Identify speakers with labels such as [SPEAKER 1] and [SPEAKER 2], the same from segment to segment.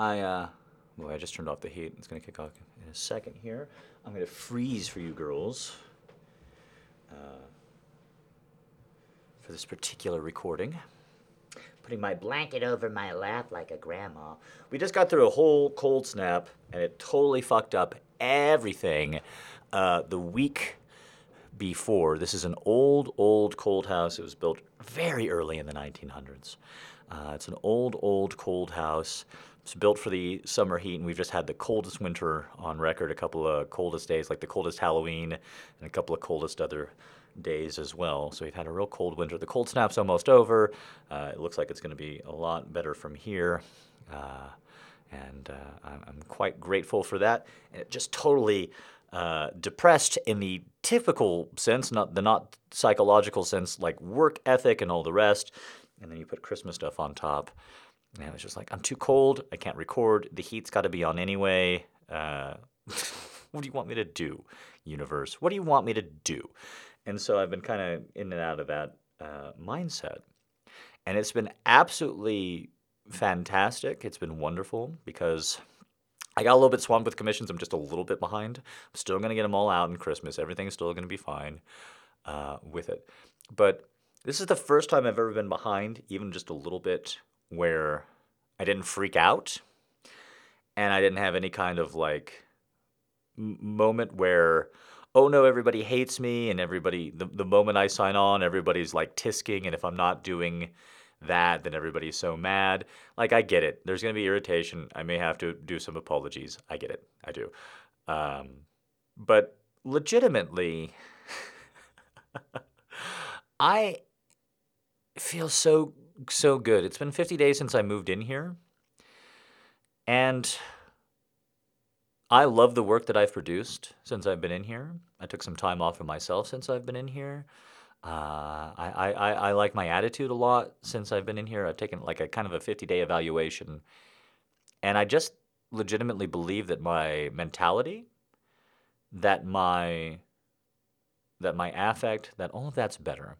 [SPEAKER 1] I, uh, boy, I just turned off the heat. It's going to kick off in a second here. I'm going to freeze for you girls uh, for this particular recording. Putting my blanket over my lap like a grandma. We just got through a whole cold snap, and it totally fucked up everything. Uh, the week before, this is an old, old cold house. It was built very early in the 1900s. Uh, it's an old, old cold house. It's built for the summer heat, and we've just had the coldest winter on record. A couple of coldest days, like the coldest Halloween, and a couple of coldest other days as well. So we've had a real cold winter. The cold snap's almost over. Uh, it looks like it's going to be a lot better from here. Uh, and uh, I'm, quite grateful for that. And it just totally uh, depressed in the typical sense, not the not psychological sense, like work ethic and all the rest. And then you put Christmas stuff on top. And I was just like, I'm too cold. I can't record. The heat's got to be on anyway. Uh, what do you want me to do, universe? What do you want me to do? And so I've been kind of in and out of that uh, mindset. And it's been absolutely fantastic. It's been wonderful because I got a little bit swamped with commissions. I'm just a little bit behind. I'm still going to get them all out in Christmas. Everything's still going to be fine uh, with it. But this is the first time I've ever been behind, even just a little bit, where I didn't freak out and I didn't have any kind of like moment where, oh no, everybody hates me and everybody, the, the moment I sign on, everybody's like tisking. And if I'm not doing that, then everybody's so mad. Like, I get it. There's going to be irritation. I may have to do some apologies. I get it. I do. Um, but legitimately, I feel so so good. It's been 50 days since I moved in here. And I love the work that I've produced since I've been in here. I took some time off of myself since I've been in here. Uh, I, I, I, I like my attitude a lot since I've been in here. I've taken like a kind of a 50 day evaluation. And I just legitimately believe that my mentality, that my that my affect, that all of that's better.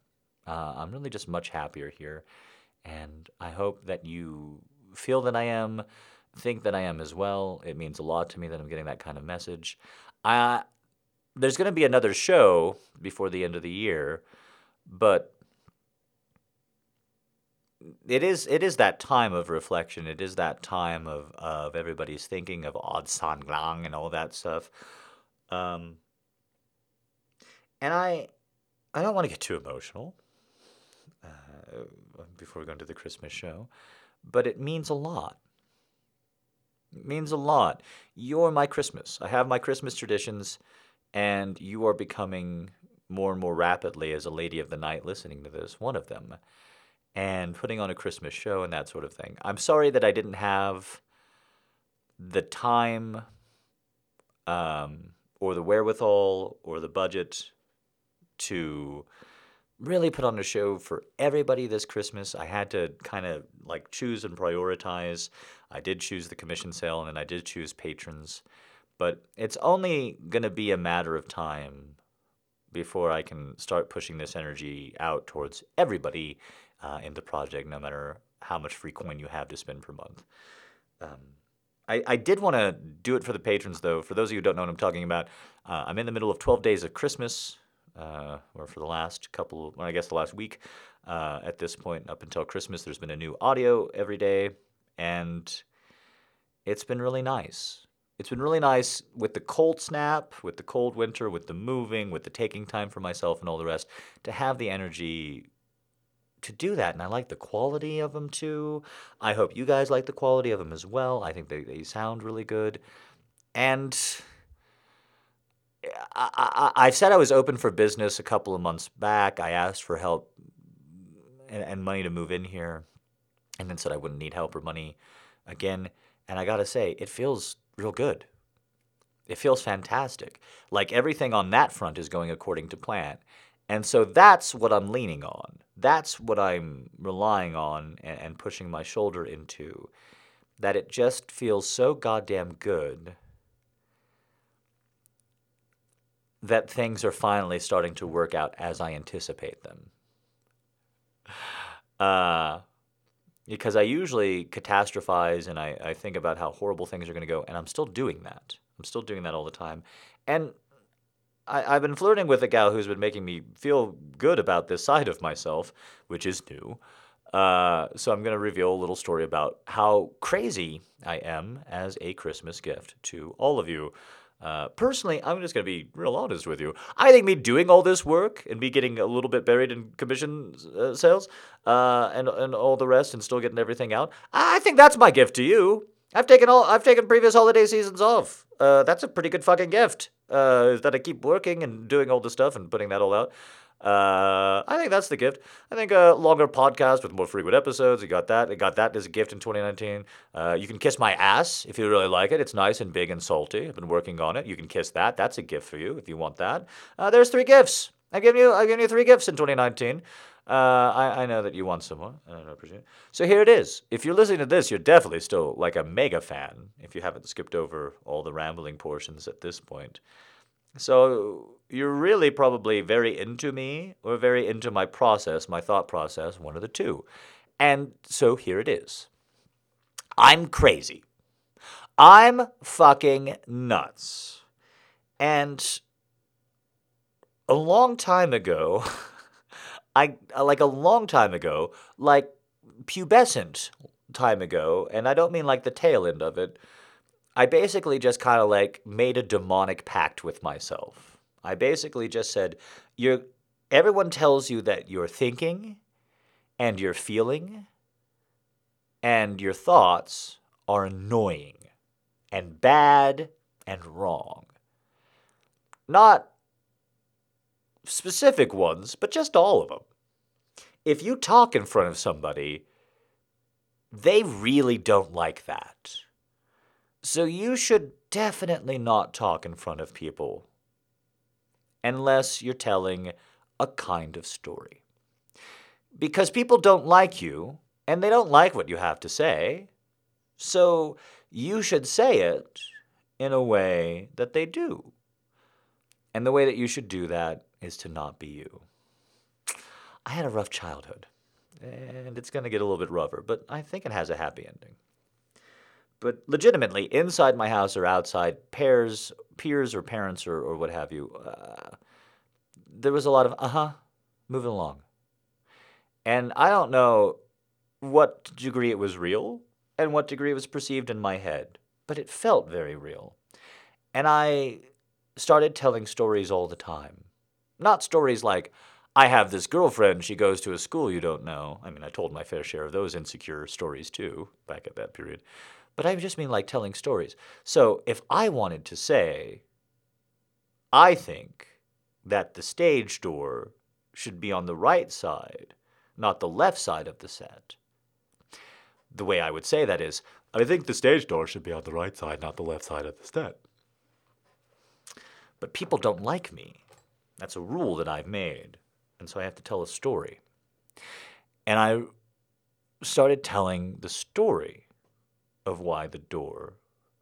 [SPEAKER 1] Uh, I'm really just much happier here. And I hope that you feel that I am, think that I am as well. It means a lot to me that I'm getting that kind of message. Uh, there's going to be another show before the end of the year, but it is it is that time of reflection. It is that time of, of everybody's thinking of Odd San Glang and all that stuff. Um, and I I don't want to get too emotional uh, before we go into the Christmas show, but it means a lot. It means a lot. You're my Christmas. I have my Christmas traditions, and you are becoming more and more rapidly as a lady of the night listening to this, one of them, and putting on a Christmas show and that sort of thing. I'm sorry that I didn't have the time um, or the wherewithal or the budget to really put on a show for everybody this Christmas. I had to kind of like choose and prioritize. I did choose the commission sale and then I did choose patrons. But it's only going to be a matter of time before I can start pushing this energy out towards everybody uh, in the project, no matter how much free coin you have to spend per month. Um, I, I did want to do it for the patrons, though. For those of you who don't know what I'm talking about, uh, I'm in the middle of 12 days of Christmas uh, or for the last couple, well, I guess the last week uh, at this point up until Christmas, there's been a new audio every day, and it's been really nice. It's been really nice with the cold snap, with the cold winter, with the moving, with the taking time for myself and all the rest, to have the energy to do that. And I like the quality of them too. I hope you guys like the quality of them as well. I think they, they sound really good. And I, I, I said I was open for business a couple of months back. I asked for help and, and money to move in here, and then said I wouldn't need help or money again. And I gotta say, it feels real good. It feels fantastic. Like everything on that front is going according to plan. And so that's what I'm leaning on. That's what I'm relying on and, and pushing my shoulder into. That it just feels so goddamn good that things are finally starting to work out as I anticipate them. Uh, because I usually catastrophize and I, I think about how horrible things are going to go, and I'm still doing that. I'm still doing that all the time. And I, I've been flirting with a gal who's been making me feel good about this side of myself, which is new. Uh, so I'm going to reveal a little story about how crazy I am as a Christmas gift to all of you. Uh, personally, I'm just going to be real honest with you. I think me doing all this work and me getting a little bit buried in commission uh, sales uh, and and all the rest and still getting everything out, I think that's my gift to you. I've taken all I've taken previous holiday seasons off. Uh, that's a pretty good fucking gift. Uh, that I keep working and doing all the stuff and putting that all out. Uh, I think that's the gift. I think a longer podcast with more frequent episodes. You got that. I got that as a gift in 2019. Uh, you can kiss my ass if you really like it. It's nice and big and salty. I've been working on it. You can kiss that. That's a gift for you if you want that. Uh, there's three gifts. I give you. I give you three gifts in 2019. Uh, I, I know that you want some more. I appreciate it. So here it is. If you're listening to this, you're definitely still like a mega fan. If you haven't skipped over all the rambling portions at this point. So you're really probably very into me or very into my process, my thought process, one of the two. And so here it is. I'm crazy. I'm fucking nuts. And a long time ago, I like a long time ago, like pubescent time ago, and I don't mean like the tail end of it, I basically just kind of like made a demonic pact with myself. I basically just said, "You're." Everyone tells you that you're thinking, and you're feeling, and your thoughts are annoying, and bad, and wrong. Not specific ones, but just all of them. If you talk in front of somebody, they really don't like that. So you should definitely not talk in front of people unless you're telling a kind of story. Because people don't like you and they don't like what you have to say. So you should say it in a way that they do. And the way that you should do that is to not be you. I had a rough childhood, and it's going to get a little bit rougher, but I think it has a happy ending but legitimately inside my house or outside, pairs, peers or parents or, or what have you, uh, there was a lot of uh huh, moving along. And I don't know what degree it was real and what degree it was perceived in my head, but it felt very real. And I started telling stories all the time. Not stories like, I have this girlfriend, she goes to a school you don't know. I mean, I told my fair share of those insecure stories too, back at that period but I just mean like telling stories. So if I wanted to say, I think that the stage door should be on the right side, not the left side of the set. The way I would say that is, I think the stage door should be on the right side, not the left side of the set. But people don't like me. That's a rule that I've made. And so I have to tell a story. And I started telling the story of why the door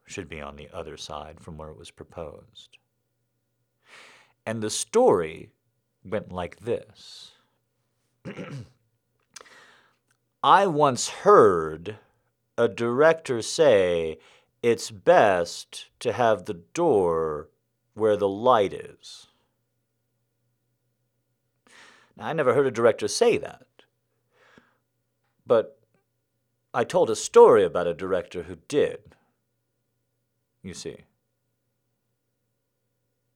[SPEAKER 1] should be on the other side from where it was proposed. And the story went like this I once heard a director say it's best to have the door where the light is. Now, I never heard a director say that. But I told a story about a director who did. You see.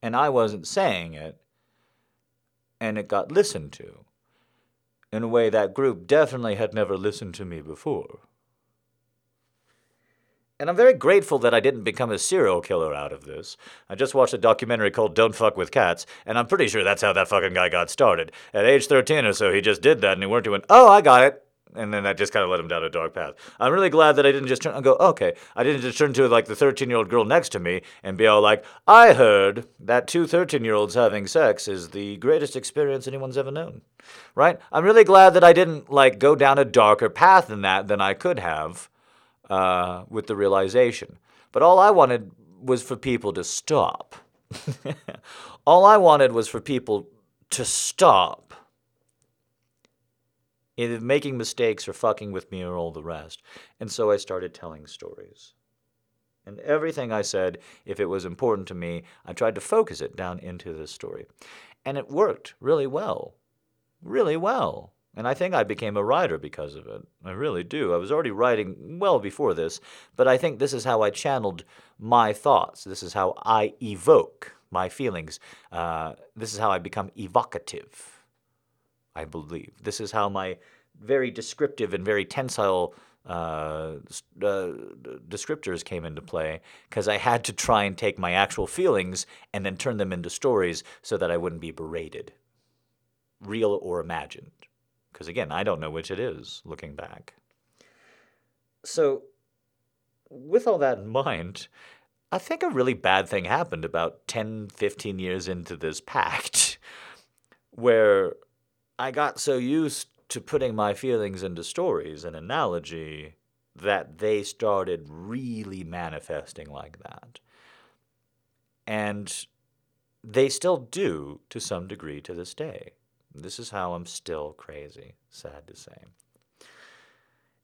[SPEAKER 1] And I wasn't saying it, and it got listened to in a way that group definitely had never listened to me before. And I'm very grateful that I didn't become a serial killer out of this. I just watched a documentary called Don't Fuck with Cats, and I'm pretty sure that's how that fucking guy got started. At age 13 or so, he just did that, and he went to an, oh, I got it and then that just kind of led him down a dark path. I'm really glad that I didn't just turn and go, okay. I didn't just turn to like the 13 year old girl next to me and be all like, I heard that two 13 year olds having sex is the greatest experience anyone's ever known. Right? I'm really glad that I didn't like go down a darker path than that than I could have uh, with the realization. But all I wanted was for people to stop. all I wanted was for people to stop either making mistakes or fucking with me or all the rest. And so I started telling stories. And everything I said, if it was important to me, I tried to focus it down into this story. And it worked really well. Really well. And I think I became a writer because of it. I really do. I was already writing well before this, but I think this is how I channeled my thoughts. This is how I evoke my feelings. Uh, this is how I become evocative, I believe. This is how my very descriptive and very tensile uh, uh, descriptors came into play because I had to try and take my actual feelings and then turn them into stories so that I wouldn't be berated, real or imagined. Because again, I don't know which it is looking back. So, with all that in mind, I think a really bad thing happened about 10, 15 years into this pact, where I got so used to putting my feelings into stories and analogy that they started really manifesting like that. And they still do to some degree to this day. This is how I'm still crazy, sad to say.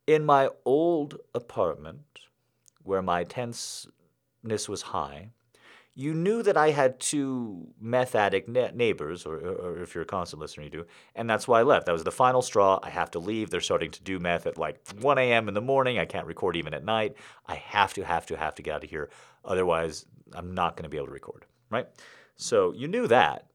[SPEAKER 1] In my old apartment, where my tenseness was high, you knew that I had two meth addict neighbors, or, or, if you're a constant listener, you do, and that's why I left. That was the final straw. I have to leave. They're starting to do meth at like 1 a.m. in the morning. I can't record even at night. I have to, have to, have to get out of here. Otherwise, I'm not going to be able to record, right? So you knew that.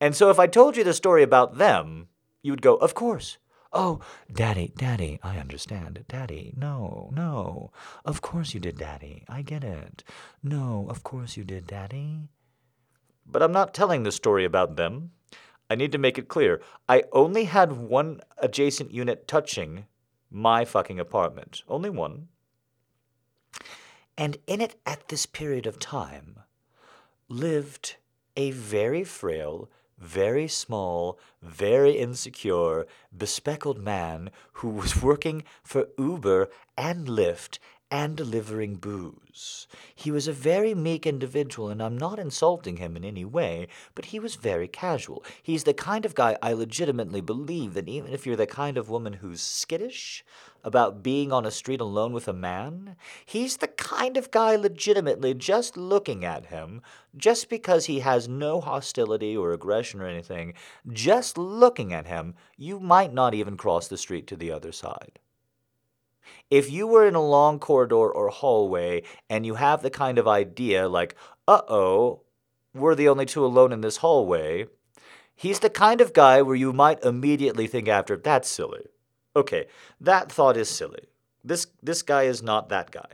[SPEAKER 1] And so if I told you the story about them, you would go, Of course. Oh, Daddy, Daddy, I understand. Daddy, no, no. Of course you did, Daddy. I get it. No, of course you did, Daddy. But I'm not telling the story about them. I need to make it clear. I only had one adjacent unit touching my fucking apartment. Only one. And in it, at this period of time, lived a very frail, very small, very insecure, bespectacled man who was working for Uber and Lyft and delivering booze. He was a very meek individual, and I'm not insulting him in any way, but he was very casual. He's the kind of guy I legitimately believe that even if you're the kind of woman who's skittish about being on a street alone with a man, he's the kind of guy legitimately just looking at him, just because he has no hostility or aggression or anything, just looking at him, you might not even cross the street to the other side. If you were in a long corridor or hallway and you have the kind of idea like, uh oh, we're the only two alone in this hallway, he's the kind of guy where you might immediately think after, that's silly. Okay, that thought is silly. This, this guy is not that guy.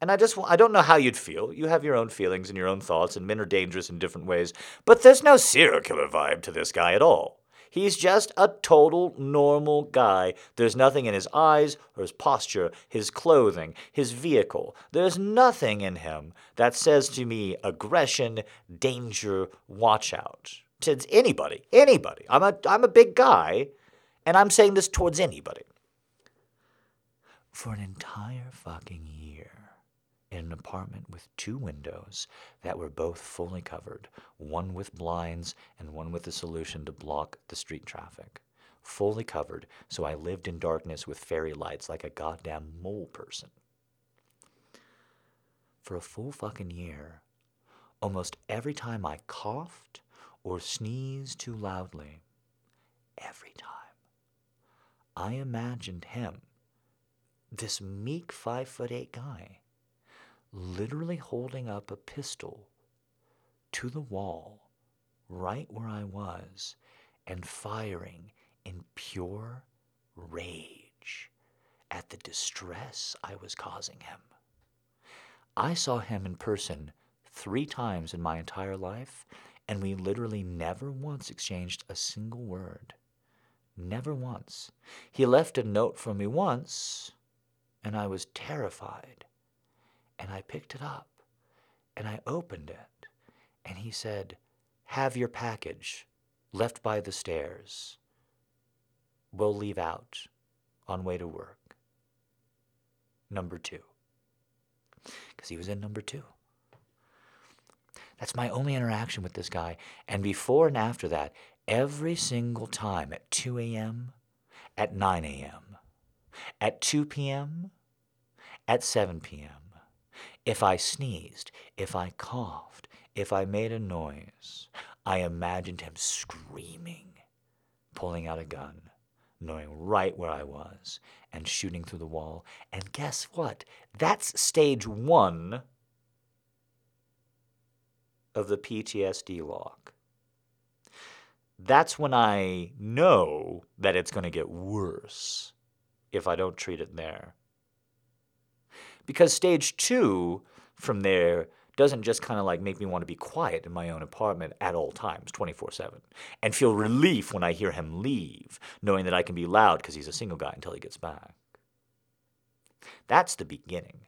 [SPEAKER 1] And I just I don't know how you'd feel. You have your own feelings and your own thoughts, and men are dangerous in different ways. But there's no serial killer vibe to this guy at all. He's just a total normal guy. There's nothing in his eyes or his posture, his clothing, his vehicle. There's nothing in him that says to me aggression, danger, watch out. To anybody, anybody. I'm a, I'm a big guy, and I'm saying this towards anybody. For an entire fucking year in an apartment with two windows that were both fully covered, one with blinds and one with a solution to block the street traffic. Fully covered, so I lived in darkness with fairy lights like a goddamn mole person. For a full fucking year, almost every time I coughed or sneezed too loudly, every time, I imagined him, this meek five foot eight guy, literally holding up a pistol to the wall right where I was and firing in pure rage at the distress I was causing him. I saw him in person three times in my entire life, and we literally never once exchanged a single word. Never once. He left a note for me once, and I was terrified and I picked it up and I opened it. And he said, Have your package left by the stairs. We'll leave out on way to work. Number two. Because he was in number two. That's my only interaction with this guy. And before and after that, every single time at 2 a.m., at 9 a.m., at 2 p.m., at 7 p.m. If I sneezed, if I coughed, if I made a noise, I imagined him screaming, pulling out a gun, knowing right where I was, and shooting through the wall. And guess what? That's stage one of the PTSD lock. That's when I know that it's going to get worse if I don't treat it there. Because stage two from there doesn't just kind of like make me want to be quiet in my own apartment at all times, 24 7, and feel relief when I hear him leave, knowing that I can be loud because he's a single guy until he gets back. That's the beginning.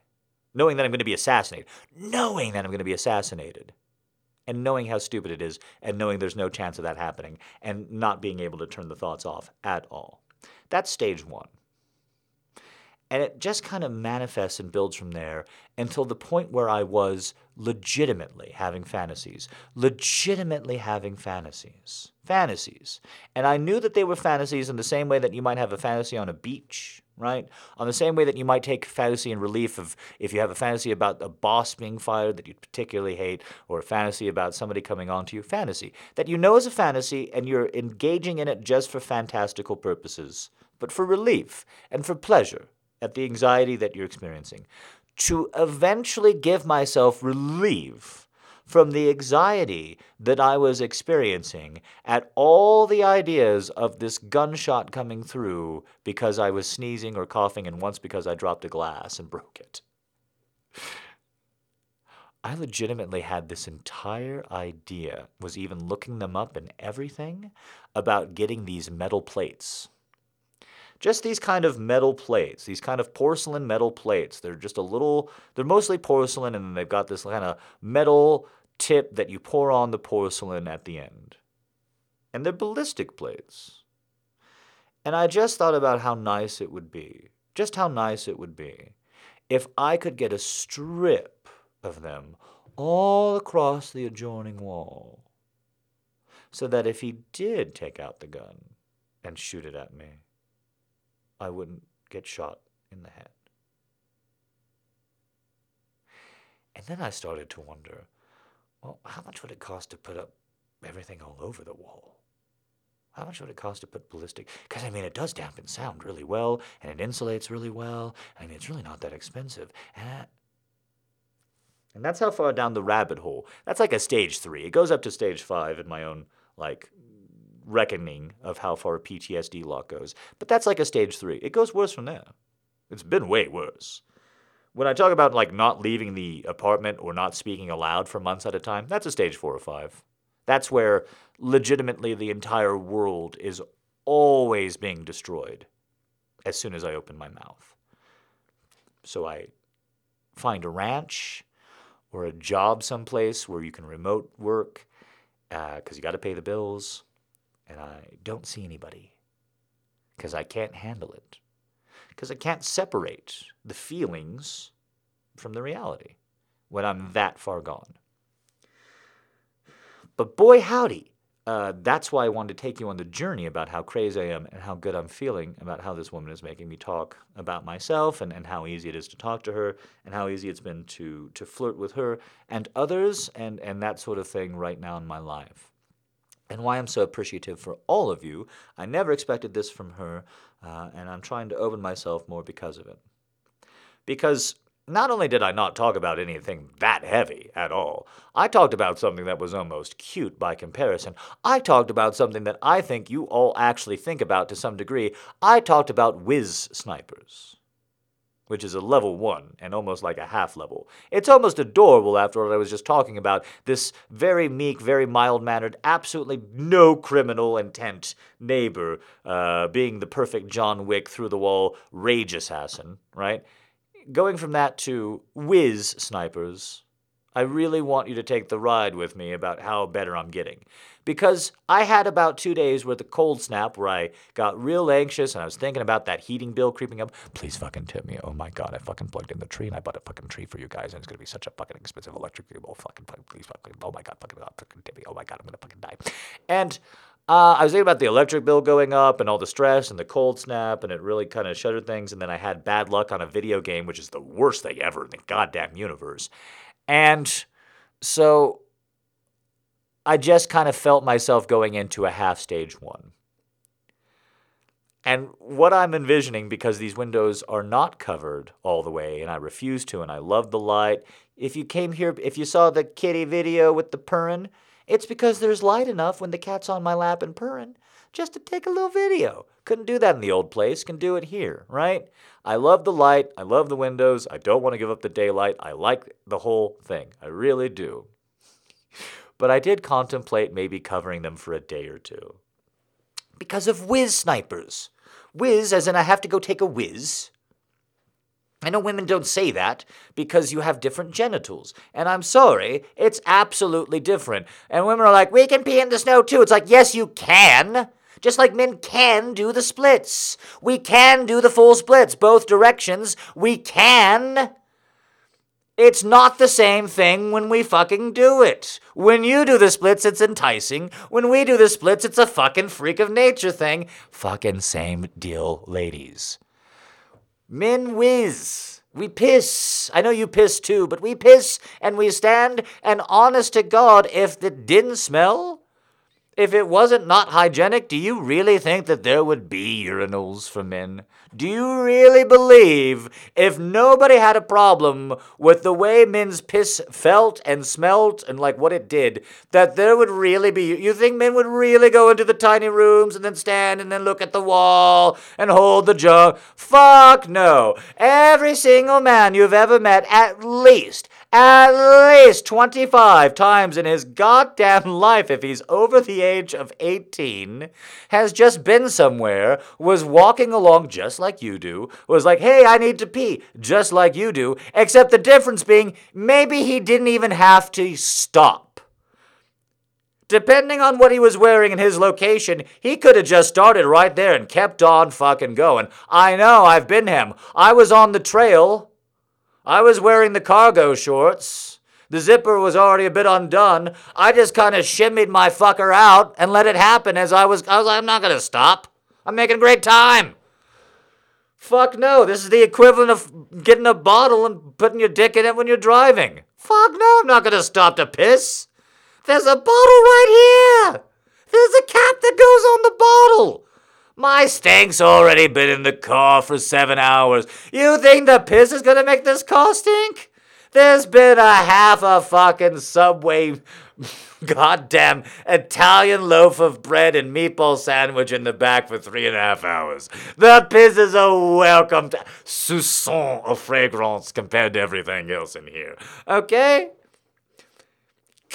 [SPEAKER 1] Knowing that I'm going to be assassinated, knowing that I'm going to be assassinated, and knowing how stupid it is, and knowing there's no chance of that happening, and not being able to turn the thoughts off at all. That's stage one. And it just kind of manifests and builds from there until the point where I was legitimately having fantasies. Legitimately having fantasies. Fantasies. And I knew that they were fantasies in the same way that you might have a fantasy on a beach, right? On the same way that you might take fantasy and relief of if you have a fantasy about a boss being fired that you particularly hate, or a fantasy about somebody coming on to you. Fantasy. That you know is a fantasy and you're engaging in it just for fantastical purposes, but for relief and for pleasure at the anxiety that you're experiencing, to eventually give myself relief from the anxiety that I was experiencing at all the ideas of this gunshot coming through because I was sneezing or coughing, and once because I dropped a glass and broke it. I legitimately had this entire idea, was even looking them up and everything, about getting these metal plates just these kind of metal plates, these kind of porcelain metal plates. They're just a little, they're mostly porcelain, and they've got this kind of metal tip that you pour on the porcelain at the end. And they're ballistic plates. And I just thought about how nice it would be, just how nice it would be, if I could get a strip of them all across the adjoining wall. So that if he did take out the gun and shoot it at me, I wouldn't get shot in the head. And then I started to wonder well, how much would it cost to put up everything all over the wall? How much would it cost to put ballistic? Because, I mean, it does dampen sound really well, and it insulates really well. I mean, it's really not that expensive. And, I, and that's how far down the rabbit hole. That's like a stage three. It goes up to stage five in my own, like, reckoning of how far a PTSD lock goes. But that's like a stage three. It goes worse from there. It's been way worse. When I talk about like not leaving the apartment or not speaking aloud for months at a time, that's a stage four or five. That's where legitimately the entire world is always being destroyed as soon as I open my mouth. So I find a ranch or a job someplace where you can remote work because uh, you got to pay the bills and I don't see anybody because I can't handle it. Because I can't separate the feelings from the reality when I'm that far gone. But boy, howdy, uh, that's why I wanted to take you on the journey about how crazy I am and how good I'm feeling about how this woman is making me talk about myself and, and how easy it is to talk to her and how easy it's been to, to flirt with her and others and, and that sort of thing right now in my life and why I'm so appreciative for all of you. I never expected this from her, uh, and I'm trying to open myself more because of it. Because not only did I not talk about anything that heavy at all, I talked about something that was almost cute by comparison. I talked about something that I think you all actually think about to some degree. I talked about whiz snipers which is a level one and almost like a half level. It's almost adorable after what I was just talking about. This very meek, very mild mannered, absolutely no criminal intent neighbor uh, being the perfect John Wick through the wall rage assassin, right? Going from that to whiz snipers, I really want you to take the ride with me about how better I'm getting because I had about two days worth of cold snap where I got real anxious and I was thinking about that heating bill creeping up. Please fucking tip me. Oh my god, I fucking plugged in the tree and I bought a fucking tree for you guys and it's gonna be such a fucking expensive electric bill. Fucking please fucking oh my god, fucking, fucking tip me. Oh my god, I'm gonna fucking die. And Uh, I was thinking about the electric bill going up and all the stress and the cold snap, and it really kind of shuttered things. And then I had bad luck on a video game, which is the worst thing ever in the goddamn universe. And so I just kind of felt myself going into a half stage one. And what I'm envisioning, because these windows are not covered all the way, and I refuse to, and I love the light. If you came here, if you saw the kitty video with the purring, it's because there's light enough when the cat's on my lap and purring just to take a little video. Couldn't do that in the old place, can do it here, right? I love the light, I love the windows, I don't want to give up the daylight, I like the whole thing. I really do. But I did contemplate maybe covering them for a day or two. Because of whiz snipers. Whiz, as in I have to go take a whiz. I know women don't say that because you have different genitals. And I'm sorry, it's absolutely different. And women are like, we can pee in the snow too. It's like, yes, you can. Just like men can do the splits. We can do the full splits, both directions. We can. It's not the same thing when we fucking do it. When you do the splits, it's enticing. When we do the splits, it's a fucking freak of nature thing. Fucking same deal, ladies. Men whiz. We piss. I know you piss too, but we piss and we stand, and honest to God, if it didn't smell, if it wasn't not hygienic, do you really think that there would be urinals for men? Do you really believe if nobody had a problem with the way men's piss felt and smelt and like what it did, that there would really be. You think men would really go into the tiny rooms and then stand and then look at the wall and hold the jug? Fuck no. Every single man you've ever met, at least, at least 25 times in his goddamn life, if he's over the age of 18, has just been somewhere, was walking along just like you do, was like, hey, I need to pee, just like you do, except the difference being maybe he didn't even have to stop. Depending on what he was wearing in his location, he could have just started right there and kept on fucking going. I know, I've been him. I was on the trail. I was wearing the cargo shorts. The zipper was already a bit undone. I just kind of shimmied my fucker out and let it happen as I was. I was like, I'm not going to stop. I'm making great time. Fuck no. This is the equivalent of getting a bottle and putting your dick in it when you're driving. Fuck no. I'm not going to stop to piss. There's a bottle right here. There's a cap that goes on the bottle. My stink's already been in the car for seven hours. You think the piss is gonna make this car stink? There's been a half a fucking Subway goddamn Italian loaf of bread and meatball sandwich in the back for three and a half hours. The piss is a welcome soupçon of fragrance compared to everything else in here. Okay?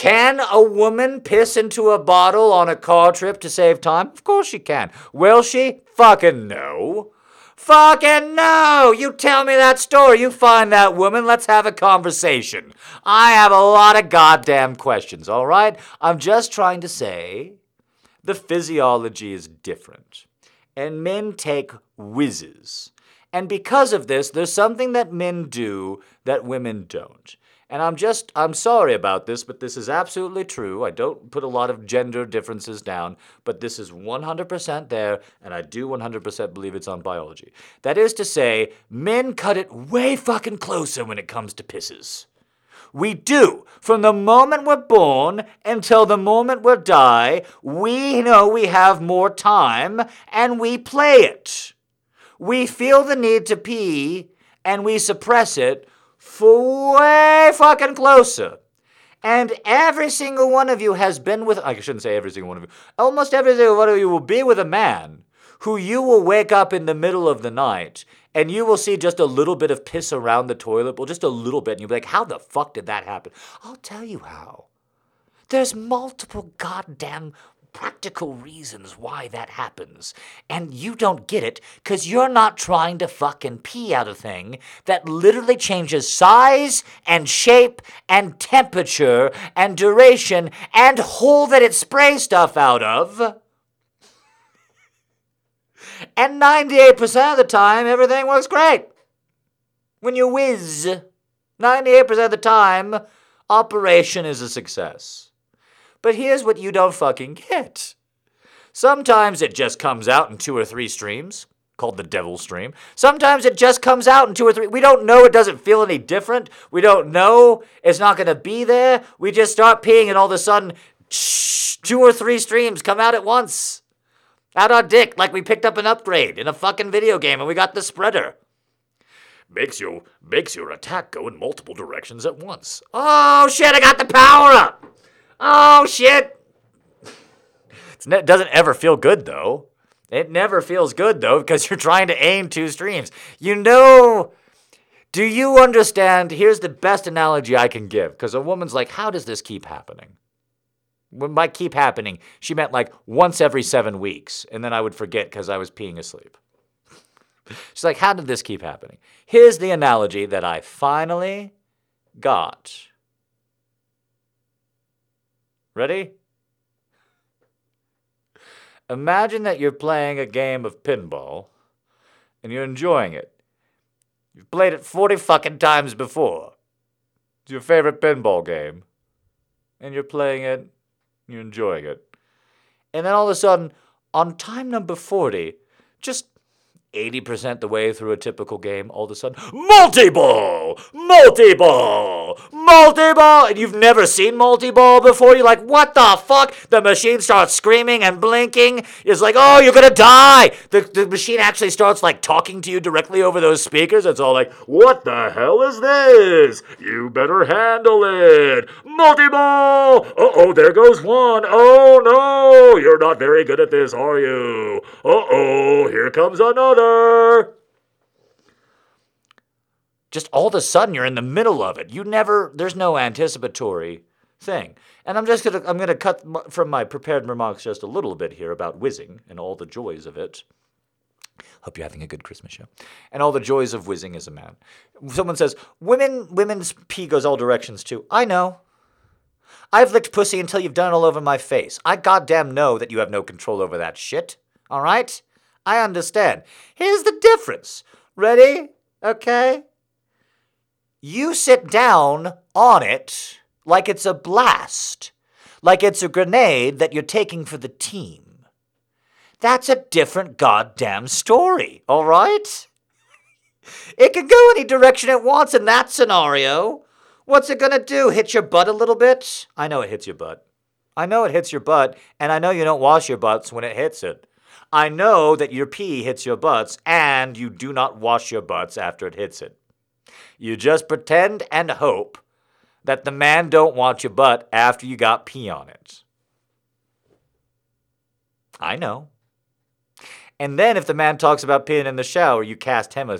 [SPEAKER 1] Can a woman piss into a bottle on a car trip to save time? Of course she can. Will she? Fucking no. Fucking no! You tell me that story. You find that woman. Let's have a conversation. I have a lot of goddamn questions, all right? I'm just trying to say the physiology is different. And men take whizzes. And because of this, there's something that men do that women don't. And I'm just, I'm sorry about this, but this is absolutely true. I don't put a lot of gender differences down, but this is 100% there, and I do 100% believe it's on biology. That is to say, men cut it way fucking closer when it comes to pisses. We do. From the moment we're born until the moment we die, we know we have more time and we play it. We feel the need to pee and we suppress it way fucking closer. And every single one of you has been with, I shouldn't say every single one of you, almost every single one of you will be with a man who you will wake up in the middle of the night and you will see just a little bit of piss around the toilet, well, just a little bit, and you'll be like, how the fuck did that happen? I'll tell you how. There's multiple goddamn practical reasons why that happens. And you don't get it because you're not trying to fucking pee out a thing that literally changes size and shape and temperature and duration and hole that it sprays stuff out of. And 98% of the time, everything works great. When you whiz, 98% of the time, operation is a success. But here's what you don't fucking get. Sometimes it just comes out in two or three streams, called the devil stream. Sometimes it just comes out in two or three. We don't know it doesn't feel any different. We don't know it's not going to be there. We just start peeing, and all of a sudden, two or three streams come out at once. Out our dick, like we picked up an upgrade in a fucking video game and we got the spreader. Makes you makes your attack go in multiple directions at once. Oh shit, I got the power up! Oh shit! it doesn't ever feel good though. It never feels good though because you're trying to aim two streams. You know, do you understand? Here's the best analogy I can give because a woman's like, how does this keep happening? When by keep happening, she meant like once every seven weeks, and then I would forget because I was peeing asleep. She's like, how did this keep happening? Here's the analogy that I finally got. Ready? Imagine that you're playing a game of pinball and you're enjoying it. You've played it 40 fucking times before. It's your favorite pinball game. And you're playing it, you're enjoying it. And then all of a sudden, on time number 40, just 80% the way through a typical game, all of a sudden, multi-ball! Multi-ball! Multi-ball! And you've never seen multi-ball before? You're like, what the fuck? The machine starts screaming and blinking. It's like, oh, you're gonna die! The, the machine actually starts like talking to you directly over those speakers. It's all like, what the hell is this? You better handle it! Multi-ball! Uh-oh, there goes one. Oh no! You're not very good at this, are you? Uh-oh, here comes another. Just all of a sudden you're in the middle of it. You never there's no anticipatory thing. And I'm just gonna I'm gonna cut from my prepared remarks just a little bit here about whizzing and all the joys of it. Hope you're having a good Christmas show. And all the joys of whizzing as a man. Someone says, Women women's pee goes all directions too. I know. I've licked pussy until you've done it all over my face. I goddamn know that you have no control over that shit. All right? I understand. Here's the difference. Ready? Okay? You sit down on it like it's a blast, like it's a grenade that you're taking for the team. That's a different goddamn story, all right? It can go any direction it wants in that scenario. What's it gonna do? Hit your butt a little bit? I know it hits your butt. I know it hits your butt, and I know you don't wash your butts when it hits it. I know that your pee hits your butts and you do not wash your butts after it hits it. You just pretend and hope that the man don't want your butt after you got pee on it. I know. And then if the man talks about peeing in the shower, you cast him a,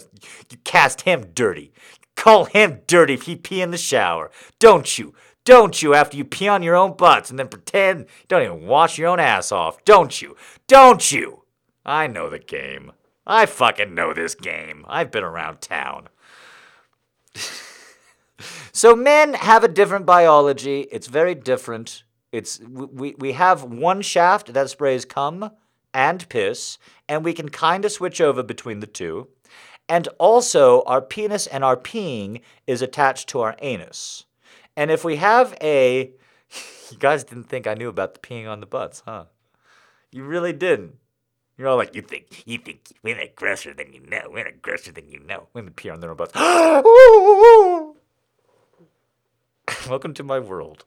[SPEAKER 1] you cast him dirty. Call him dirty if he pee in the shower. Don't you? Don't you, after you pee on your own butts and then pretend you don't even wash your own ass off? Don't you? Don't you? I know the game. I fucking know this game. I've been around town. so men have a different biology. It's very different. It's we, we have one shaft that sprays cum and piss, and we can kind of switch over between the two. And also, our penis and our peeing is attached to our anus. And if we have a. You guys didn't think I knew about the peeing on the butts, huh? You really didn't. You're all like, you think, you think we're grosser than you know. We're grosser than you know. Women pee on their own butts. Welcome to my world.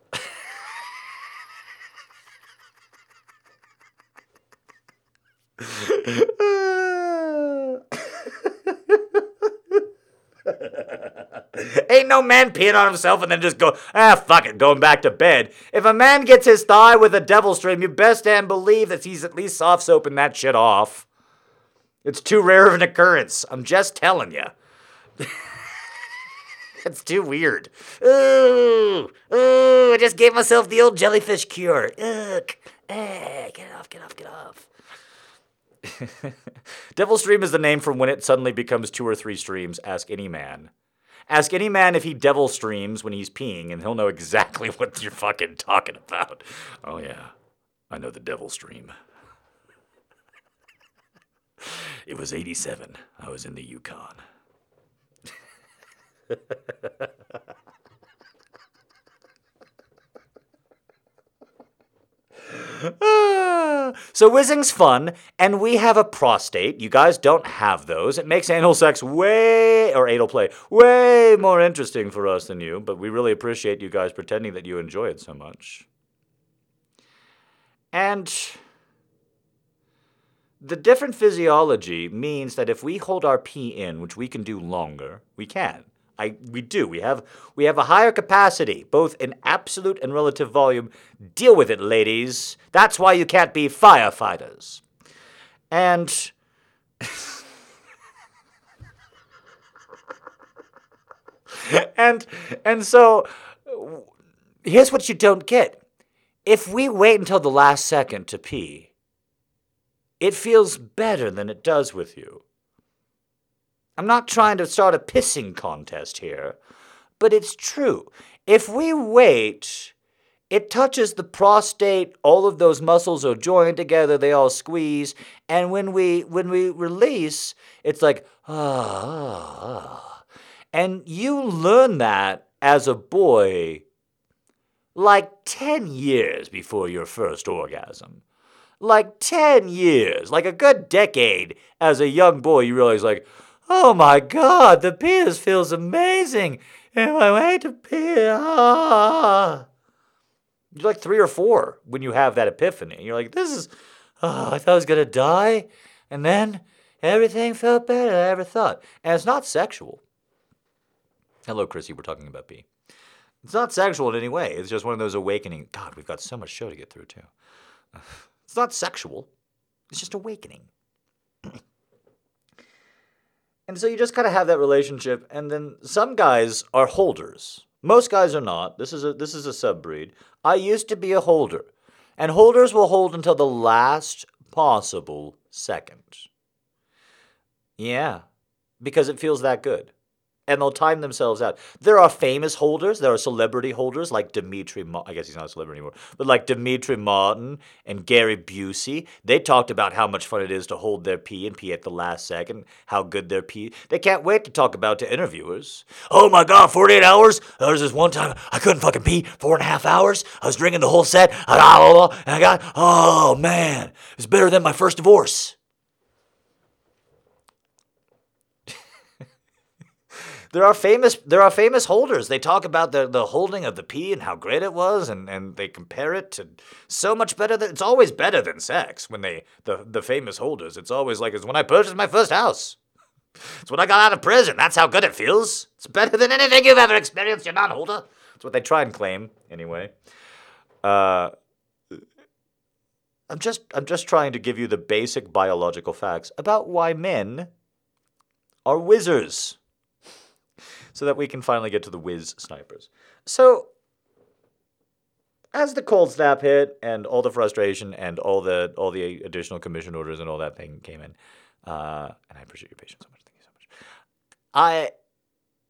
[SPEAKER 1] Ain't no man peeing on himself and then just go, ah, fuck it, going back to bed. If a man gets his thigh with a devil stream, you best damn believe that he's at least soft soaping that shit off. It's too rare of an occurrence. I'm just telling you. it's too weird. Ooh, ooh, I just gave myself the old jellyfish cure. Ugh. Hey, get off, get off, get off. Devil Stream is the name for when it suddenly becomes two or three streams. Ask any man. Ask any man if he devil streams when he's peeing, and he'll know exactly what you're fucking talking about. Oh, yeah. I know the devil stream. it was 87. I was in the Yukon. Ah. So whizzing's fun, and we have a prostate. You guys don't have those. It makes anal sex way, or anal play, way more interesting for us than you, but we really appreciate you guys pretending that you enjoy it so much. And the different physiology means that if we hold our pee in, which we can do longer, we can. I we do. We have we have a higher capacity, both in absolute and relative volume. Deal with it, ladies. That's why you can't be firefighters. And and and so here's what you don't get. If we wait until the last second to pee, it feels better than it does with you. I'm not trying to start a pissing contest here, but it's true. If we wait, it touches the prostate, all of those muscles are joined together, they all squeeze, and when we when we release, it's like ah. ah. And you learn that as a boy like 10 years before your first orgasm. Like 10 years, like a good decade as a young boy, you realize like, Oh my God, the penis feels amazing. And I wait to pee. Ah. You're like three or four when you have that epiphany. You're like, this is, oh, I thought I was going to die. And then everything felt better than I ever thought. And it's not sexual. Hello, Chrissy. We're talking about pee. It's not sexual in any way. It's just one of those awakening. God, we've got so much show to get through, too. It's not sexual, it's just awakening. And so you just kind of have that relationship, and then some guys are holders. Most guys are not. This is a this is a subbreed. I used to be a holder, and holders will hold until the last possible second. Yeah, because it feels that good and they'll time themselves out. There are famous holders, there are celebrity holders like Demetri, Ma- I guess he's not a celebrity anymore, but like Demetri Martin and Gary Busey. They talked about how much fun it is to hold their pee and pee at the last second, how good their pee. They can't wait to talk about to interviewers. Oh my God, 48 hours? There was this one time I couldn't fucking pee four and a half hours. I was drinking the whole set, and I got, oh man, it's better than my first divorce. There are famous there are famous holders. They talk about the, the holding of the pee and how great it was, and, and they compare it to so much better. Than, it's always better than sex when they the the famous holders. It's always like it's when I purchased my first house. It's when I got out of prison. That's how good it feels. It's better than anything you've ever experienced, you non-holder. That's what they try and claim, anyway. Uh, I'm just I'm just trying to give you the basic biological facts about why men are wizards so that we can finally get to the whiz snipers. So, as the cold snap hit and all the frustration and all the all the additional commission orders and all that thing came in, uh, and I appreciate your patience so much. Thank you so much. I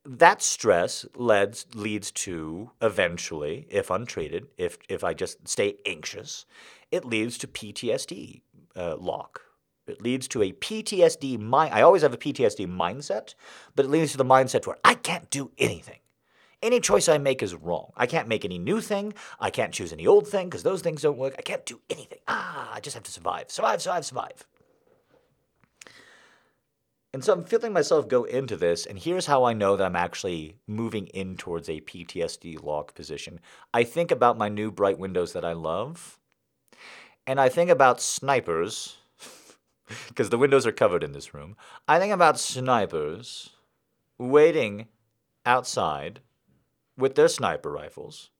[SPEAKER 1] that stress leads leads to eventually, if untreated, if if I just stay anxious, it leads to PTSD uh, lock it leads to a PTSD mind. I always have a PTSD mindset, but it leads to the mindset where I can't do anything. Any choice I make is wrong. I can't make any new thing. I can't choose any old thing because those things don't work. I can't do anything. Ah, I just have to survive. Survive, survive, survive. And so I'm feeling myself go into this, and here's how I know that I'm actually moving in towards a PTSD lock position. I think about my new bright windows that I love, and I think about snipers because the windows are covered in this room. I think about snipers waiting outside with their sniper rifles,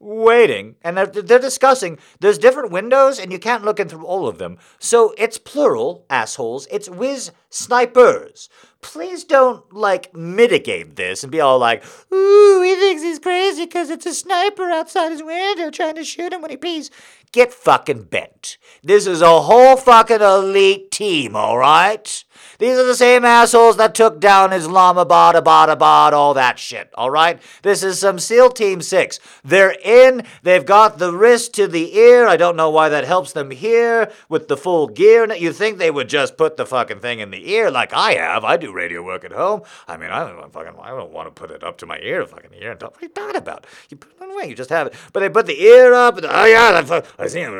[SPEAKER 1] waiting, and they're, they're discussing. There's different windows, and you can't look in through all of them. So it's plural, assholes. It's whiz snipers. Please don't, like, mitigate this and be all like, ooh, he thinks he's crazy because it's a sniper outside his window trying to shoot him when he pees. Get fucking bent. This is a whole fucking elite team, alright? These are the same assholes that took down Islamabad, Abad, Abad, all that shit, alright? This is some SEAL Team 6. They're in. They've got the wrist to the ear. I don't know why that helps them hear with the full gear. You think they would just put the fucking thing in the ear like I have? I do radio work at home. I mean, I don't fucking, I don't want to put it up to my ear, fucking ear. What are you talking about? You put it away. You just have it. But they put the ear up. And, oh yeah, I see him.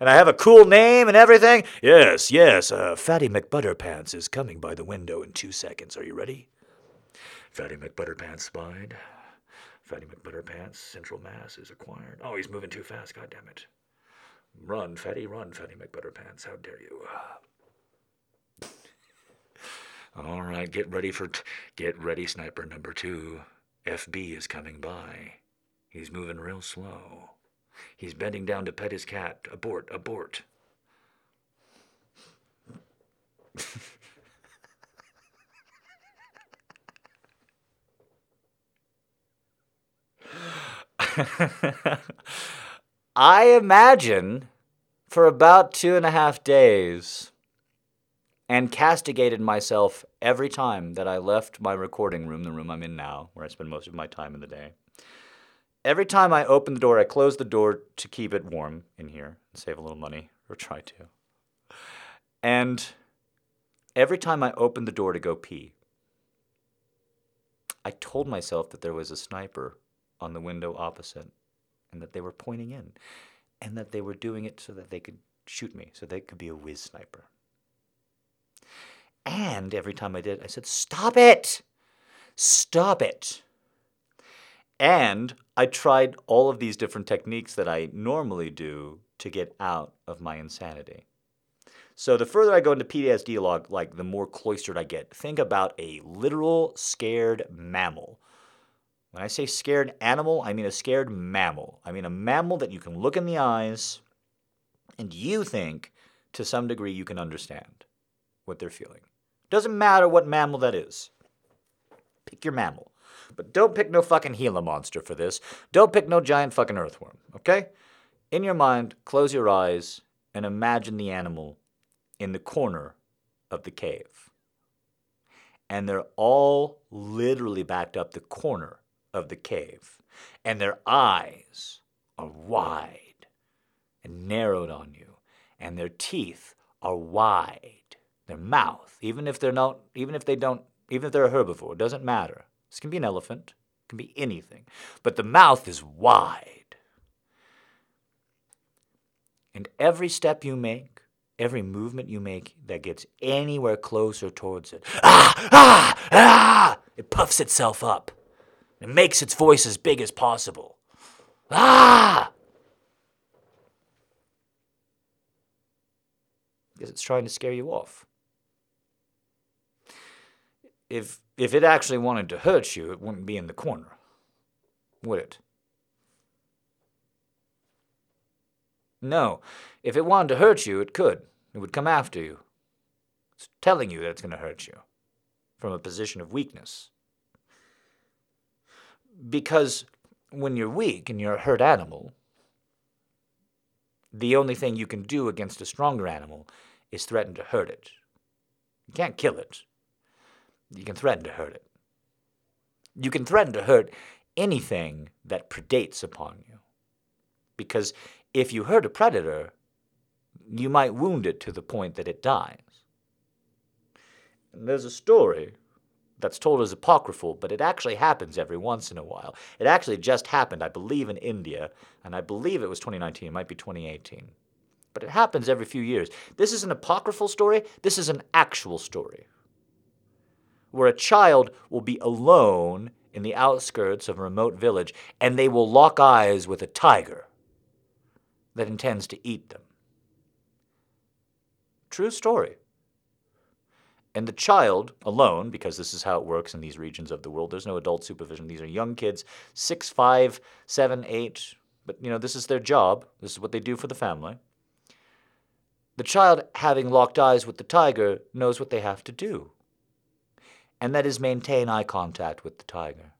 [SPEAKER 1] And I have a cool name and everything. Yes, yes. Uh, Fatty McButterpants is coming by the window in two seconds. Are you ready? Fatty McButterpants spied. Fatty McButterpants, Central Mass is acquired. Oh, he's moving too fast, God damn it! Run, Fatty, run, Fatty McButterpants, how dare you. All right, get ready for, get ready, sniper number two. FB is coming by. He's moving real slow. He's bending down to pet his cat. Abort, abort. I imagine for about two and a half days and castigated myself every time that I left my recording room, the room I'm in now, where I spend most of my time in the day. Every time I open the door, I close the door to keep it warm in here and save a little money, or try to. And every time I open the door to go pee, I told myself that there was a sniper on the window opposite and that they were pointing in and that they were doing it so that they could shoot me, so they could be a whiz sniper. And every time I did, I said, Stop it! Stop it! And I tried all of these different techniques that I normally do to get out of my insanity. So the further I go into PTSD lock, like the more cloistered I get. Think about a literal scared mammal when I say scared animal, I mean a scared mammal. I mean a mammal that you can look in the eyes and you think to some degree you can understand what they're feeling. Doesn't matter what mammal that is. Pick your mammal. But don't pick no fucking Gila monster for this. Don't pick no giant fucking earthworm, okay? In your mind, close your eyes and imagine the animal in the corner of the cave. And they're all literally backed up the corner of the cave, and their eyes are wide and narrowed on you, and their teeth are wide. Their mouth, even if they're not, even if they don't, even if they're a herbivore, it doesn't matter. This can be an elephant, it can be anything, but the mouth is wide. And every step you make, every movement you make that gets anywhere closer towards it, ah, ah, ah, it puffs itself up. It makes its voice as big as possible. Ah! Because it's trying to scare you off. If, if it actually wanted to hurt you, it wouldn't be in the corner, would it? No. If it wanted to hurt you, it could. It would come after you. It's telling you that it's going to hurt you from a position of weakness. Because when you're weak and you're a hurt animal, the only thing you can do against a stronger animal is threaten to hurt it. You can't kill it. You can threaten to hurt it. You can threaten to hurt anything that predates upon you. Because if you hurt a predator, you might wound it to the point that it dies. And there's a story that's told as apocryphal, but it actually happens every once in a while. It actually just happened, I believe, in India, and I believe it was 2019, it might be 2018. But it happens every few years. This is an apocryphal story, this is an actual story. Where a child will be alone in the outskirts of a remote village, and they will lock eyes with a tiger that intends to eat them. True story. And the child alone, because this is how it works in these regions of the world, there's no adult supervision. These are young kids, six, five, seven, eight, but you know, this is their job. This is what they do for the family. The child, having locked eyes with the tiger, knows what they have to do. And that is maintain eye contact with the tiger.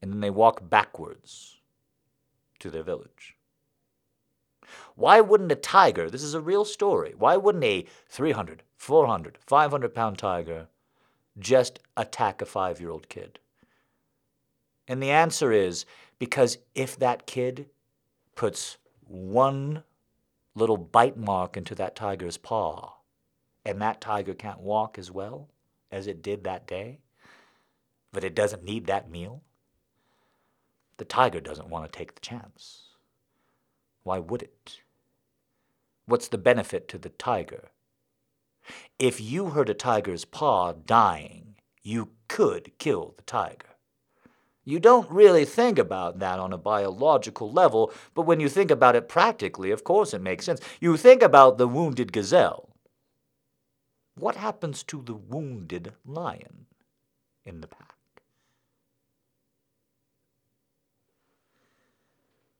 [SPEAKER 1] And then they walk backwards to their village. Why wouldn't a tiger, this is a real story, why wouldn't a 300, 400, 500 pound tiger just attack a five year old kid? And the answer is because if that kid puts one little bite mark into that tiger's paw, and that tiger can't walk as well as it did that day, but it doesn't need that meal, the tiger doesn't want to take the chance. Why would it? What's the benefit to the tiger? If you hurt a tiger's paw dying, you could kill the tiger. You don't really think about that on a biological level, but when you think about it practically, of course it makes sense. You think about the wounded gazelle. What happens to the wounded lion in the pack?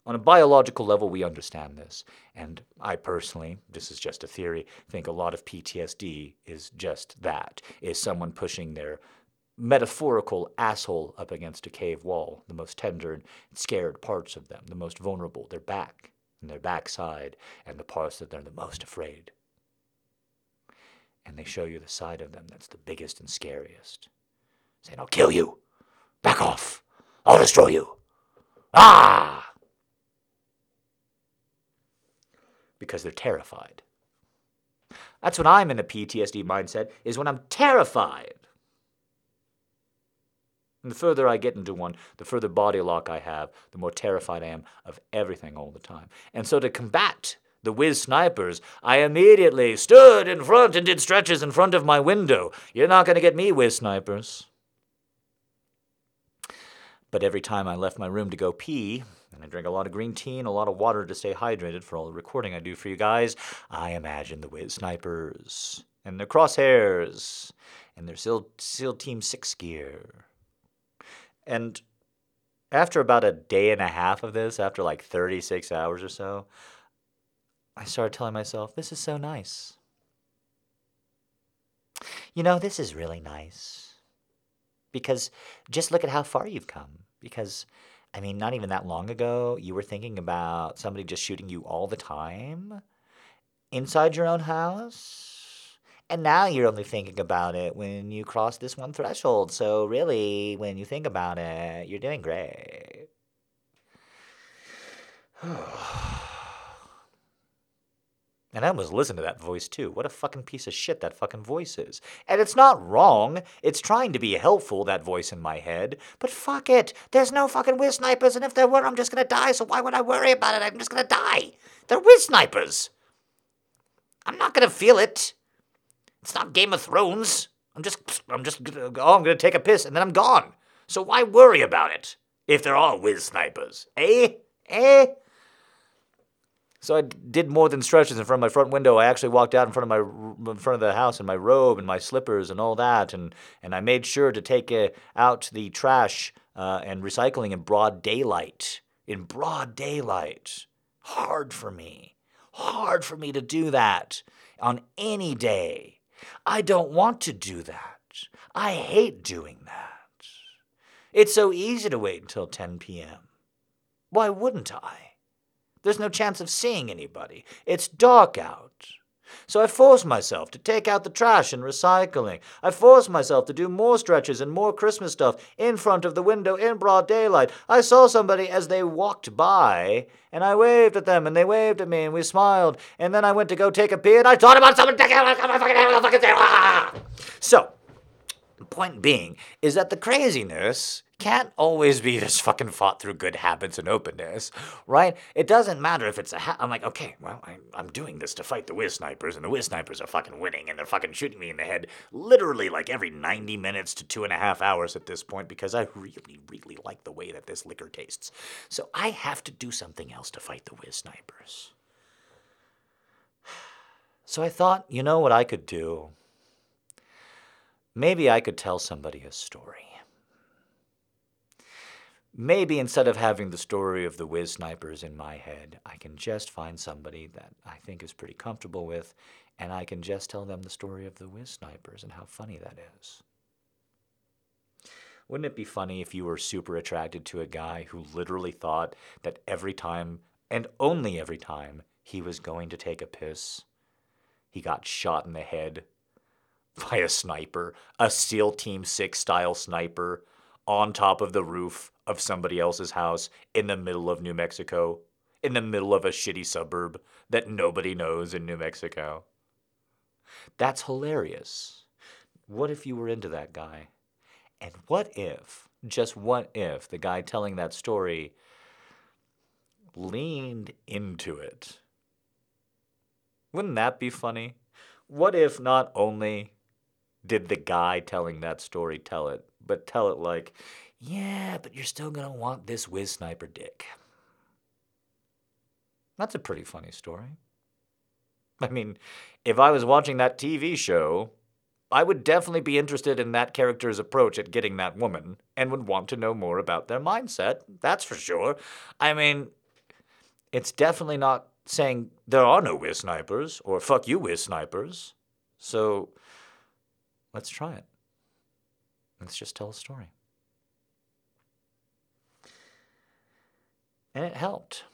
[SPEAKER 1] On a biological level, we understand this. And I personally, this is just a theory, think a lot of PTSD is just that is someone pushing their metaphorical asshole up against a cave wall, the most tender and scared parts of them, the most vulnerable, their back and their backside, and the parts that they're the most afraid. And they show you the side of them that's the biggest and scariest. Saying, I'll kill you. Back off. I'll destroy you. Ah! Because they're terrified. That's when I'm in a PTSD mindset, is when I'm terrified. And the further I get into one, the further body lock I have, the more terrified I am of everything all the time. And so to combat the whiz snipers, I immediately stood in front and did stretches in front of my window. You're not going to get me, whiz snipers. But every time I left my room to go pee, and I drink a lot of green tea and a lot of water to stay hydrated for all the recording I do for you guys, I imagine the whiz snipers and their crosshairs and their SEAL, SEAL Team 6 gear and after about a day and a half of this, after like 36 hours or so, I started telling myself, this is so nice. You know, this is really nice. Because just look at how far you've come. Because, I mean, not even that long ago, you were thinking about somebody just shooting you all the time inside your own house and now you're only thinking about it when you cross this one threshold. So, really, when you think about it, you're doing great. And I was listening to that voice too. What a fucking piece of shit that fucking voice is. And it's not wrong. It's trying to be helpful, that voice in my head. But fuck it. There's no fucking whiz snipers, and if there were, I'm just gonna die, so why would I worry about it? I'm just gonna die. They're whiz snipers. I'm not gonna feel it. It's not Game of Thrones. I'm just, I'm just, oh, I'm gonna take a piss and then I'm gone. So why worry about it if they're all whiz snipers? Eh? Eh? So I did more than stretches in front of my front window. I actually walked out in front of my in front of the house in my robe and my slippers and all that, and and I made sure to take uh, out the trash uh, and recycling in broad daylight. In broad daylight, hard for me, hard for me to do that on any day. I don't want to do that. I hate doing that. It's so easy to wait until 10 p.m. Why wouldn't I? There's no chance of seeing anybody. It's dark out. So I force myself to take out the trash and recycling. I force myself to do more stretches and more Christmas stuff in front of the window in broad daylight. I saw somebody as they walked by, and I waved at them, and they waved at me, and we smiled. And then I went to go take a pee, and I thought about someone taking a So, the point being is that the craziness can't always be just fucking fought through good habits and openness, right? It doesn't matter if it's a ha- I'm like, okay, well, I, I'm doing this to fight the whiz snipers, and the whiz snipers are fucking winning, and they're fucking shooting me in the head literally like every 90 minutes to two and a half hours at this point because I really, really like the way that this liquor tastes. So I have to do something else to fight the whiz snipers. So I thought, you know what I could do? Maybe I could tell somebody a story. Maybe instead of having the story of the whiz snipers in my head, I can just find somebody that I think is pretty comfortable with, and I can just tell them the story of the whiz snipers and how funny that is. Wouldn't it be funny if you were super attracted to a guy who literally thought that every time, and only every time, he was going to take a piss, he got shot in the head by a sniper, a SEAL Team 6 style sniper, on top of the roof of somebody else's house in the middle of New Mexico, in the middle of a shitty suburb that nobody knows in New Mexico. That's hilarious. What if you were into that guy? And what if, just what if, the guy telling that story leaned into it? Wouldn't that be funny? What if not only did the guy telling that story tell it, but tell it like, yeah, but you're still going to want this whiz sniper dick? That's a pretty funny story. I mean, if I was watching that TV show, I would definitely be interested in that character's approach at getting that woman and would want to know more about their mindset. That's for sure. I mean, it's definitely not saying there are no whiz snipers or fuck you, whiz snipers. So let's try it. Let's just tell a story. And it helped.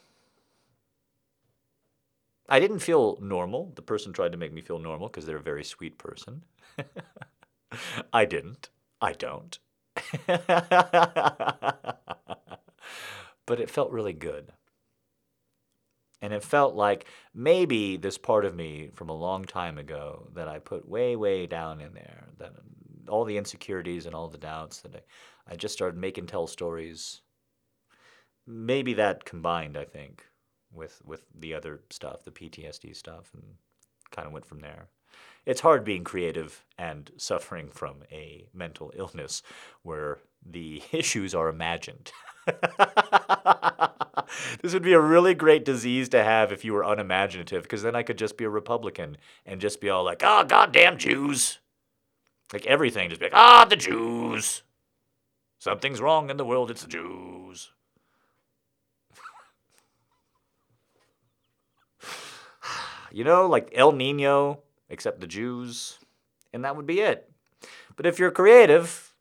[SPEAKER 1] I didn't feel normal. The person tried to make me feel normal because they're a very sweet person. I didn't. I don't. but it felt really good. And it felt like maybe this part of me from a long time ago that I put way, way down in there, that all the insecurities and all the doubts that I, I just started making tell stories. Maybe that combined, I think, with with the other stuff, the PTSD stuff, and kind of went from there. It's hard being creative and suffering from a mental illness where the issues are imagined. this would be a really great disease to have if you were unimaginative, because then I could just be a Republican and just be all like, "Ah, oh, goddamn Jews!" Like everything, just be like, "Ah, the Jews." Something's wrong in the world. It's the Jews. you know, like El Nino, except the Jews, and that would be it. But if you're creative,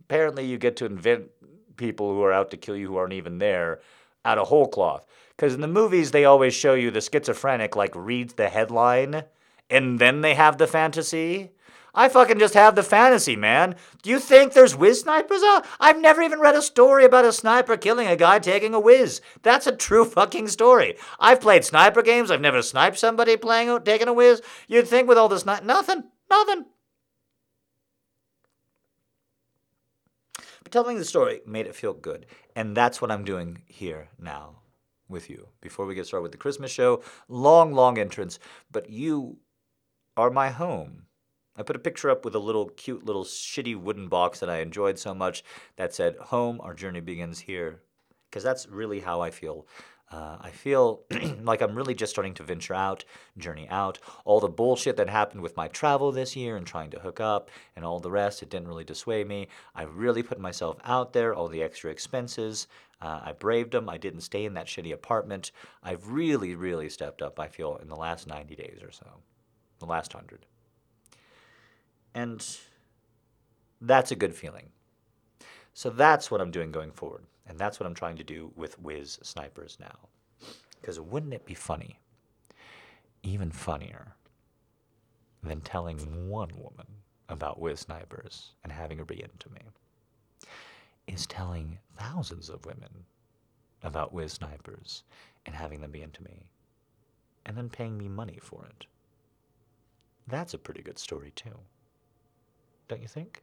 [SPEAKER 1] apparently you get to invent people who are out to kill you who aren't even there out of whole cloth. Because in the movies, they always show you the schizophrenic, like, reads the headline and then they have the fantasy. I fucking just have the fantasy, man. Do you think there's whiz snipers out? I've never even read a story about a sniper killing a guy taking a whiz. That's a true fucking story. I've played sniper games. I've never sniped somebody playing taking a whiz. You'd think with all this nothing, nothing. But telling the story made it feel good, and that's what I'm doing here now with you. Before we get started with the Christmas show, long, long entrance, but you are my home. I put a picture up with a little cute little shitty wooden box that I enjoyed so much that said, Home, our journey begins here. Because that's really how I feel. Uh, I feel like I'm really just starting to venture out, journey out. All the bullshit that happened with my travel this year and trying to hook up and all the rest, it didn't really dissuade me. I really put myself out there, all the extra expenses. Uh, I braved them. I didn't stay in that shitty apartment. I've really, really stepped up, I feel, in the last 90 days or so, the last 100. And that's a good feeling. So that's what I'm doing going forward. And that's what I'm trying to do with Whiz Snipers now. Because wouldn't it be funny, even funnier, than telling one woman about Whiz Snipers and having her be into me, is telling thousands of women about Whiz Snipers and having them be into me, and then paying me money for it. That's a pretty good story, too don't you think?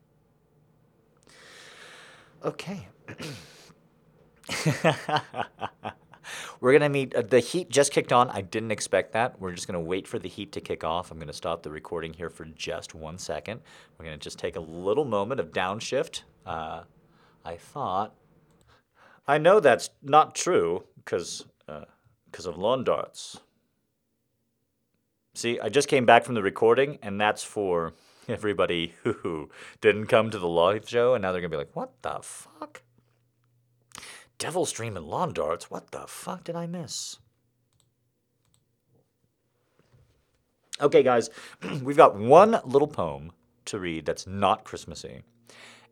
[SPEAKER 1] Okay. We're going to meet. Uh, the heat just kicked on. I didn't expect that. We're just going to wait for the heat to kick off. I'm going to stop the recording here for just one second. We're going to just take a little moment of downshift. Uh, I thought. I know that's not true because because uh, of lawn darts. See, I just came back from the recording, and that's for everybody who didn't come to the live show, and now they're gonna be like, "What the fuck? Devil Stream and lawn darts? What the fuck did I miss?" Okay, guys, we've got one little poem to read that's not Christmassy,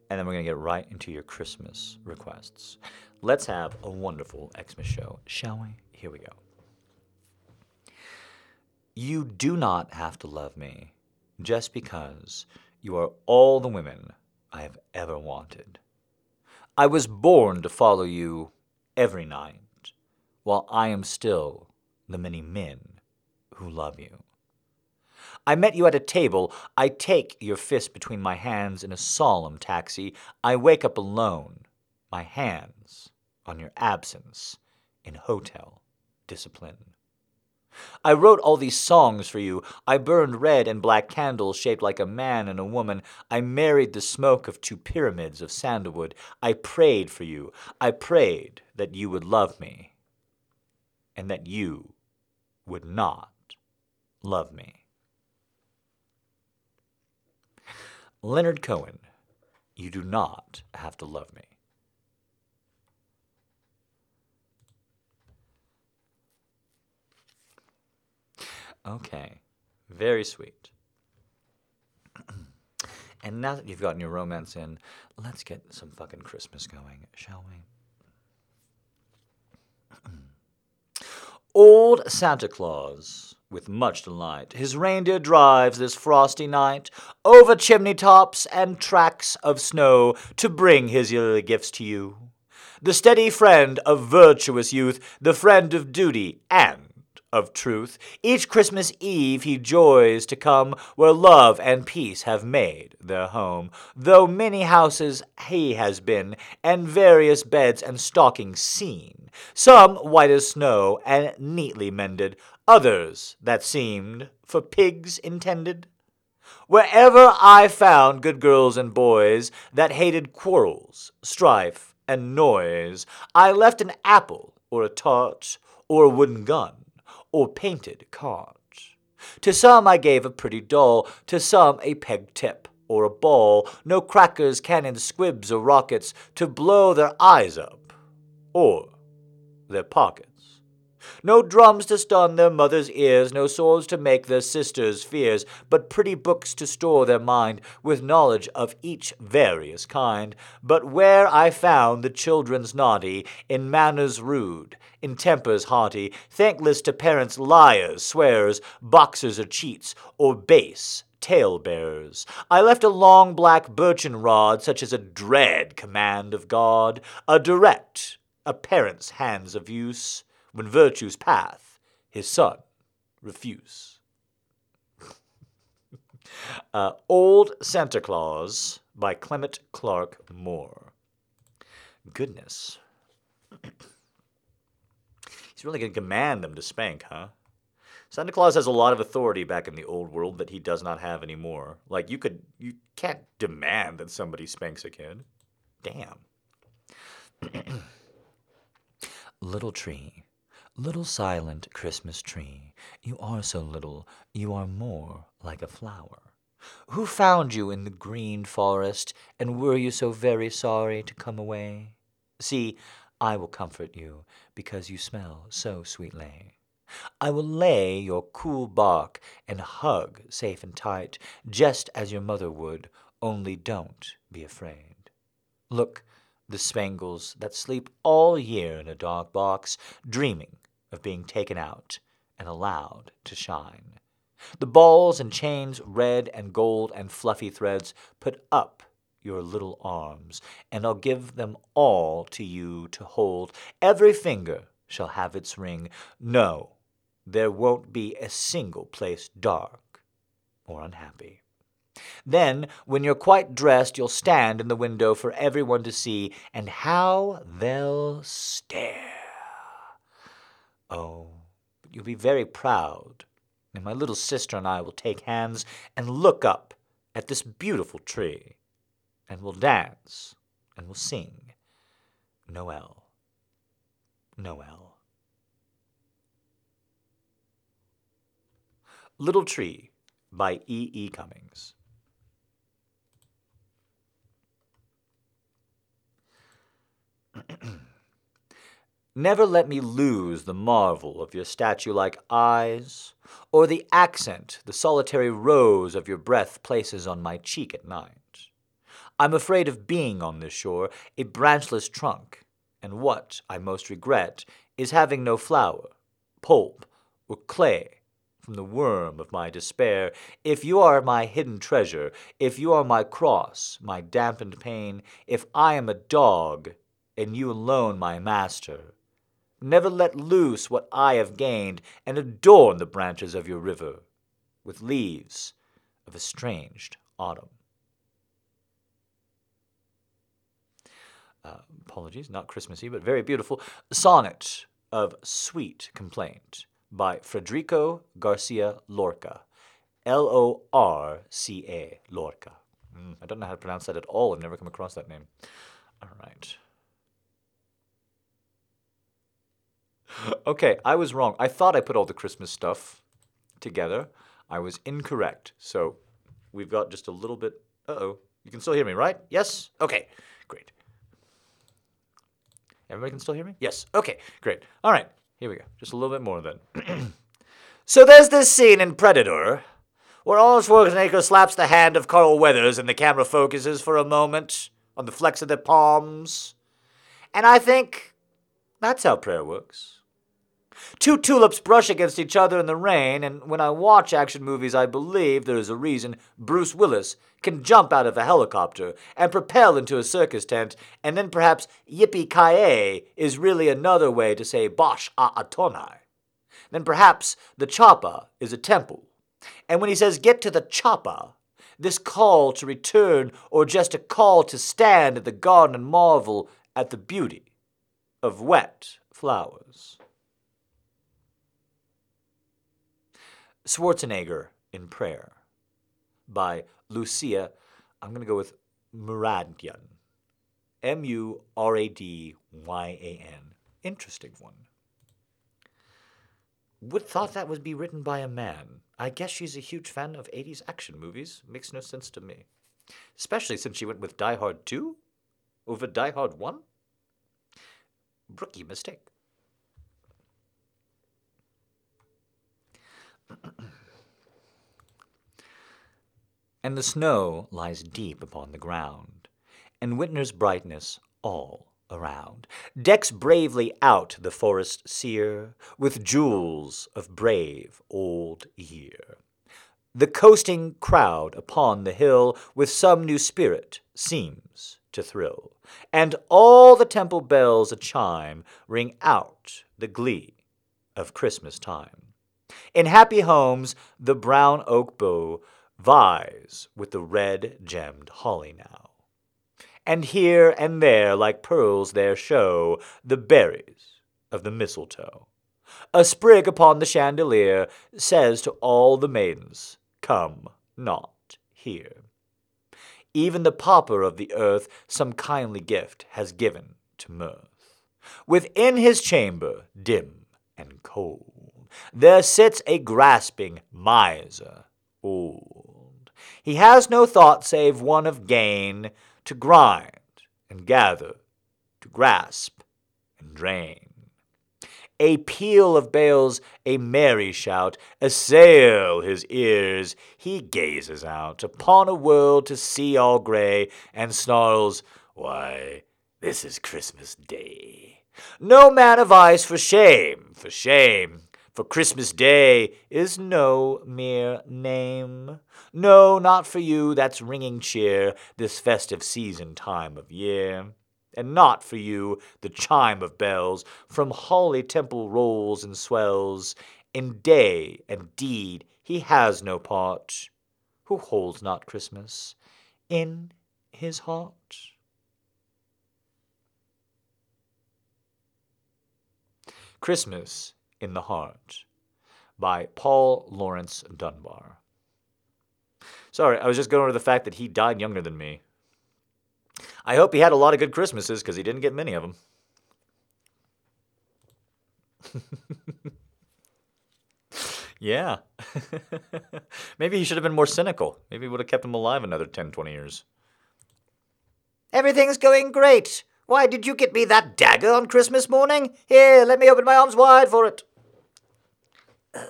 [SPEAKER 1] and then we're gonna get right into your Christmas requests. Let's have a wonderful Xmas show, shall we? Here we go. You do not have to love me just because you are all the women I have ever wanted. I was born to follow you every night, while I am still the many men who love you. I met you at a table. I take your fist between my hands in a solemn taxi. I wake up alone, my hands on your absence in hotel discipline. I wrote all these songs for you. I burned red and black candles shaped like a man and a woman. I married the smoke of two pyramids of sandalwood. I prayed for you. I prayed that you would love me and that you would not love me. Leonard Cohen, you do not have to love me. Okay, very sweet. and now that you've gotten your romance in, let's get some fucking Christmas going, shall we? Old Santa Claus, with much delight, his reindeer drives this frosty night over chimney tops and tracks of snow to bring his yearly gifts to you. The steady friend of virtuous youth, the friend of duty and of truth. Each Christmas Eve he joys to come where love and peace have made their home. Though many houses he has been, and various beds and stockings seen, some white as snow and neatly mended, others that seemed for pigs intended. Wherever I found good girls and boys that hated quarrels, strife, and noise, I left an apple or a tart or a wooden gun or painted cards. To some I gave a pretty doll, to some a peg tip or a ball, no crackers, cannons, squibs, or rockets to blow their eyes up or their pockets. No drums to stun their mother's ears, no swords to make their sisters' fears, but pretty books to store their mind with knowledge of each various kind. But where I found the children's naughty, in manners rude, in tempers haughty, thankless to parents, liars, swears, boxers or cheats, or base, tale-bearers. I left a long black birchen rod, such as a dread command of God, a direct, a parent's hands of use, when virtue's path his son refuse. uh, Old Santa Claus by Clement Clarke Moore. Goodness. He's really going to command them to spank, huh? Santa Claus has a lot of authority back in the old world that he does not have anymore. Like you could you can't demand that somebody spanks a kid. Damn. little tree, little silent Christmas tree, you are so little, you are more like a flower. Who found you in the green forest, and were you so very sorry to come away? See, I will comfort you, because you smell so sweetly. I will lay your cool bark and hug safe and tight, just as your mother would, only don't be afraid. Look, the spangles that sleep all year in a dark box, dreaming of being taken out and allowed to shine. The balls and chains, red and gold and fluffy threads, put up your little arms, and I'll give them all to you to hold. Every finger shall have its ring. No, there won't be a single place dark or unhappy. Then, when you're quite dressed, you'll stand in the window for everyone to see, and how they'll stare. Oh, but you'll be very proud, and my little sister and I will take hands and look up at this beautiful tree and we'll dance and we'll sing Noel, Noel. Little Tree by E. E. Cummings. Never let me lose the marvel of your statue like eyes, or the accent the solitary rose of your breath places on my cheek at night. I'm afraid of being on this shore a branchless trunk, and what I most regret is having no flower, pulp, or clay from the worm of my despair, if you are my hidden treasure, if you are my cross, my dampened pain, if I am a dog, and you alone my master, never let loose what I have gained, and adorn the branches of your river with leaves of estranged autumn. Uh, apologies, not Christmassy, but very beautiful. Sonnet of Sweet Complaint by Federico Garcia Lorca. L O R C A, Lorca. Mm, I don't know how to pronounce that at all. I've never come across that name. All right. Okay, I was wrong. I thought I put all the Christmas stuff together. I was incorrect. So we've got just a little bit. Uh oh. You can still hear me, right? Yes? Okay, great. Everybody can still hear me? Yes. Okay, great. All right, here we go. Just a little bit more then. so there's this scene in Predator where Arnold Schwarzenegger slaps the hand of Carl Weathers and the camera focuses for a moment on the flex of their palms. And I think that's how prayer works. Two tulips brush against each other in the rain, and when I watch action movies, I believe there is a reason Bruce Willis can jump out of a helicopter and propel into a circus tent, and then perhaps yippee ki is really another way to say bosh a atonai. Then perhaps the chapa is a temple. And when he says get to the chapa, this call to return or just a call to stand at the garden and marvel at the beauty of wet flowers. Schwarzenegger in Prayer by Lucia, I'm going to go with Muradyan. M U R A D Y A N. Interesting one. Would thought that would be written by a man. I guess she's a huge fan of 80s action movies. Makes no sense to me. Especially since she went with Die Hard 2 over Die Hard 1. Rookie mistake. and the snow lies deep upon the ground, and winter's brightness all around decks bravely out the forest sear with jewels of brave old year. The coasting crowd upon the hill with some new spirit seems to thrill, and all the temple bells a chime ring out the glee of Christmas time. In happy homes, the brown oak bough vies with the red gemmed holly now. And here and there, like pearls, there show the berries of the mistletoe. A sprig upon the chandelier says to all the maidens, Come not here. Even the pauper of the earth some kindly gift has given to mirth. Within his chamber, dim and cold, there sits a grasping miser, old. He has no thought save one of gain, to grind and gather, to grasp and drain. A peal of bells, a merry shout, assail his ears. He gazes out upon a world to see all gray, and snarls, Why, this is Christmas Day. No man of ice, for shame, for shame for Christmas Day is no mere name. No, not for you, that's ringing cheer, this festive season time of year. And not for you, the chime of bells from Holly Temple rolls and swells. In day and deed he has no part, who holds not Christmas in his heart. Christmas in the Heart by Paul Laurence Dunbar. Sorry, I was just going over the fact that he died younger than me. I hope he had a lot of good Christmases because he didn't get many of them. yeah. Maybe he should have been more cynical. Maybe he would have kept him alive another 10, 20 years. Everything's going great. Why did you get me that dagger on Christmas morning? Here, let me open my arms wide for it.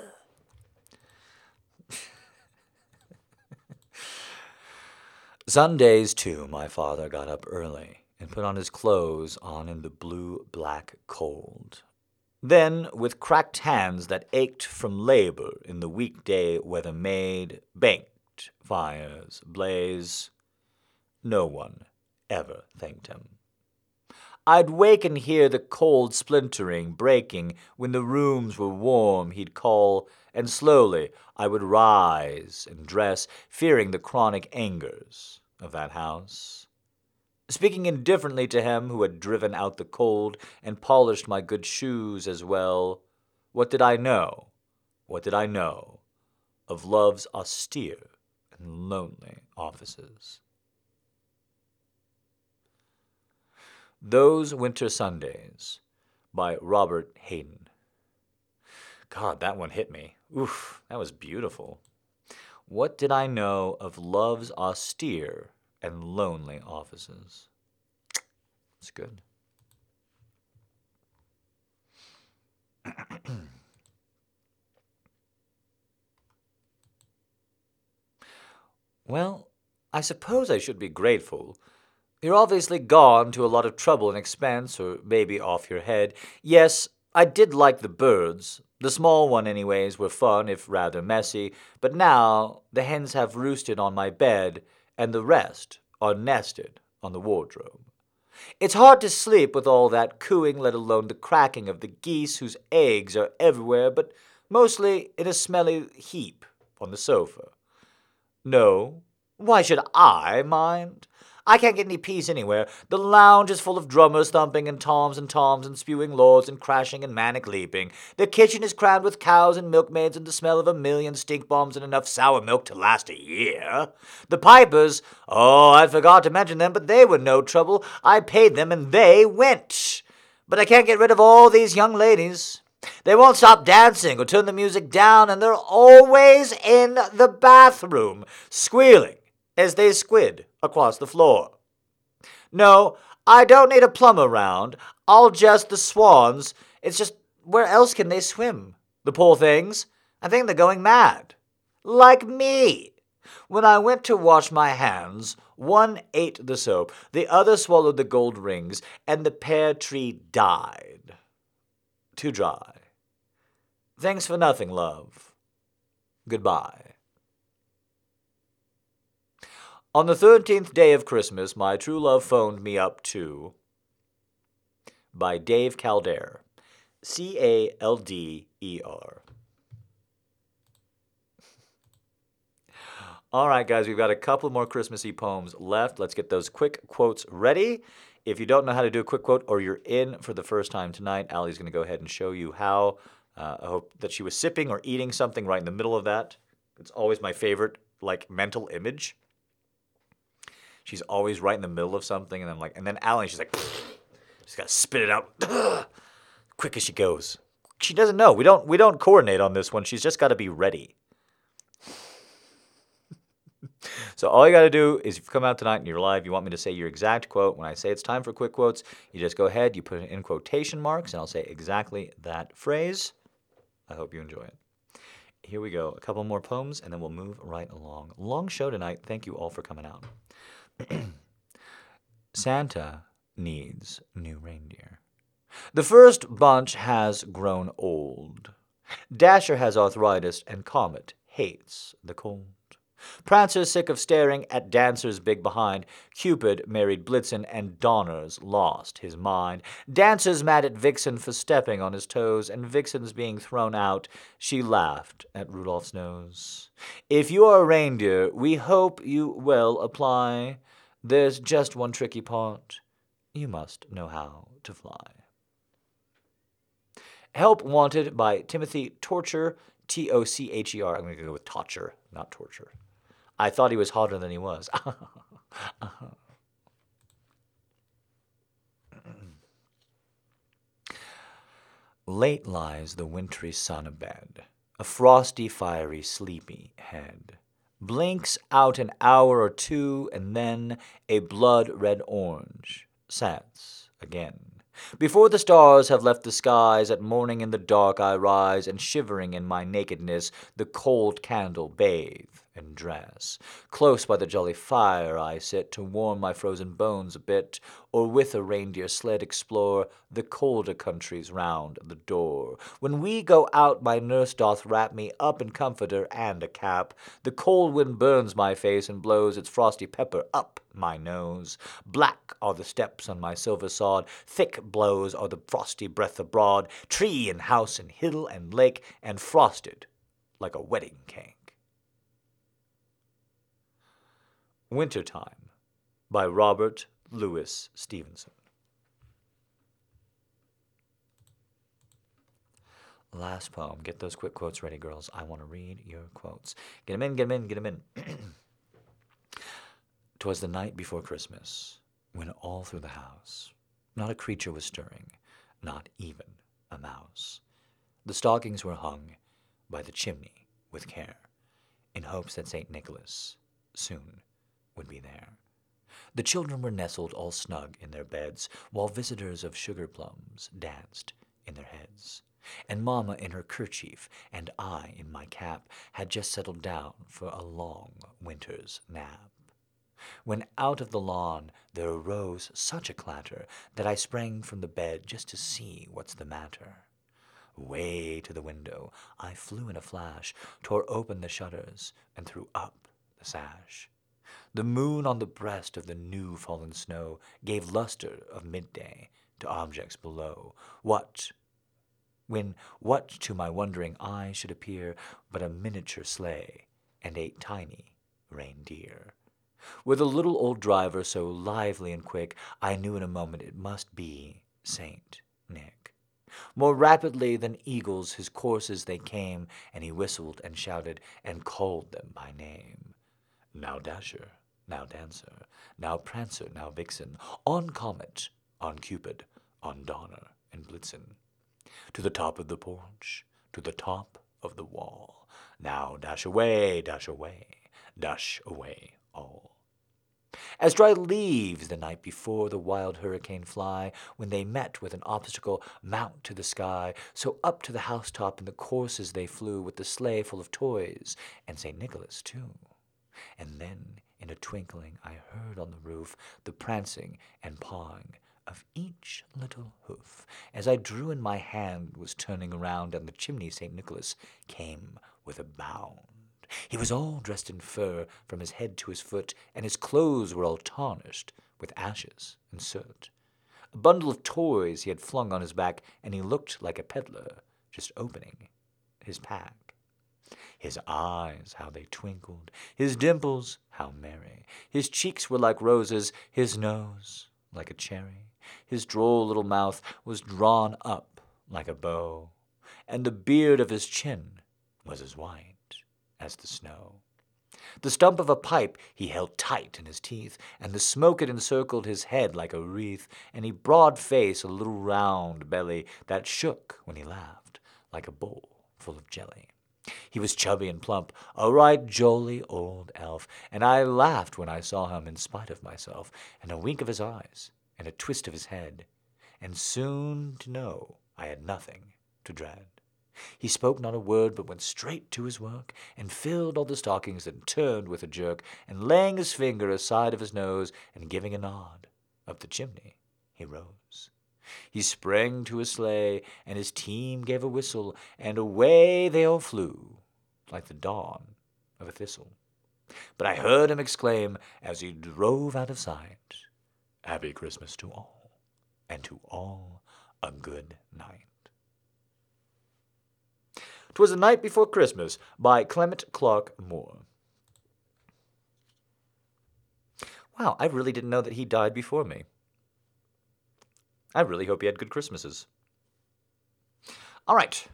[SPEAKER 1] Sundays, too, my father got up early and put on his clothes on in the blue black cold. Then, with cracked hands that ached from labor in the weekday weather made, banked fires blaze, no one ever thanked him. I'd wake and hear the cold splintering, breaking. When the rooms were warm, he'd call, and slowly I would rise and dress, fearing the chronic angers of that house. Speaking indifferently to him who had driven out the cold and polished my good shoes as well, what did I know? What did I know of love's austere and lonely offices? Those Winter Sundays by Robert Hayden. God, that one hit me. Oof, that was beautiful. What did I know of love's austere and lonely offices? It's good. well, I suppose I should be grateful you're obviously gone to a lot of trouble and expense, or maybe off your head. Yes, I did like the birds. The small one, anyways, were fun, if rather messy. But now the hens have roosted on my bed, and the rest are nested on the wardrobe. It's hard to sleep with all that cooing, let alone the cracking of the geese whose eggs are everywhere, but mostly in a smelly heap on the sofa. No, why should I mind? I can't get any peace anywhere. The lounge is full of drummers thumping and toms and toms and spewing lords and crashing and manic leaping. The kitchen is crammed with cows and milkmaids and the smell of a million stink bombs and enough sour milk to last a year. The pipers, oh, I forgot to mention them, but they were no trouble. I paid them and they went. But I can't get rid of all these young ladies. They won't stop dancing or turn the music down, and they're always in the bathroom, squealing as they squid across the floor. No, I don't need a plumber around. I'll just the swans. It's just where else can they swim? The poor things. I think they're going mad. Like me. When I went to wash my hands, one ate the soap, the other swallowed the gold rings, and the pear tree died. Too dry. Thanks for nothing, love. Goodbye. On the thirteenth day of Christmas, my true love phoned me up too. By Dave Calder. C A L D E R. All right, guys, we've got a couple more Christmassy poems left. Let's get those quick quotes ready. If you don't know how to do a quick quote or you're in for the first time tonight, Allie's going to go ahead and show you how. Uh, I hope that she was sipping or eating something right in the middle of that. It's always my favorite, like, mental image she's always right in the middle of something, and I'm like, and then Alan, she's like, she's got to spit it out, quick as she goes. She doesn't know. We don't we don't coordinate on this one. She's just got to be ready. so all you got to do is if you come out tonight and you're live, you want me to say your exact quote. When I say it's time for quick quotes, you just go ahead, you put it in quotation marks, and I'll say exactly that phrase. I hope you enjoy it. Here we go. A couple more poems, and then we'll move right along. Long show tonight. Thank you all for coming out. Santa needs new reindeer. The first bunch has grown old. Dasher has arthritis, and Comet hates the cold. Prancer's sick of staring at Dancer's big behind. Cupid married Blitzen, and Donner's lost his mind. Dancer's mad at Vixen for stepping on his toes, and Vixen's being thrown out. She laughed at Rudolph's nose. If you are a reindeer, we hope you will apply. There's just one tricky part. You must know how to fly. Help Wanted by Timothy Tocher, T O C H E R. I'm going to go with Torture, not Torture. I thought he was hotter than he was. Late lies the wintry sun abed, a frosty, fiery, sleepy head. Blinks out an hour or two, and then a blood red orange sets again. Before the stars have left the skies, at morning in the dark I rise, and shivering in my nakedness, the cold candle bathe and dress. Close by the jolly fire I sit to warm my frozen bones a bit, or with a reindeer sled explore the colder countries round the door. When we go out, my nurse doth wrap me up in comforter and a cap. The cold wind burns my face and blows its frosty pepper up my nose. Black are the steps on my silver sod, thick blows are the frosty breath abroad, tree and house and hill and lake, and frosted like a wedding cake. Wintertime by Robert Louis Stevenson. Last poem. Get those quick quotes ready, girls. I want to read your quotes. Get them in, get them in, get them in. Twas the night before Christmas, when all through the house not a creature was stirring, not even a mouse. The stockings were hung by the chimney with care, in hopes that St. Nicholas soon would be there. The children were nestled all snug in their beds, while visitors of sugar plums danced in their heads. And Mamma in her kerchief, and I in my cap, had just settled down for a long winter's nap. When out of the lawn there arose such a clatter that I sprang from the bed just to see what's the matter. Way to the window I flew in a flash, tore open the shutters, and threw up the sash. The moon on the breast of the new fallen snow gave luster of midday to objects below. What, when what to my wondering eye should appear but a miniature sleigh and eight tiny reindeer? With a little old driver so lively and quick, I knew in a moment it must be Saint Nick. More rapidly than eagles his courses they came, and he whistled and shouted and called them by name. Now Dasher, now Dancer, now Prancer, now Vixen, on Comet, on Cupid, on Donner and Blitzen. To the top of the porch, to the top of the wall. Now dash away, dash away, dash away all. As dry leaves the night before the wild hurricane fly, when they met with an obstacle, mount to the sky, so up to the housetop in the courses they flew, with the sleigh full of toys, and St. Nicholas too. And then in a twinkling I heard on the roof the prancing and pawing of each little hoof. As I drew in my hand, was turning around, and the chimney St. Nicholas came with a bound. He was all dressed in fur from his head to his foot, and his clothes were all tarnished with ashes and soot. A bundle of toys he had flung on his back, and he looked like a peddler just opening his pack. His eyes, how they twinkled, his dimples, how merry. His cheeks were like roses, his nose like a cherry. His droll little mouth was drawn up like a bow, and the beard of his chin was as white as the snow. The stump of a pipe he held tight in his teeth, and the smoke it encircled his head like a wreath, and he broad face a little round belly that shook when he laughed like a bowl full of jelly. He was chubby and plump, a right jolly old elf, and I laughed when I saw him in spite of myself, and a wink of his eyes, and a twist of his head, and soon to know I had nothing to dread. He spoke not a word, but went straight to his work, and filled all the stockings, and turned with a jerk, and laying his finger aside of his nose, and giving a nod, up the chimney he rose. He sprang to his sleigh, and his team gave a whistle, and away they all flew, like the dawn of a thistle. But I heard him exclaim, as he drove out of sight, Happy Christmas to all, and to all a good night. 'Twas the Night Before Christmas by Clement Clarke Moore. Wow, I really didn't know that he died before me. I really hope you had good Christmases. All right.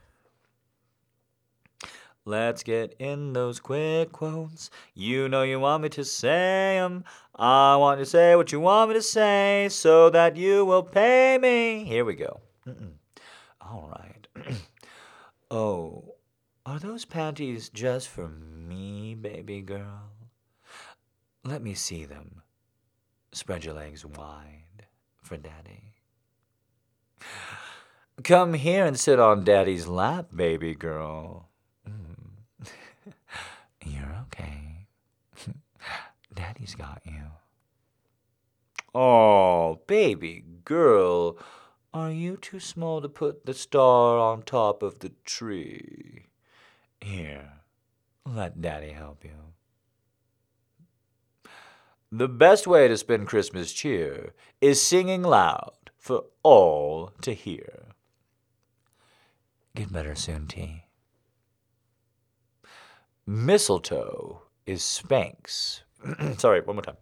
[SPEAKER 1] Let's get in those quick quotes. You know you want me to say 'em. I want to say what you want me to say so that you will pay me. Here we go. Mm-mm. All right. oh, are those panties just for me, baby girl? Let me see them. Spread your legs wide for daddy. Come here and sit on daddy's lap, baby girl. Mm. You're okay. Daddy's got you. Oh, baby girl, are you too small to put the star on top of the tree? Here, let Daddy help you. The best way to spend Christmas cheer is singing loud for all to hear. Get better soon, T. Mistletoe is Spanx. Sorry, one more time.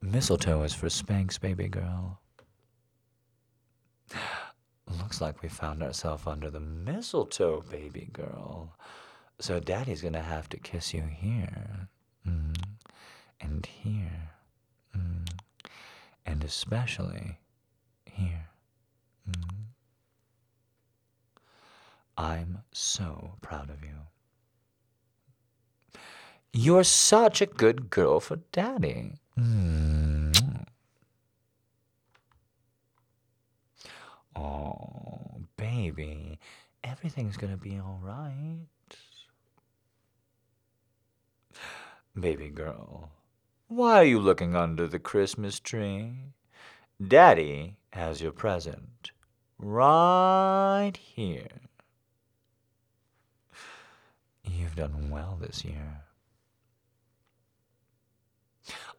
[SPEAKER 1] Mistletoe is for Spanx, baby girl. Looks like we found ourselves under the mistletoe, baby girl. So daddy's gonna have to kiss you here. Mm. And here. Mm. And especially here. Mm. I'm so proud of you. You're such a good girl for daddy. Mm. Oh, baby, everything's gonna be all right. Baby girl, why are you looking under the Christmas tree? Daddy has your present right here. You've done well this year.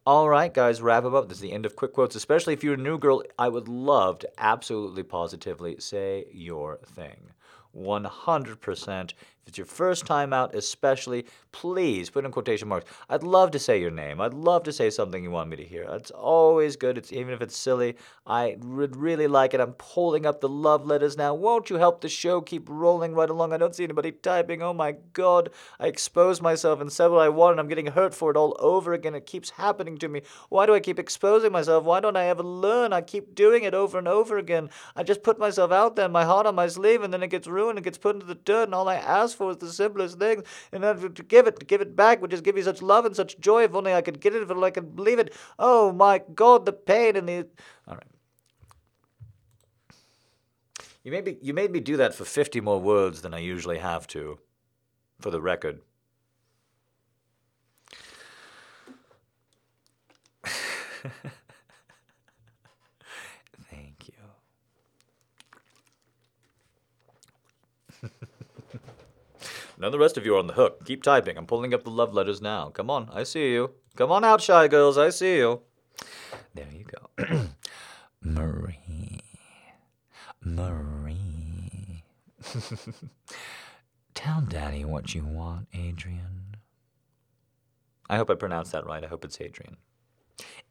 [SPEAKER 1] All right, guys, wrap up. This is the end of quick quotes. Especially if you're a new girl, I would love to absolutely positively say your thing. 100%. If it's your first time out, especially, please put in quotation marks. I'd love to say your name. I'd love to say something you want me to hear. It's always good. It's even if it's silly. I would really like it. I'm pulling up the love letters now. Won't you help the show keep rolling right along? I don't see anybody typing. Oh my god. I exposed myself and said what I wanted. I'm getting hurt for it all over again. It keeps happening to me. Why do I keep exposing myself? Why don't I ever learn? I keep doing it over and over again. I just put myself out there, my heart on my sleeve, and then it gets ruined and gets put into the dirt, and all I ask for the simplest things. And then to give it, to give it back would just give me such love and such joy. If only I could get it, if only I could believe it. Oh my God, the pain and the. All right. You made me, you made me do that for 50 more words than I usually have to, for the record. Thank you. Now the rest of you are on the hook. Keep typing. I'm pulling up the love letters now. Come on, I see you. Come on out, shy girls. I see you. There you go. Marie. Marie. Tell Daddy what you want, Adrian. I hope I pronounced that right. I hope it's Adrian.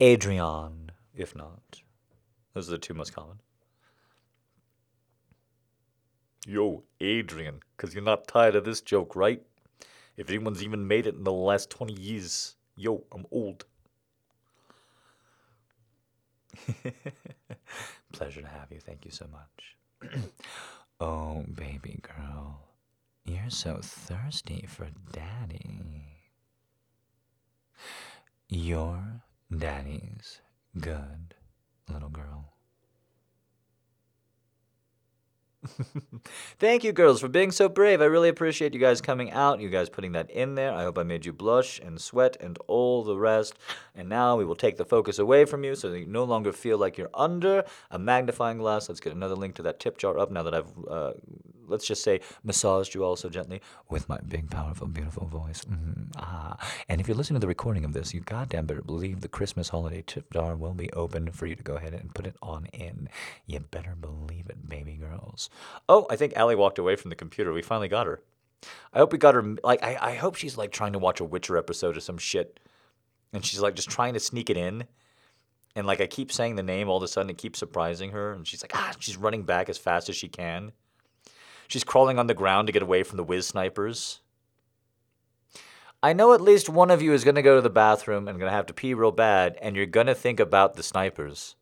[SPEAKER 1] Adrian, if not. Those are the two most common. Yo, Adrian, because you're not tired of this joke, right? If anyone's even made it in the last 20 years, yo, I'm old. Pleasure to have you. Thank you so much. oh, baby girl, you're so thirsty for daddy. Your daddy's good, little girl. Thank you, girls, for being so brave. I really appreciate you guys coming out, you guys putting that in there. I hope I made you blush and sweat and all the rest. And now we will take the focus away from you so that you no longer feel like you're under a magnifying glass. Let's get another link to that tip jar up now that I've, uh, let's just say, massaged you all so gently with my big, powerful, beautiful voice. Mm, ah. And if you're listening to the recording of this, you goddamn better believe the Christmas holiday tip jar will be open for you to go ahead and put it on in. You better believe it, baby girls. Oh, I think Allie walked away from the computer. We finally got her. I hope we got her. Like, I, I hope she's like trying to watch a Witcher episode or some shit. And she's like just trying to sneak it in. And like I keep saying the name, all of a sudden it keeps surprising her. And she's like, ah, she's running back as fast as she can. She's crawling on the ground to get away from the whiz snipers. I know at least one of you is going to go to the bathroom and going to have to pee real bad, and you're going to think about the snipers.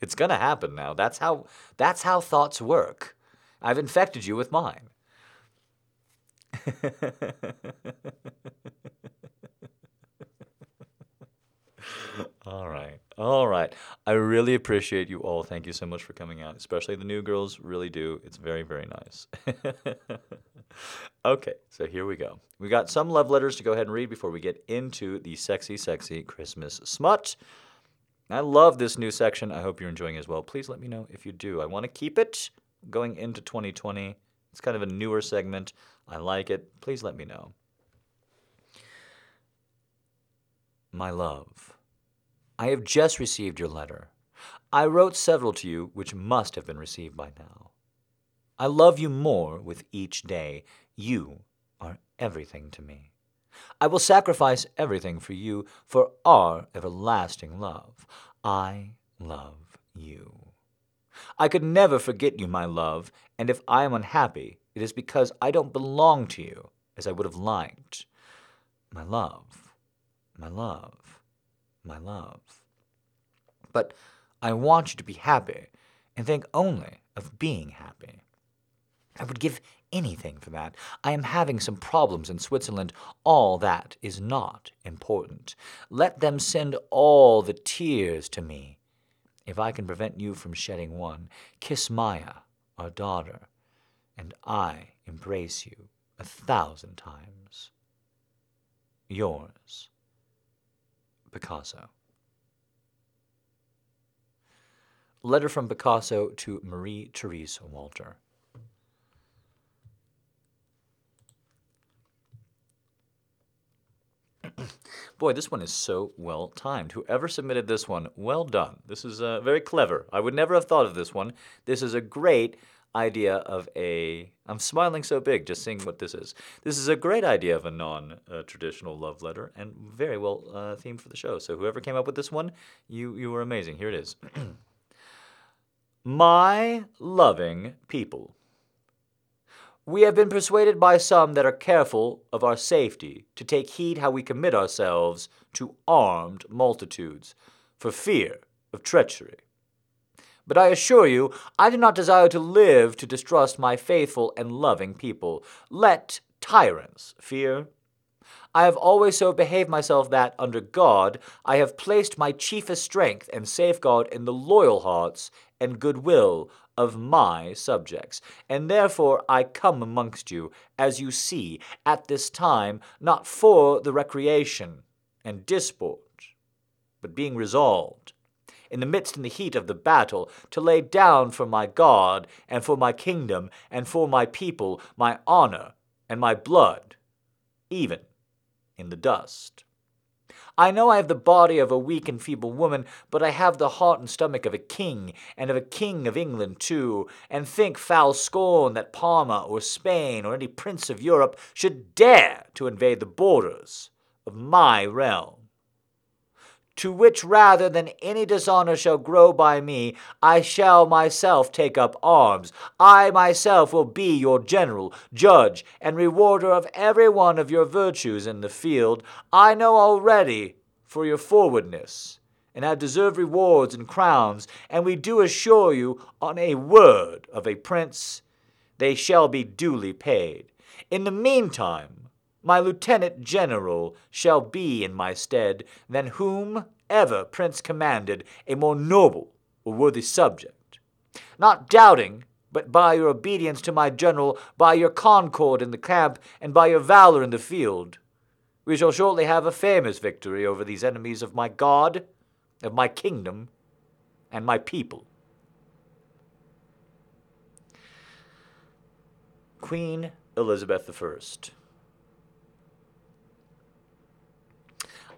[SPEAKER 1] It's going to happen now. That's how that's how thoughts work. I've infected you with mine. all right. All right. I really appreciate you all. Thank you so much for coming out, especially the new girls. Really do. It's very, very nice. okay, so here we go. We got some love letters to go ahead and read before we get into the sexy, sexy Christmas smut. I love this new section. I hope you're enjoying as well. Please let me know if you do. I want to keep it going into 2020. It's kind of a newer segment. I like it. Please let me know. My love, I have just received your letter. I wrote several to you which must have been received by now. I love you more with each day. You are everything to me. I will sacrifice everything for you, for our everlasting love. I love you. I could never forget you, my love, and if I am unhappy, it is because I don't belong to you as I would have liked. My love, my love, my love. But I want you to be happy and think only of being happy. I would give anything for that. I am having some problems in Switzerland. All that is not important. Let them send all the tears to me. If I can prevent you from shedding one, kiss Maya, our daughter, and I embrace you a thousand times. Yours, Picasso. Letter from Picasso to Marie Therese Walter. Boy, this one is so well timed. Whoever submitted this one, well done. This is uh, very clever. I would never have thought of this one. This is a great idea of a. I'm smiling so big just seeing what this is. This is a great idea of a non uh, traditional love letter and very well uh, themed for the show. So, whoever came up with this one, you, you were amazing. Here it is My loving people. We have been persuaded by some that are careful of our safety to take heed how we commit ourselves to armed multitudes, for fear of treachery. But I assure you, I do not desire to live to distrust my faithful and loving people. Let tyrants fear. I have always so behaved myself that, under God, I have placed my chiefest strength and safeguard in the loyal hearts and goodwill of my subjects. And therefore I come amongst you, as you see, at this time, not for the recreation and disport, but being resolved, in the midst and the heat of the battle, to lay down for my God, and for my kingdom, and for my people, my honor and my blood, even in the dust. I know I have the body of a weak and feeble woman, but I have the heart and stomach of a king, and of a king of England too, and think foul scorn that Parma or Spain or any prince of Europe should dare to invade the borders of my realm to which rather than any dishonor shall grow by me, I shall myself take up arms. I myself will be your general, judge, and rewarder of every one of your virtues in the field. I know already for your forwardness, and have deserved rewards and crowns, and we do assure you, on a word of a prince, they shall be duly paid. In the meantime, my lieutenant general shall be in my stead than whom ever prince commanded a more noble or worthy subject. Not doubting, but by your obedience to my general, by your concord in the camp, and by your valor in the field, we shall shortly have a famous victory over these enemies of my God, of my kingdom, and my people. Queen Elizabeth I.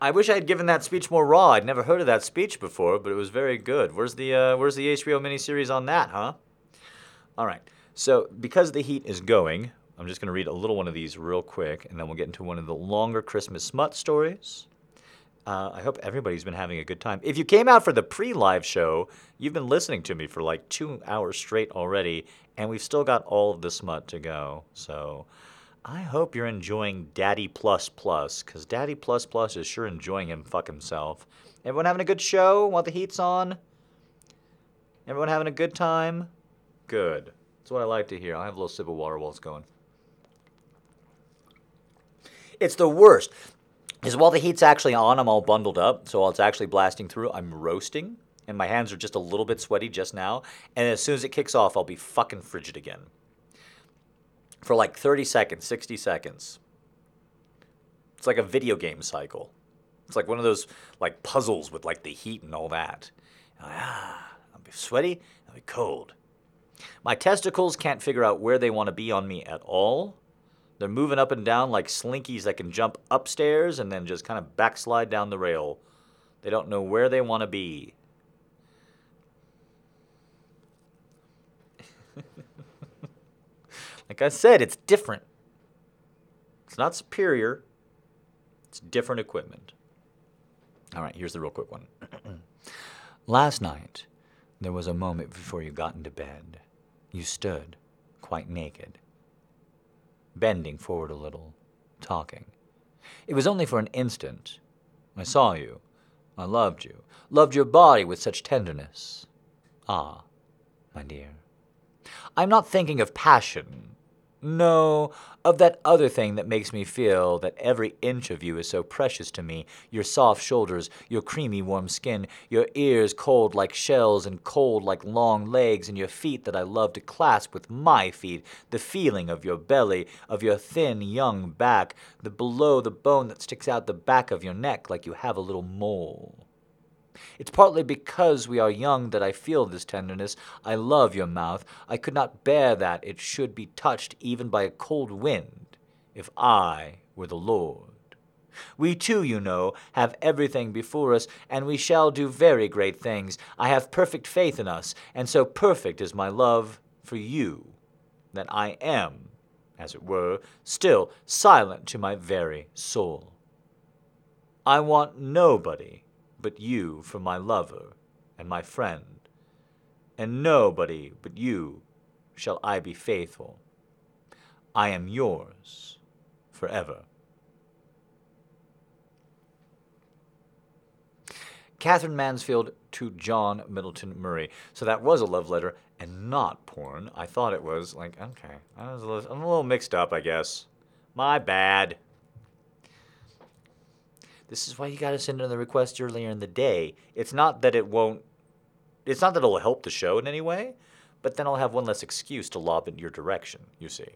[SPEAKER 1] I wish I had given that speech more raw. I'd never heard of that speech before, but it was very good. Where's the uh, Where's the HBO miniseries on that, huh? All right. So because the heat is going, I'm just going to read a little one of these real quick, and then we'll get into one of the longer Christmas smut stories. Uh, I hope everybody's been having a good time. If you came out for the pre-live show, you've been listening to me for like two hours straight already, and we've still got all of the smut to go. So. I hope you're enjoying Daddy Plus Plus, because Daddy Plus Plus is sure enjoying him fuck himself. Everyone having a good show while the heat's on? Everyone having a good time? Good. That's what I like to hear. I have a little sip of water while it's going. It's the worst. Is while the heat's actually on, I'm all bundled up. So while it's actually blasting through, I'm roasting. And my hands are just a little bit sweaty just now. And as soon as it kicks off, I'll be fucking frigid again. For like 30 seconds, 60 seconds. It's like a video game cycle. It's like one of those like puzzles with like the heat and all that. ah, I'll be sweaty, I'll be cold. My testicles can't figure out where they want to be on me at all. They're moving up and down like slinkies that can jump upstairs and then just kind of backslide down the rail. They don't know where they want to be. Like I said, it's different. It's not superior, it's different equipment. All right, here's the real quick one. Last night, there was a moment before you got into bed. You stood, quite naked, bending forward a little, talking. It was only for an instant. I saw you. I loved you. Loved your body with such tenderness. Ah, my dear. I'm not thinking of passion no, of that other thing that makes me feel that every inch of you is so precious to me your soft shoulders, your creamy warm skin, your ears cold like shells and cold like long legs, and your feet that I love to clasp with my feet, the feeling of your belly, of your thin young back, the below the bone that sticks out the back of your neck like you have a little mole. It's partly because we are young that I feel this tenderness. I love your mouth. I could not bear that it should be touched even by a cold wind, if I were the Lord. We too, you know, have everything before us, and we shall do very great things. I have perfect faith in us, and so perfect is my love for you that I am, as it were, still silent to my very soul. I want nobody but you for my lover and my friend, and nobody but you shall I be faithful. I am yours forever. Katherine Mansfield to John Middleton Murry. So that was a love letter and not porn. I thought it was like, okay, I was a little, I'm a little mixed up, I guess. My bad. This is why you got to send in the request earlier in the day. It's not that it won't, it's not that it'll help the show in any way, but then I'll have one less excuse to lob in your direction, you see.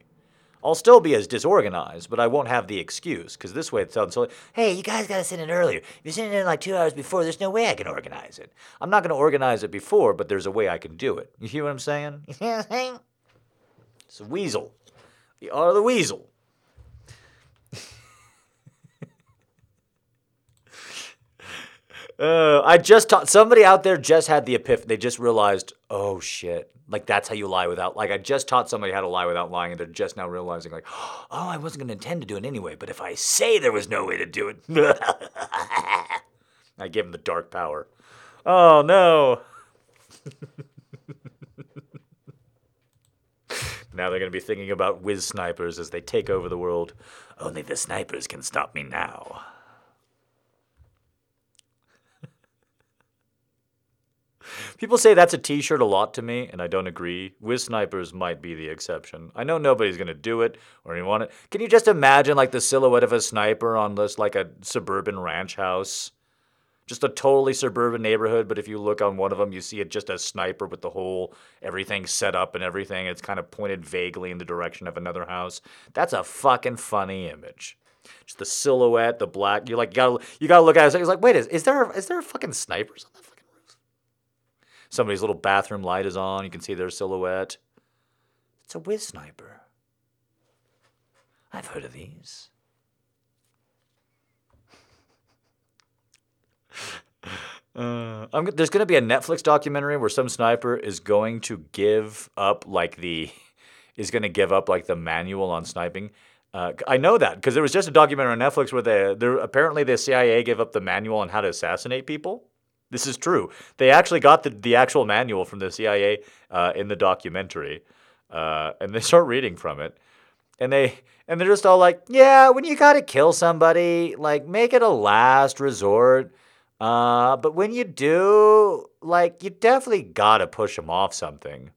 [SPEAKER 1] I'll still be as disorganized, but I won't have the excuse, because this way it sounds so hey, you guys got to send it earlier. If you send it in like two hours before, there's no way I can organize it. I'm not going to organize it before, but there's a way I can do it. You hear what I'm saying? You hear what I'm saying? It's a weasel. You are the weasel. Uh, I just taught somebody out there just had the epiphany. They just realized, oh shit, like that's how you lie without. Like I just taught somebody how to lie without lying, and they're just now realizing, like, oh, I wasn't gonna intend to do it anyway. But if I say there was no way to do it, I give them the dark power. Oh no. now they're gonna be thinking about whiz snipers as they take over the world. Only the snipers can stop me now. People say that's a T-shirt a lot to me, and I don't agree. Whiz snipers might be the exception. I know nobody's gonna do it or want it. Can you just imagine like the silhouette of a sniper on this like a suburban ranch house? Just a totally suburban neighborhood, but if you look on one of them, you see it just a sniper with the whole everything set up and everything. It's kind of pointed vaguely in the direction of another house. That's a fucking funny image just the silhouette, the black. You like you gotta you gotta look at it. It's like, wait, is, is there is there a fucking snipers on Somebody's little bathroom light is on. You can see their silhouette. It's a whiz sniper. I've heard of these. Uh, there's going to be a Netflix documentary where some sniper is going to give up like the is going to give up like the manual on sniping. Uh, I know that because there was just a documentary on Netflix where they, apparently the CIA gave up the manual on how to assassinate people. This is true. They actually got the, the actual manual from the CIA uh, in the documentary, uh, and they start reading from it, and they and they're just all like, "Yeah, when you gotta kill somebody, like make it a last resort." Uh, but when you do, like, you definitely gotta push them off something.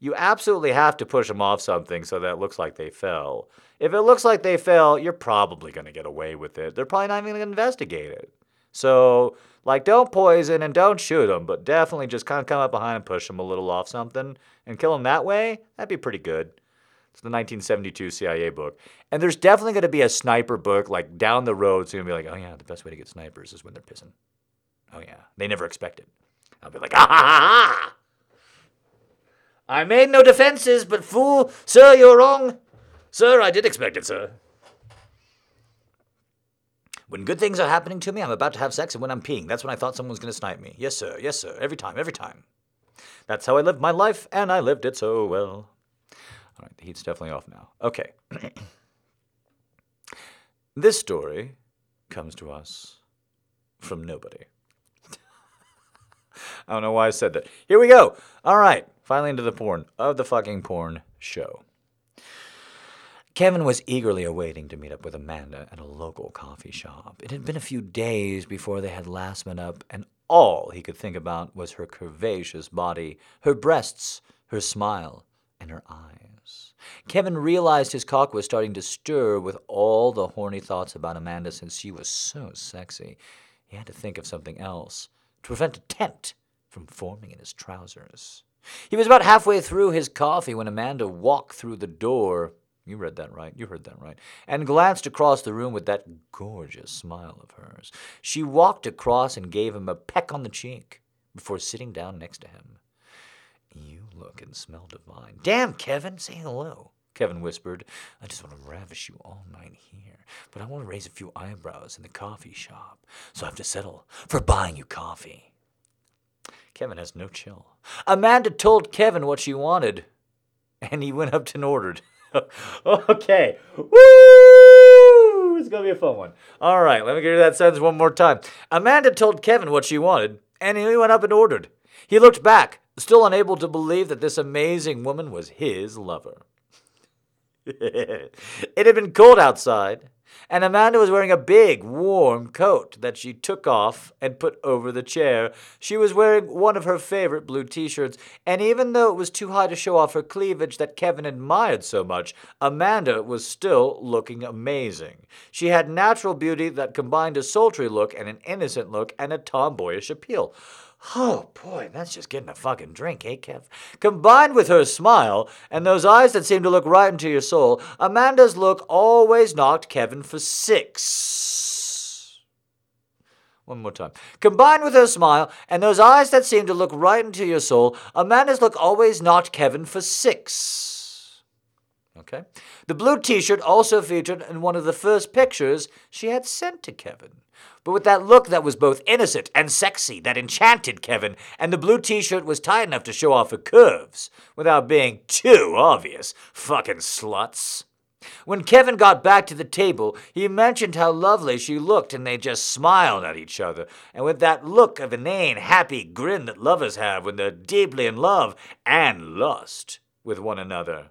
[SPEAKER 1] You absolutely have to push them off something so that it looks like they fell. If it looks like they fell, you're probably gonna get away with it. They're probably not even gonna investigate it. So, like, don't poison and don't shoot them, but definitely just kind of come up behind and push them a little off something and kill them that way. That'd be pretty good. It's the 1972 CIA book. And there's definitely going to be a sniper book like down the road. It's going to be like, oh, yeah, the best way to get snipers is when they're pissing. Oh, yeah. They never expect it. I'll be like, ah, ha, ha, ha. I made no defenses, but fool, sir, you're wrong. Sir, I did expect it, sir. When good things are happening to me, I'm about to have sex, and when I'm peeing, that's when I thought someone was going to snipe me. Yes, sir. Yes, sir. Every time. Every time. That's how I lived my life, and I lived it so well. All right, the heat's definitely off now. Okay. this story comes to us from nobody. I don't know why I said that. Here we go. All right, finally into the porn of the fucking porn show. Kevin was eagerly awaiting to meet up with Amanda at a local coffee shop. It had been a few days before they had last met up, and all he could think about was her curvaceous body, her breasts, her smile, and her eyes. Kevin realized his cock was starting to stir with all the horny thoughts about Amanda since she was so sexy. He had to think of something else to prevent a tent from forming in his trousers. He was about halfway through his coffee when Amanda walked through the door. You read that right. You heard that right. And glanced across the room with that gorgeous smile of hers. She walked across and gave him a peck on the cheek before sitting down next to him. You look and smell divine. Damn, Kevin, say hello. Kevin whispered. I just want to ravish you all night here, but I want to raise a few eyebrows in the coffee shop, so I have to settle for buying you coffee. Kevin has no chill. Amanda told Kevin what she wanted, and he went up and ordered. okay. Woo! It's going to be a fun one. All right, let me get you that sentence one more time. Amanda told Kevin what she wanted, and he went up and ordered. He looked back, still unable to believe that this amazing woman was his lover. it had been cold outside, and Amanda was wearing a big, warm coat that she took off and put over the chair. She was wearing one of her favorite blue t shirts, and even though it was too high to show off her cleavage that Kevin admired so much, Amanda was still looking amazing. She had natural beauty that combined a sultry look and an innocent look and a tomboyish appeal. Oh boy, that's just getting a fucking drink, eh, Kev? Combined with her smile and those eyes that seemed to look right into your soul, Amanda's look always knocked Kevin for six. One more time. Combined with her smile and those eyes that seemed to look right into your soul, Amanda's look always knocked Kevin for six. Okay? The blue t shirt also featured in one of the first pictures she had sent to Kevin but with that look that was both innocent and sexy that enchanted Kevin, and the blue t shirt was tight enough to show off her curves without being too obvious. Fucking sluts. When Kevin got back to the table, he mentioned how lovely she looked, and they just smiled at each other. And with that look of inane, happy grin that lovers have when they're deeply in love and lust with one another.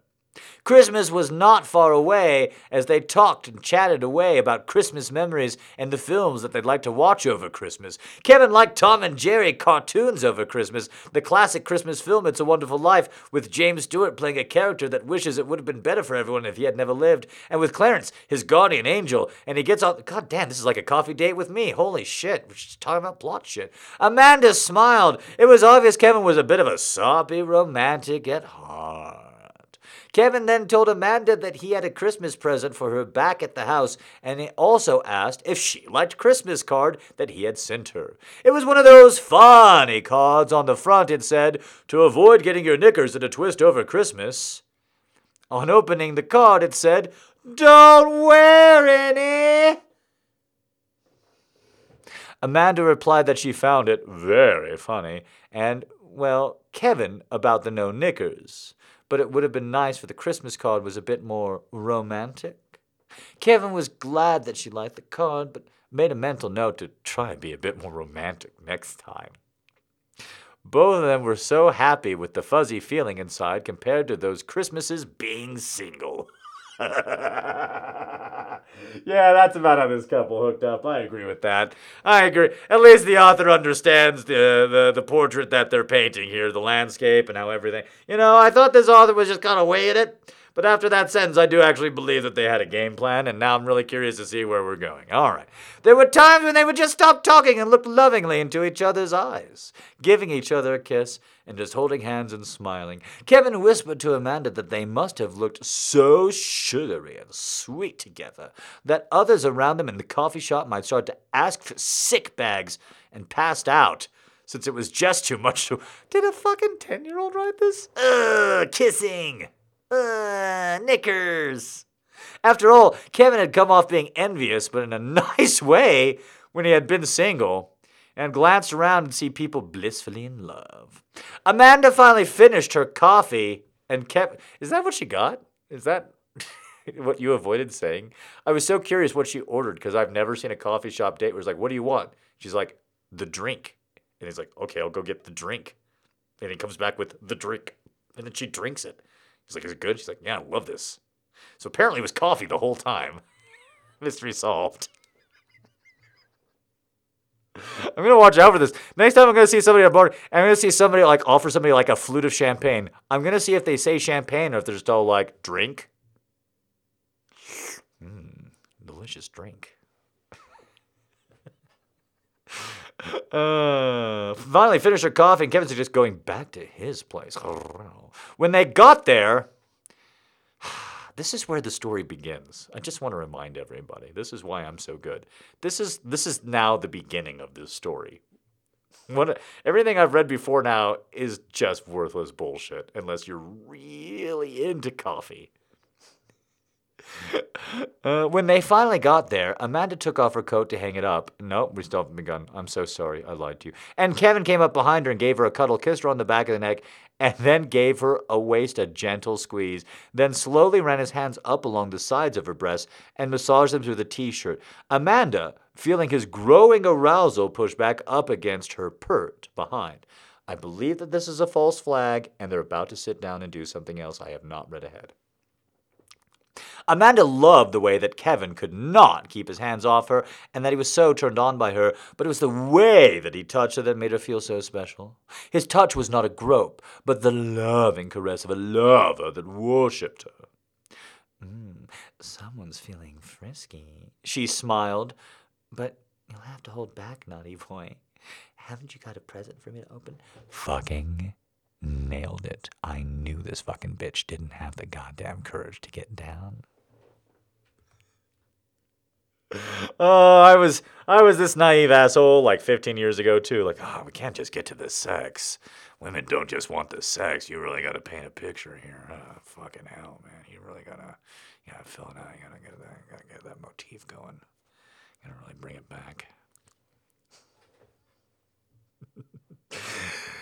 [SPEAKER 1] Christmas was not far away as they talked and chatted away about Christmas memories and the films that they'd like to watch over Christmas. Kevin liked Tom and Jerry cartoons over Christmas, the classic Christmas film It's a Wonderful Life, with James Stewart playing a character that wishes it would have been better for everyone if he had never lived, and with Clarence, his guardian angel, and he gets all. God damn, this is like a coffee date with me. Holy shit, we're just talking about plot shit. Amanda smiled. It was obvious Kevin was a bit of a soppy romantic at heart. Kevin then told Amanda that he had a Christmas present for her back at the house, and he also asked if she liked Christmas card that he had sent her. It was one of those funny cards on the front. It said, "To avoid getting your knickers in a twist over Christmas." On opening the card, it said, "Don't wear any." Amanda replied that she found it very funny, and, well, Kevin about the no knickers but it would have been nice if the Christmas card was a bit more romantic. Kevin was glad that she liked the card, but made a mental note to try and be a bit more romantic next time. Both of them were so happy with the fuzzy feeling inside compared to those Christmases being single. yeah, that's about how this couple hooked up. I agree with that. I agree. At least the author understands the, the, the portrait that they're painting here, the landscape and how everything. You know, I thought this author was just kind of weighing it. But after that sentence, I do actually believe that they had a game plan, and now I'm really curious to see where we're going. All right. There were times when they would just stop talking and look lovingly into each other's eyes, giving each other a kiss, and just holding hands and smiling. Kevin whispered to Amanda that they must have looked so sugary and sweet together that others around them in the coffee shop might start to ask for sick bags and passed out. Since it was just too much to. Did a fucking 10 year old write this? Ugh, kissing. Ugh, knickers. After all, Kevin had come off being envious, but in a nice way, when he had been single, and glanced around and see people blissfully in love. Amanda finally finished her coffee and kept. Is that what she got? Is that what you avoided saying? I was so curious what she ordered because I've never seen a coffee shop date where it's like, what do you want? She's like, the drink. And he's like, okay, I'll go get the drink. And he comes back with the drink. And then she drinks it. He's like, is it good? She's like, yeah, I love this. So apparently it was coffee the whole time. Mystery solved. I'm gonna watch out for this. Next time I'm gonna see somebody on board, I'm gonna see somebody like offer somebody like a flute of champagne. I'm gonna see if they say champagne or if they're just all like drink. Mm, delicious drink. Uh, finally finished her coffee, and Kevin's just going back to his place. When they got there, this is where the story begins. I just want to remind everybody. This is why I'm so good. This is this is now the beginning of this story. What everything I've read before now is just worthless bullshit unless you're really into coffee. Uh, when they finally got there, Amanda took off her coat to hang it up. Nope, we still haven't begun. I'm so sorry. I lied to you. And Kevin came up behind her and gave her a cuddle, kissed her on the back of the neck, and then gave her a waist a gentle squeeze. Then slowly ran his hands up along the sides of her breasts and massaged them through the t shirt. Amanda, feeling his growing arousal, pushed back up against her pert behind. I believe that this is a false flag, and they're about to sit down and do something else I have not read ahead. Amanda loved the way that Kevin could not keep his hands off her and that he was so turned on by her, but it was the way that he touched her that made her feel so special. His touch was not a grope, but the loving caress of a lover that worshipped her. Mm, someone's feeling frisky. She smiled, but you'll have to hold back, naughty boy. Haven't you got a present for me to open? Fucking nailed it. I knew this fucking bitch didn't have the goddamn courage to get down. Oh, I was I was this naive asshole like 15 years ago too. Like, oh, we can't just get to the sex. Women don't just want the sex. You really got to paint a picture here. Oh, fucking hell, man. You really gotta, you gotta fill it out. You gotta get that, gotta get that motif going. You gotta really bring it back.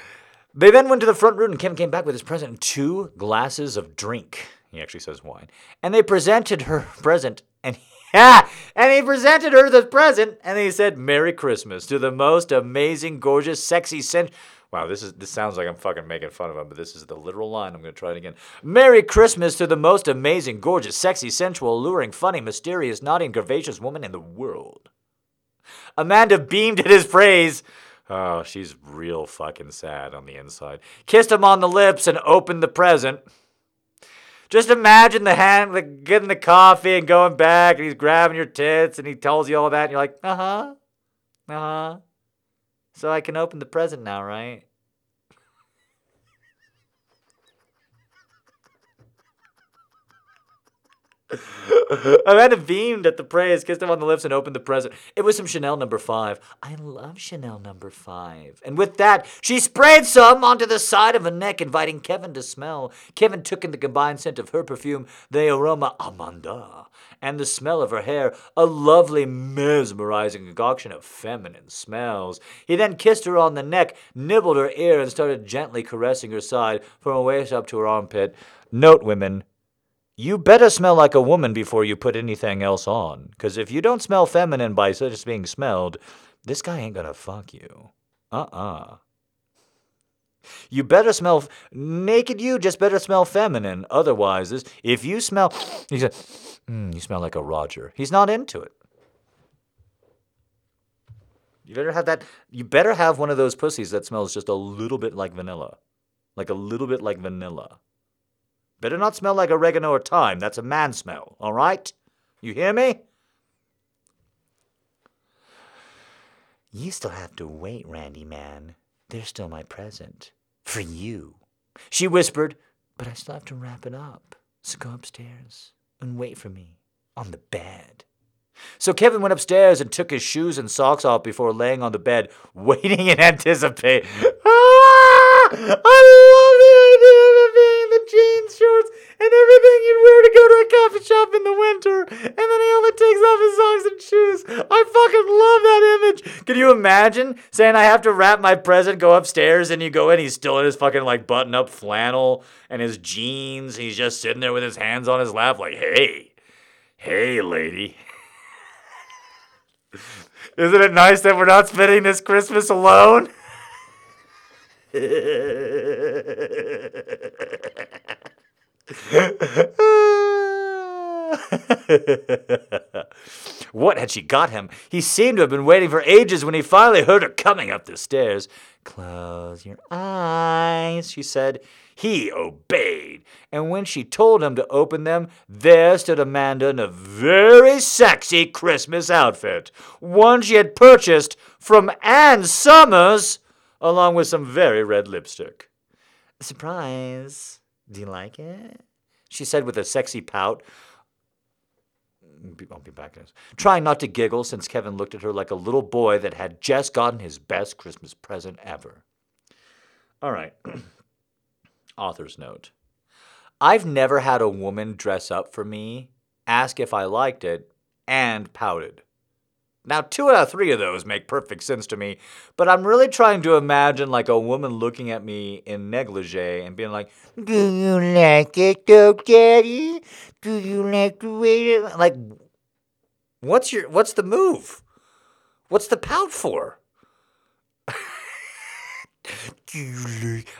[SPEAKER 1] They then went to the front room, and Kevin came back with his present and two glasses of drink. He actually says wine. And they presented her present, and yeah, and he presented her the present, and he said, "Merry Christmas to the most amazing, gorgeous, sexy, sen." Wow, this is this sounds like I'm fucking making fun of him, but this is the literal line. I'm gonna try it again. Merry Christmas to the most amazing, gorgeous, sexy, sensual, alluring, funny, mysterious, naughty, and curvaceous woman in the world. Amanda beamed at his praise. Oh, she's real fucking sad on the inside. Kissed him on the lips and opened the present. Just imagine the hand, like getting the coffee and going back, and he's grabbing your tits, and he tells you all that, and you're like, uh huh, uh huh. So I can open the present now, right? Amanda beamed at the praise, kissed him on the lips, and opened the present. It was some Chanel number five. I love Chanel number five. And with that, she sprayed some onto the side of her neck, inviting Kevin to smell. Kevin took in the combined scent of her perfume, the aroma Amanda, and the smell of her hair, a lovely, mesmerizing concoction of feminine smells. He then kissed her on the neck, nibbled her ear, and started gently caressing her side from her waist up to her armpit. Note, women, you better smell like a woman before you put anything else on. Because if you don't smell feminine by just being smelled, this guy ain't gonna fuck you. Uh uh-uh. uh You better smell naked. You just better smell feminine. Otherwise, this, if you smell, he said, mm, you smell like a Roger. He's not into it. You better have that. You better have one of those pussies that smells just a little bit like vanilla, like a little bit like vanilla. Better not smell like oregano or thyme. That's a man smell, all right? You hear me? You still have to wait, Randy man. They're still my present. For you. She whispered, but I still have to wrap it up. So go upstairs and wait for me on the bed. So Kevin went upstairs and took his shoes and socks off before laying on the bed, waiting in anticipation. Ah! I love the jeans, shorts, and everything you'd wear to go to a coffee shop in the winter, and then he only takes off his socks and shoes. I fucking love that image. Can you imagine saying I have to wrap my present, go upstairs, and you go in, he's still in his fucking like button-up flannel and his jeans. He's just sitting there with his hands on his lap, like, hey, hey, lady. Isn't it nice that we're not spending this Christmas alone? what had she got him? He seemed to have been waiting for ages when he finally heard her coming up the stairs. Close your eyes, she said. He obeyed, and when she told him to open them, there stood Amanda in a very sexy Christmas outfit, one she had purchased from Ann Summers, along with some very red lipstick. Surprise. Do you like it? She said with a sexy pout. I'll be back in this. Trying not to giggle since Kevin looked at her like a little boy that had just gotten his best Christmas present ever. All right. Author's note. I've never had a woman dress up for me, ask if I liked it, and pouted. Now, two out of three of those make perfect sense to me, but I'm really trying to imagine like a woman looking at me in negligee and being like, Do you like it though, Daddy? Do you like the way it like what's your what's the move? What's the pout for?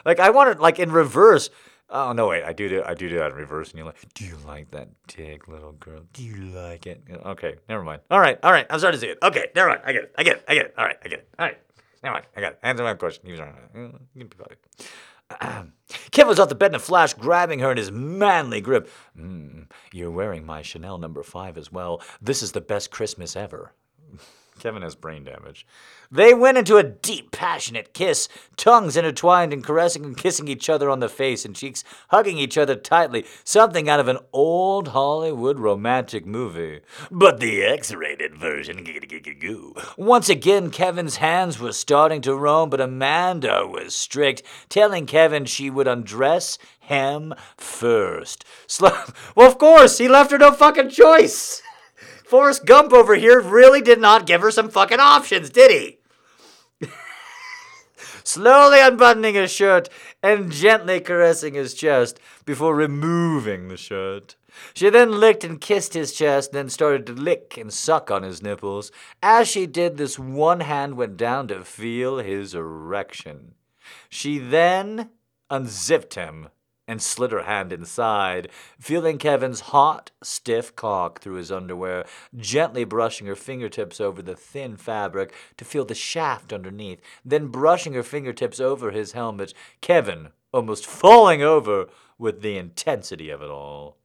[SPEAKER 1] Like I want it like in reverse. Oh no! Wait, I do do I do do that in reverse, and you're like, "Do you like that dick, little girl? Do you like it?" Okay, never mind. All right, all right. I'm starting to see it. Okay, never mind. I get it. I get it. I get it. All right, I get it. All right, never mind. I got it. Answer my question. He was be Kevin was off the bed in a flash, grabbing her in his manly grip. Mm, you're wearing my Chanel number five as well. This is the best Christmas ever. Kevin has brain damage. They went into a deep, passionate kiss, tongues intertwined and caressing and kissing each other on the face and cheeks, hugging each other tightly, something out of an old Hollywood romantic movie. But the X rated version. Once again, Kevin's hands were starting to roam, but Amanda was strict, telling Kevin she would undress him first. Slow- well, of course, he left her no fucking choice. Forrest Gump over here really did not give her some fucking options, did he? Slowly unbuttoning his shirt and gently caressing his chest before removing the shirt. She then licked and kissed his chest, then started to lick and suck on his nipples. As she did this, one hand went down to feel his erection. She then unzipped him and slid her hand inside, feeling Kevin's hot, stiff cock through his underwear, gently brushing her fingertips over the thin fabric to feel the shaft underneath, then brushing her fingertips over his helmet, Kevin almost falling over with the intensity of it all.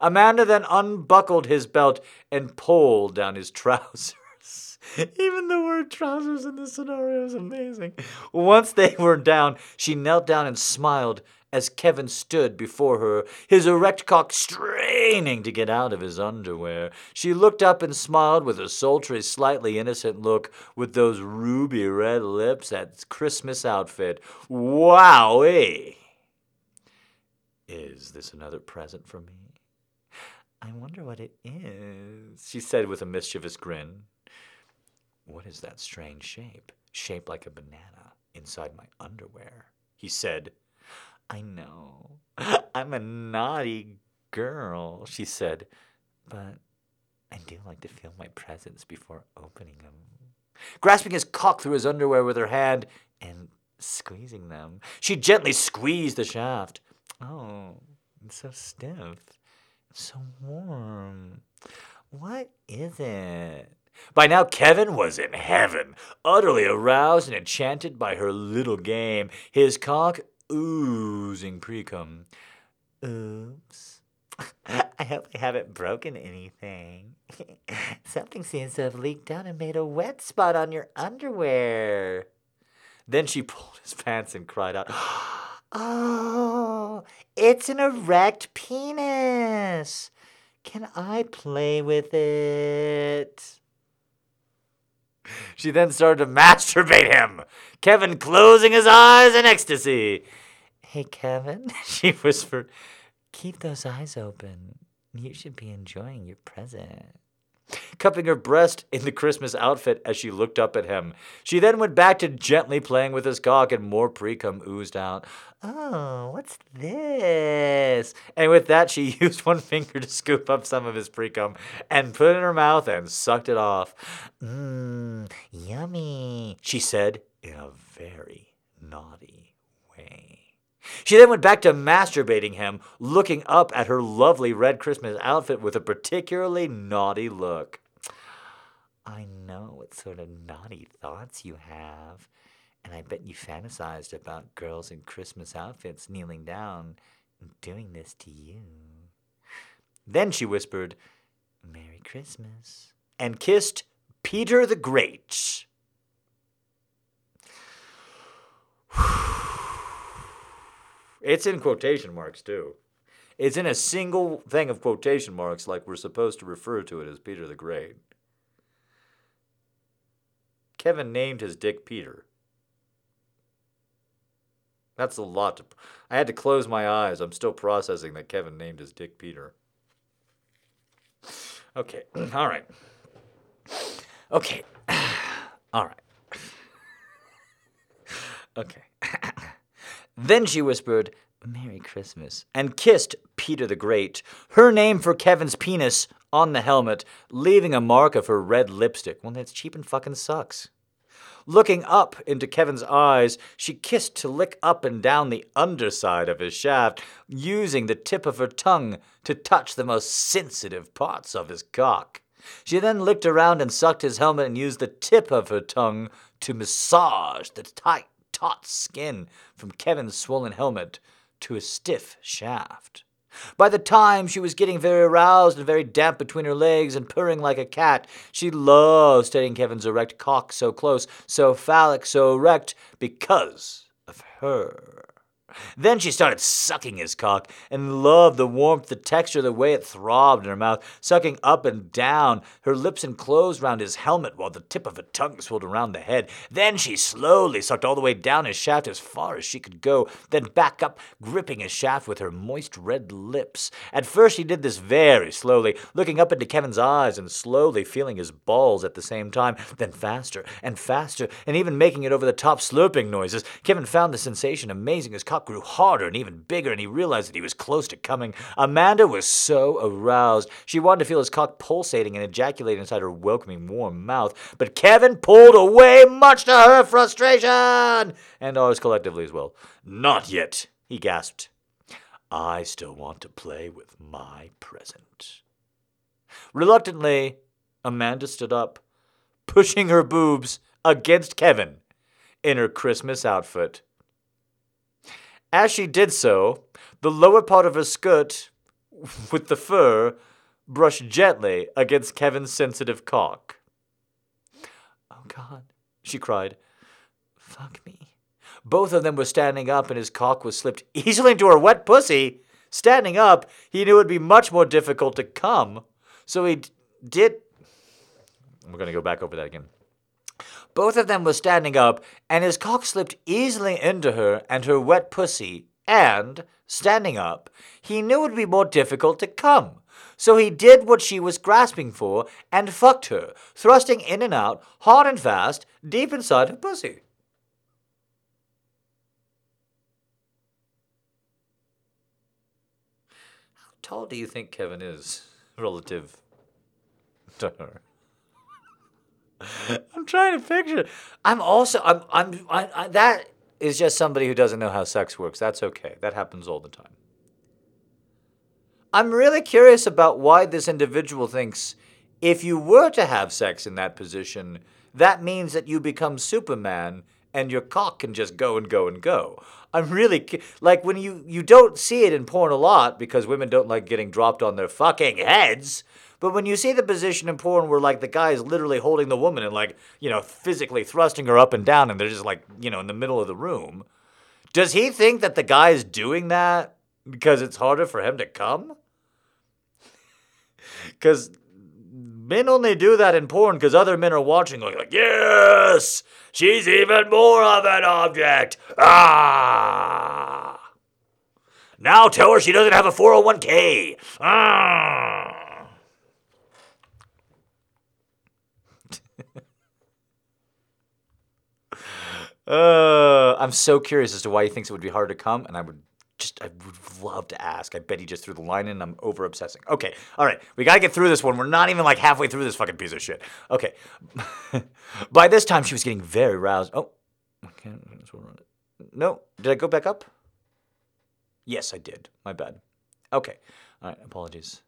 [SPEAKER 1] Amanda then unbuckled his belt and pulled down his trousers. Even the word trousers in this scenario is amazing. Once they were down, she knelt down and smiled as Kevin stood before her, his erect cock straining to get out of his underwear. She looked up and smiled with a sultry, slightly innocent look with those ruby red lips, that Christmas outfit. Wowee! Is this another present for me? I wonder what it is, she said with a mischievous grin. What is that strange shape? Shaped like a banana inside my underwear, he said I know. I'm a naughty girl, she said, but I do like to feel my presents before opening them. Grasping his cock through his underwear with her hand and squeezing them, she gently squeezed the shaft. Oh, it's so stiff, so warm. What is it? By now, Kevin was in heaven, utterly aroused and enchanted by her little game. His cock oozing precum. Oops. I hope I haven't broken anything. Something seems to have leaked out and made a wet spot on your underwear. Then she pulled his pants and cried out, Oh, it's an erect penis. Can I play with it? She then started to masturbate him, Kevin closing his eyes in ecstasy. Hey, Kevin, she whispered, keep those eyes open. You should be enjoying your present cupping her breast in the Christmas outfit as she looked up at him. She then went back to gently playing with his cock, and more precum oozed out. Oh, what's this? And with that, she used one finger to scoop up some of his precum and put it in her mouth and sucked it off. Mmm, yummy, she said in a very naughty. She then went back to masturbating him, looking up at her lovely red Christmas outfit with a particularly naughty look. I know what sort of naughty thoughts you have, and I bet you fantasized about girls in Christmas outfits kneeling down and doing this to you. Then she whispered, Merry Christmas, and kissed Peter the Great. It's in quotation marks, too. It's in a single thing of quotation marks, like we're supposed to refer to it as Peter the Great. Kevin named his dick Peter. That's a lot. To, I had to close my eyes. I'm still processing that Kevin named his dick Peter. Okay, all right. Okay, all right. Okay. Then she whispered, Merry Christmas, and kissed Peter the Great, her name for Kevin's penis, on the helmet, leaving a mark of her red lipstick. Well, that's cheap and fucking sucks. Looking up into Kevin's eyes, she kissed to lick up and down the underside of his shaft, using the tip of her tongue to touch the most sensitive parts of his cock. She then licked around and sucked his helmet and used the tip of her tongue to massage the tight taut skin from Kevin's swollen helmet to his stiff shaft. By the time she was getting very aroused and very damp between her legs and purring like a cat, she loved studying Kevin's erect cock so close, so phallic, so erect, because of her. Then she started sucking his cock and loved the warmth, the texture, the way it throbbed in her mouth, sucking up and down, her lips enclosed round his helmet while the tip of her tongue swirled around the head. Then she slowly sucked all the way down his shaft as far as she could go, then back up, gripping his shaft with her moist red lips. At first she did this very slowly, looking up into Kevin's eyes and slowly feeling his balls at the same time, then faster and faster, and even making it over the top slurping noises. Kevin found the sensation amazing. His cock grew harder and even bigger, and he realized that he was close to coming. Amanda was so aroused. She wanted to feel his cock pulsating and ejaculate inside her welcoming, warm mouth. But Kevin pulled away, much to her frustration, and ours collectively as well. Not yet, he gasped. I still want to play with my present. Reluctantly, Amanda stood up, pushing her boobs against Kevin in her Christmas outfit. As she did so, the lower part of her skirt, with the fur, brushed gently against Kevin's sensitive cock. Oh, God, she cried. Fuck me. Both of them were standing up, and his cock was slipped easily into her wet pussy. Standing up, he knew it would be much more difficult to come, so he d- did. We're going to go back over that again. Both of them were standing up, and his cock slipped easily into her and her wet pussy, and, standing up, he knew it would be more difficult to come. So he did what she was grasping for and fucked her, thrusting in and out, hard and fast, deep inside her pussy. How tall do you think Kevin is relative to her? I'm trying to picture. I'm also I'm I'm I, I, that is just somebody who doesn't know how sex works. That's okay. That happens all the time. I'm really curious about why this individual thinks if you were to have sex in that position, that means that you become Superman and your cock can just go and go and go. I'm really like when you you don't see it in porn a lot because women don't like getting dropped on their fucking heads. But when you see the position in porn where like the guy is literally holding the woman and like you know physically thrusting her up and down, and they're just like you know in the middle of the room, does he think that the guy is doing that because it's harder for him to come? Because men only do that in porn because other men are watching, going like, "Yes, she's even more of an object." Ah. Now tell her she doesn't have a 401k. Ah. Uh, I'm so curious as to why he thinks it would be hard to come, and I would just I would love to ask. I bet he just threw the line in. I'm over obsessing. Okay, all right, we gotta get through this one. We're not even like halfway through this fucking piece of shit. Okay, by this time she was getting very roused. Oh, okay, no, did I go back up? Yes, I did. My bad. Okay, all right, apologies.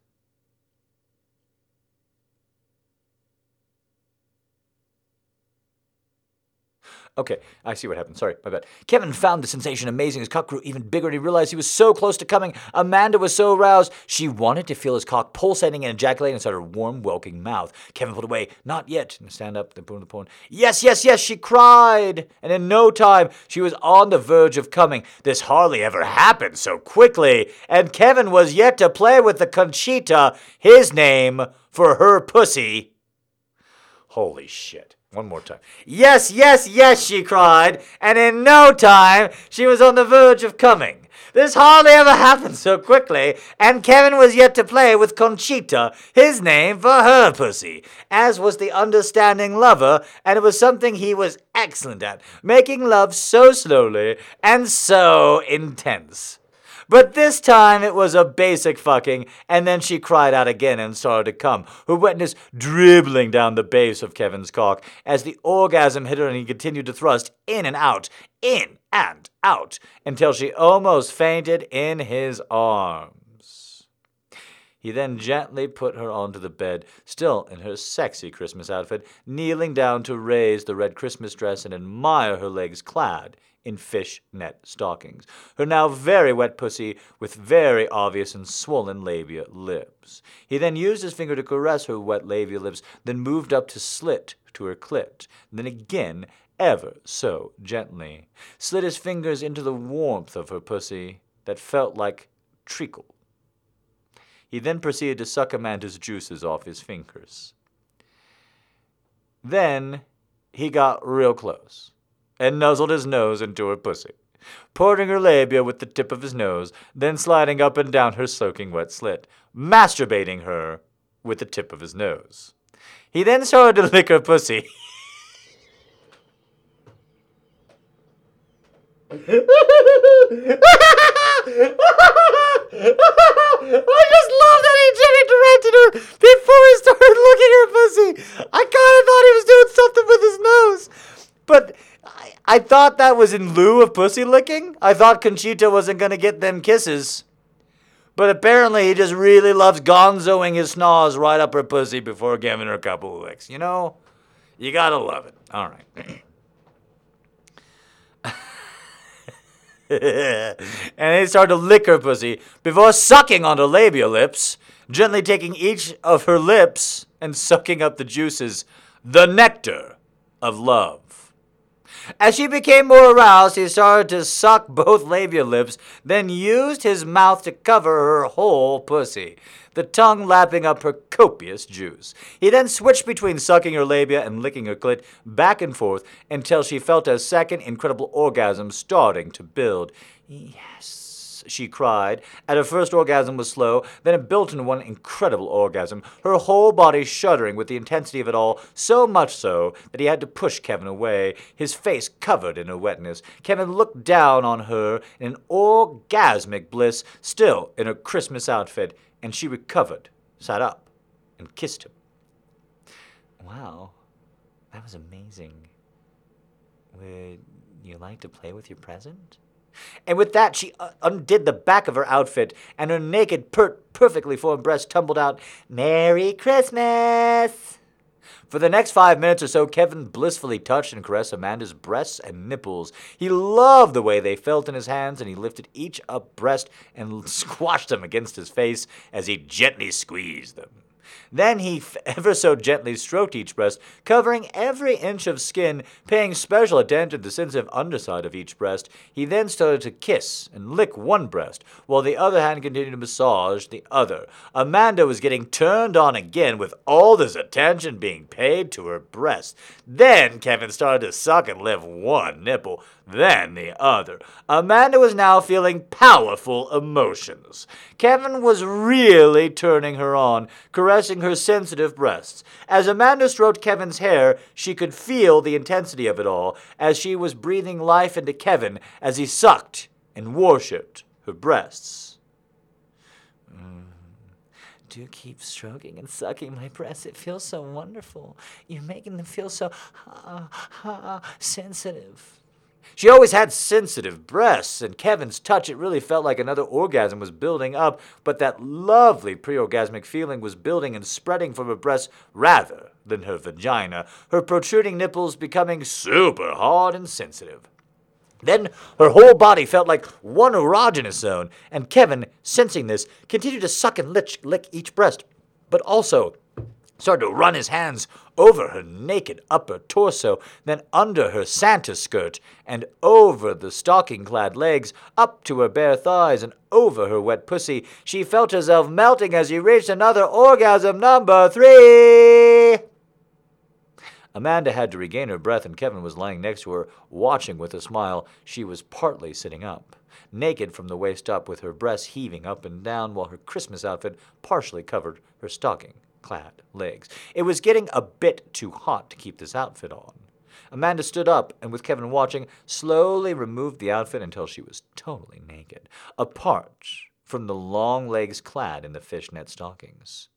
[SPEAKER 1] Okay, I see what happened. Sorry, my bad. Kevin found the sensation amazing. His cock grew even bigger, and he realized he was so close to coming. Amanda was so aroused, she wanted to feel his cock pulsating and ejaculating inside her warm, welcoming mouth. Kevin pulled away. Not yet. And stand up, then put on the porn. Yes, yes, yes, she cried. And in no time, she was on the verge of coming. This hardly ever happened so quickly. And Kevin was yet to play with the Conchita, his name for her pussy. Holy shit. One more time. Yes, yes, yes, she cried, and in no time she was on the verge of coming. This hardly ever happened so quickly, and Kevin was yet to play with Conchita, his name for her pussy, as was the understanding lover, and it was something he was excellent at, making love so slowly and so intense. But this time it was a basic fucking, and then she cried out again and started to come, her wetness dribbling down the base of Kevin's cock as the orgasm hit her and he continued to thrust in and out, in and out, until she almost fainted in his arms. He then gently put her onto the bed, still in her sexy Christmas outfit, kneeling down to raise the red Christmas dress and admire her legs clad in fish-net stockings, her now very wet pussy with very obvious and swollen labia lips. He then used his finger to caress her wet labia lips, then moved up to slit to her clit, then again ever so gently, slid his fingers into the warmth of her pussy that felt like treacle. He then proceeded to suck Amanda's juices off his fingers. Then he got real close and nuzzled his nose into her pussy, porting her labia with the tip of his nose, then sliding up and down her soaking wet slit, masturbating her with the tip of his nose. He then started to lick her pussy. I just love that he directed her before he started looking her pussy. I kind of thought he was doing something with his nose. But I, I thought that was in lieu of pussy licking. I thought Conchita wasn't going to get them kisses. But apparently he just really loves gonzoing his snars right up her pussy before giving her a couple of licks. You know? You gotta love it. All right. and he started to lick her pussy before sucking on her labia lips, gently taking each of her lips and sucking up the juices, the nectar of love. As she became more aroused, he started to suck both labia lips, then used his mouth to cover her whole pussy, the tongue lapping up her copious juice. He then switched between sucking her labia and licking her clit back and forth until she felt a second incredible orgasm starting to build. Yes she cried. At her first orgasm was slow, then it built into one incredible orgasm, her whole body shuddering with the intensity of it all, so much so that he had to push Kevin away, his face covered in her wetness. Kevin looked down on her in an orgasmic bliss, still in her Christmas outfit, and she recovered, sat up, and kissed him. Wow, that was amazing. Would you like to play with your present? And with that, she uh, undid the back of her outfit, and her naked, pert, perfectly formed breast tumbled out, Merry Christmas! For the next five minutes or so, Kevin blissfully touched and caressed Amanda's breasts and nipples. He loved the way they felt in his hands, and he lifted each up breast and squashed them against his face as he gently squeezed them. Then he ever so gently stroked each breast, covering every inch of skin, paying special attention to the sensitive underside of each breast. He then started to kiss and lick one breast, while the other hand continued to massage the other. Amanda was getting turned on again, with all this attention being paid to her breast. Then Kevin started to suck and lift one nipple, then the other. Amanda was now feeling powerful emotions. Kevin was really turning her on, caressing her sensitive breasts. As Amanda stroked Kevin's hair, she could feel the intensity of it all, as she was breathing life into Kevin as he sucked and worshipped her breasts. Mm. Do keep stroking and sucking my breasts. It feels so wonderful. You're making them feel so uh, uh, sensitive. She always had sensitive breasts, and Kevin's touch, it really felt like another orgasm was building up, but that lovely pre orgasmic feeling was building and spreading from her breasts rather than her vagina, her protruding nipples becoming super hard and sensitive. Then her whole body felt like one erogenous zone, and Kevin, sensing this, continued to suck and lick, lick each breast, but also started to run his hands over her naked upper torso, then under her Santa skirt, and over the stocking clad legs, up to her bare thighs, and over her wet pussy. She felt herself melting as she reached another orgasm number three. Amanda had to regain her breath, and Kevin was lying next to her, watching with a smile. She was partly sitting up, naked from the waist up, with her breasts heaving up and down, while her Christmas outfit partially covered her stocking clad legs. It was getting a bit too hot to keep this outfit on. Amanda stood up and, with Kevin watching, slowly removed the outfit until she was totally naked, apart from the long legs clad in the fishnet stockings.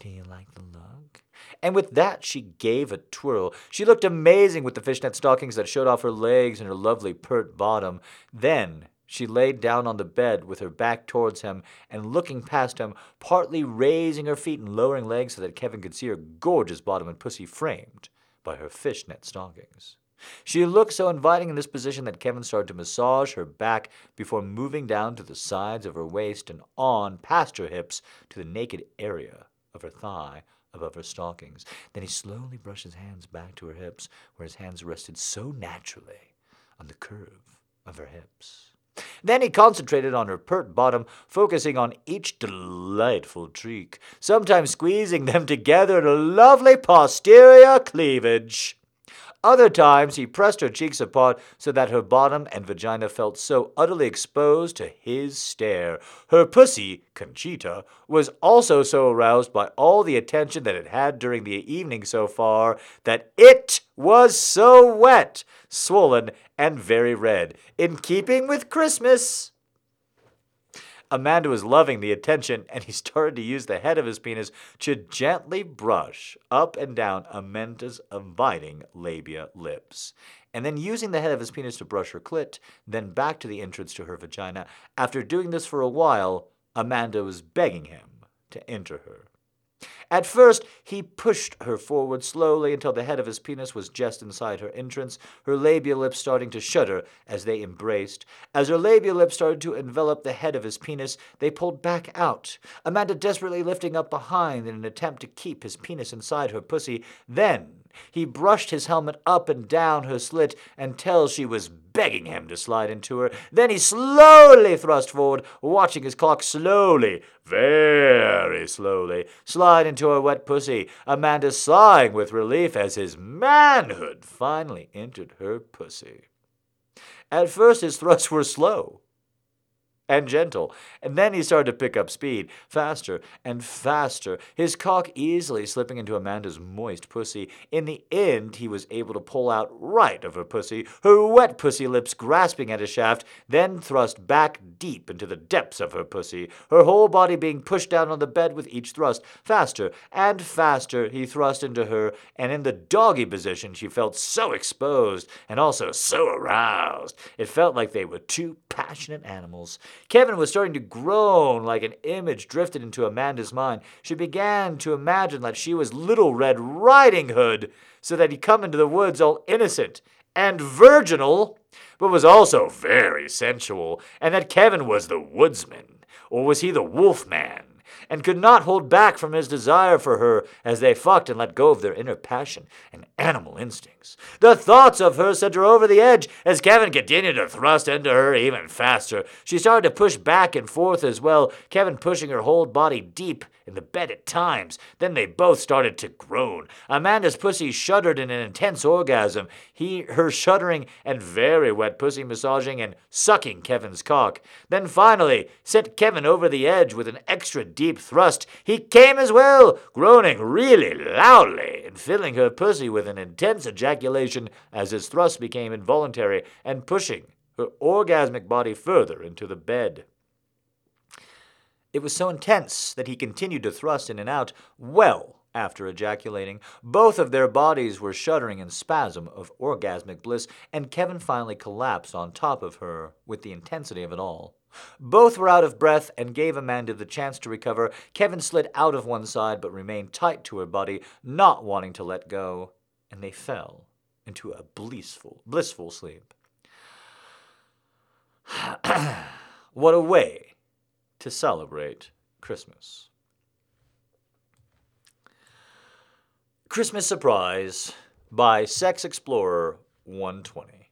[SPEAKER 1] Do you like the look? And with that, she gave a twirl. She looked amazing with the fishnet stockings that showed off her legs and her lovely pert bottom. Then she laid down on the bed with her back towards him and looking past him, partly raising her feet and lowering legs so that Kevin could see her gorgeous bottom and pussy framed by her fishnet stockings. She looked so inviting in this position that Kevin started to massage her back before moving down to the sides of her waist and on past her hips to the naked area of her thigh above her stockings. Then he slowly brushed his hands back to her hips, where his hands rested so naturally on the curve of her hips. Then he concentrated on her pert bottom, focusing on each delightful cheek, sometimes squeezing them together in a lovely posterior cleavage. Other times he pressed her cheeks apart so that her bottom and vagina felt so utterly exposed to his stare. Her pussy, Conchita, was also so aroused by all the attention that it had during the evening so far that it was so wet, swollen, and very red, in keeping with Christmas. Amanda was loving the attention, and he started to use the head of his penis to gently brush up and down Amanda's inviting labia lips. And then using the head of his penis to brush her clit, then back to the entrance to her vagina. After doing this for a while, Amanda was begging him to enter her. At first, he pushed her forward slowly until the head of his penis was just inside her entrance, her labial lips starting to shudder as they embraced. As her labial lips started to envelop the head of his penis, they pulled back out, Amanda desperately lifting up behind in an attempt to keep his penis inside her pussy. Then, he brushed his helmet up and down her slit until she was begging him to slide into her. Then he slowly thrust forward, watching his cock slowly, very slowly, slide into her wet pussy, Amanda sighing with relief as his manhood finally entered her pussy. At first his thrusts were slow and gentle. And then he started to pick up speed, faster and faster, his cock easily slipping into Amanda's moist pussy. In the end, he was able to pull out right of her pussy, her wet pussy lips grasping at his shaft, then thrust back deep into the depths of her pussy, her whole body being pushed down on the bed with each thrust. Faster and faster he thrust into her, and in the doggy position she felt so exposed and also so aroused. It felt like they were two passionate animals. Kevin was starting to groan like an image drifted into Amanda's mind. She began to imagine that she was Little Red Riding Hood, so that he'd come into the woods all innocent and virginal, but was also very sensual, and that Kevin was the woodsman, or was he the wolf man? and could not hold back from his desire for her as they fucked and let go of their inner passion and animal instincts. The thoughts of her sent her over the edge as Kevin continued to thrust into her even faster. She started to push back and forth as well, Kevin pushing her whole body deep in the bed at times. Then they both started to groan. Amanda's pussy shuddered in an intense orgasm. He, her shuddering and very wet pussy massaging and sucking Kevin's cock. Then finally sent Kevin over the edge with an extra deep thrust. He came as well, groaning really loudly and filling her pussy with an intense ejaculation as his thrust became involuntary and pushing her orgasmic body further into the bed. It was so intense that he continued to thrust in and out well after ejaculating. Both of their bodies were shuddering in spasm of orgasmic bliss, and Kevin finally collapsed on top of her with the intensity of it all. Both were out of breath and gave Amanda the chance to recover. Kevin slid out of one side but remained tight to her body, not wanting to let go, and they fell into a blissful, blissful sleep. what a way to celebrate Christmas. Christmas Surprise by Sex Explorer 120.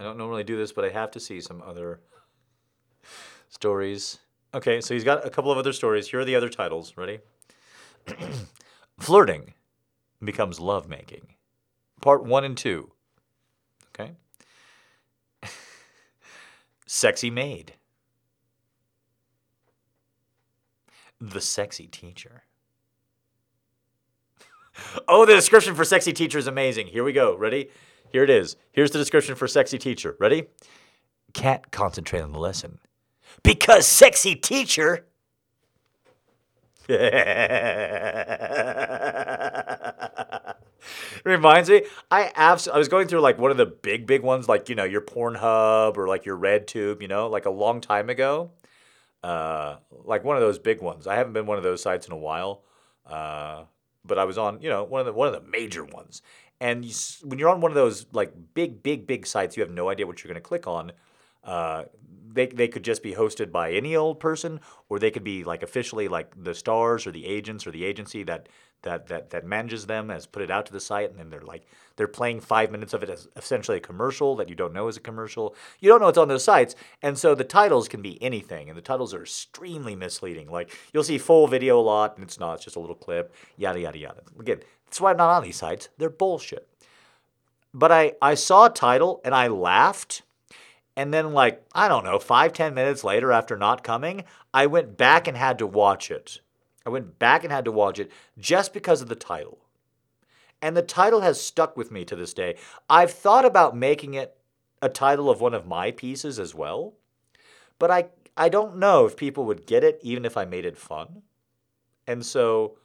[SPEAKER 1] I don't normally do this, but I have to see some other stories. Okay, so he's got a couple of other stories. Here are the other titles. Ready? Flirting becomes lovemaking. Part 1 and 2. Okay? Sexy maid. The sexy teacher. oh, the description for sexy teacher is amazing. Here we go. Ready? Here it is. Here's the description for sexy teacher. Ready? Can't concentrate on the lesson. Because sexy teacher. reminds me. I abs- I was going through like one of the big big ones, like you know your Pornhub or like your RedTube, you know, like a long time ago. Uh, like one of those big ones. I haven't been one of those sites in a while, uh, but I was on you know one of the one of the major ones. And you, when you're on one of those like big big big sites, you have no idea what you're going to click on. Uh, they, they could just be hosted by any old person, or they could be like officially like the stars or the agents or the agency that that that that manages them has put it out to the site, and then they're like they're playing five minutes of it as essentially a commercial that you don't know is a commercial. You don't know it's on those sites, and so the titles can be anything, and the titles are extremely misleading. Like you'll see full video a lot, and it's not; it's just a little clip. Yada yada yada. Again, that's why I'm not on these sites. They're bullshit. But I I saw a title and I laughed. And then, like, I don't know, five, ten minutes later after not coming, I went back and had to watch it I went back and had to watch it just because of the title. And the title has stuck with me to this day. I've thought about making it a title of one of my pieces as well, but I, I don't know if people would get it even if I made it fun. And so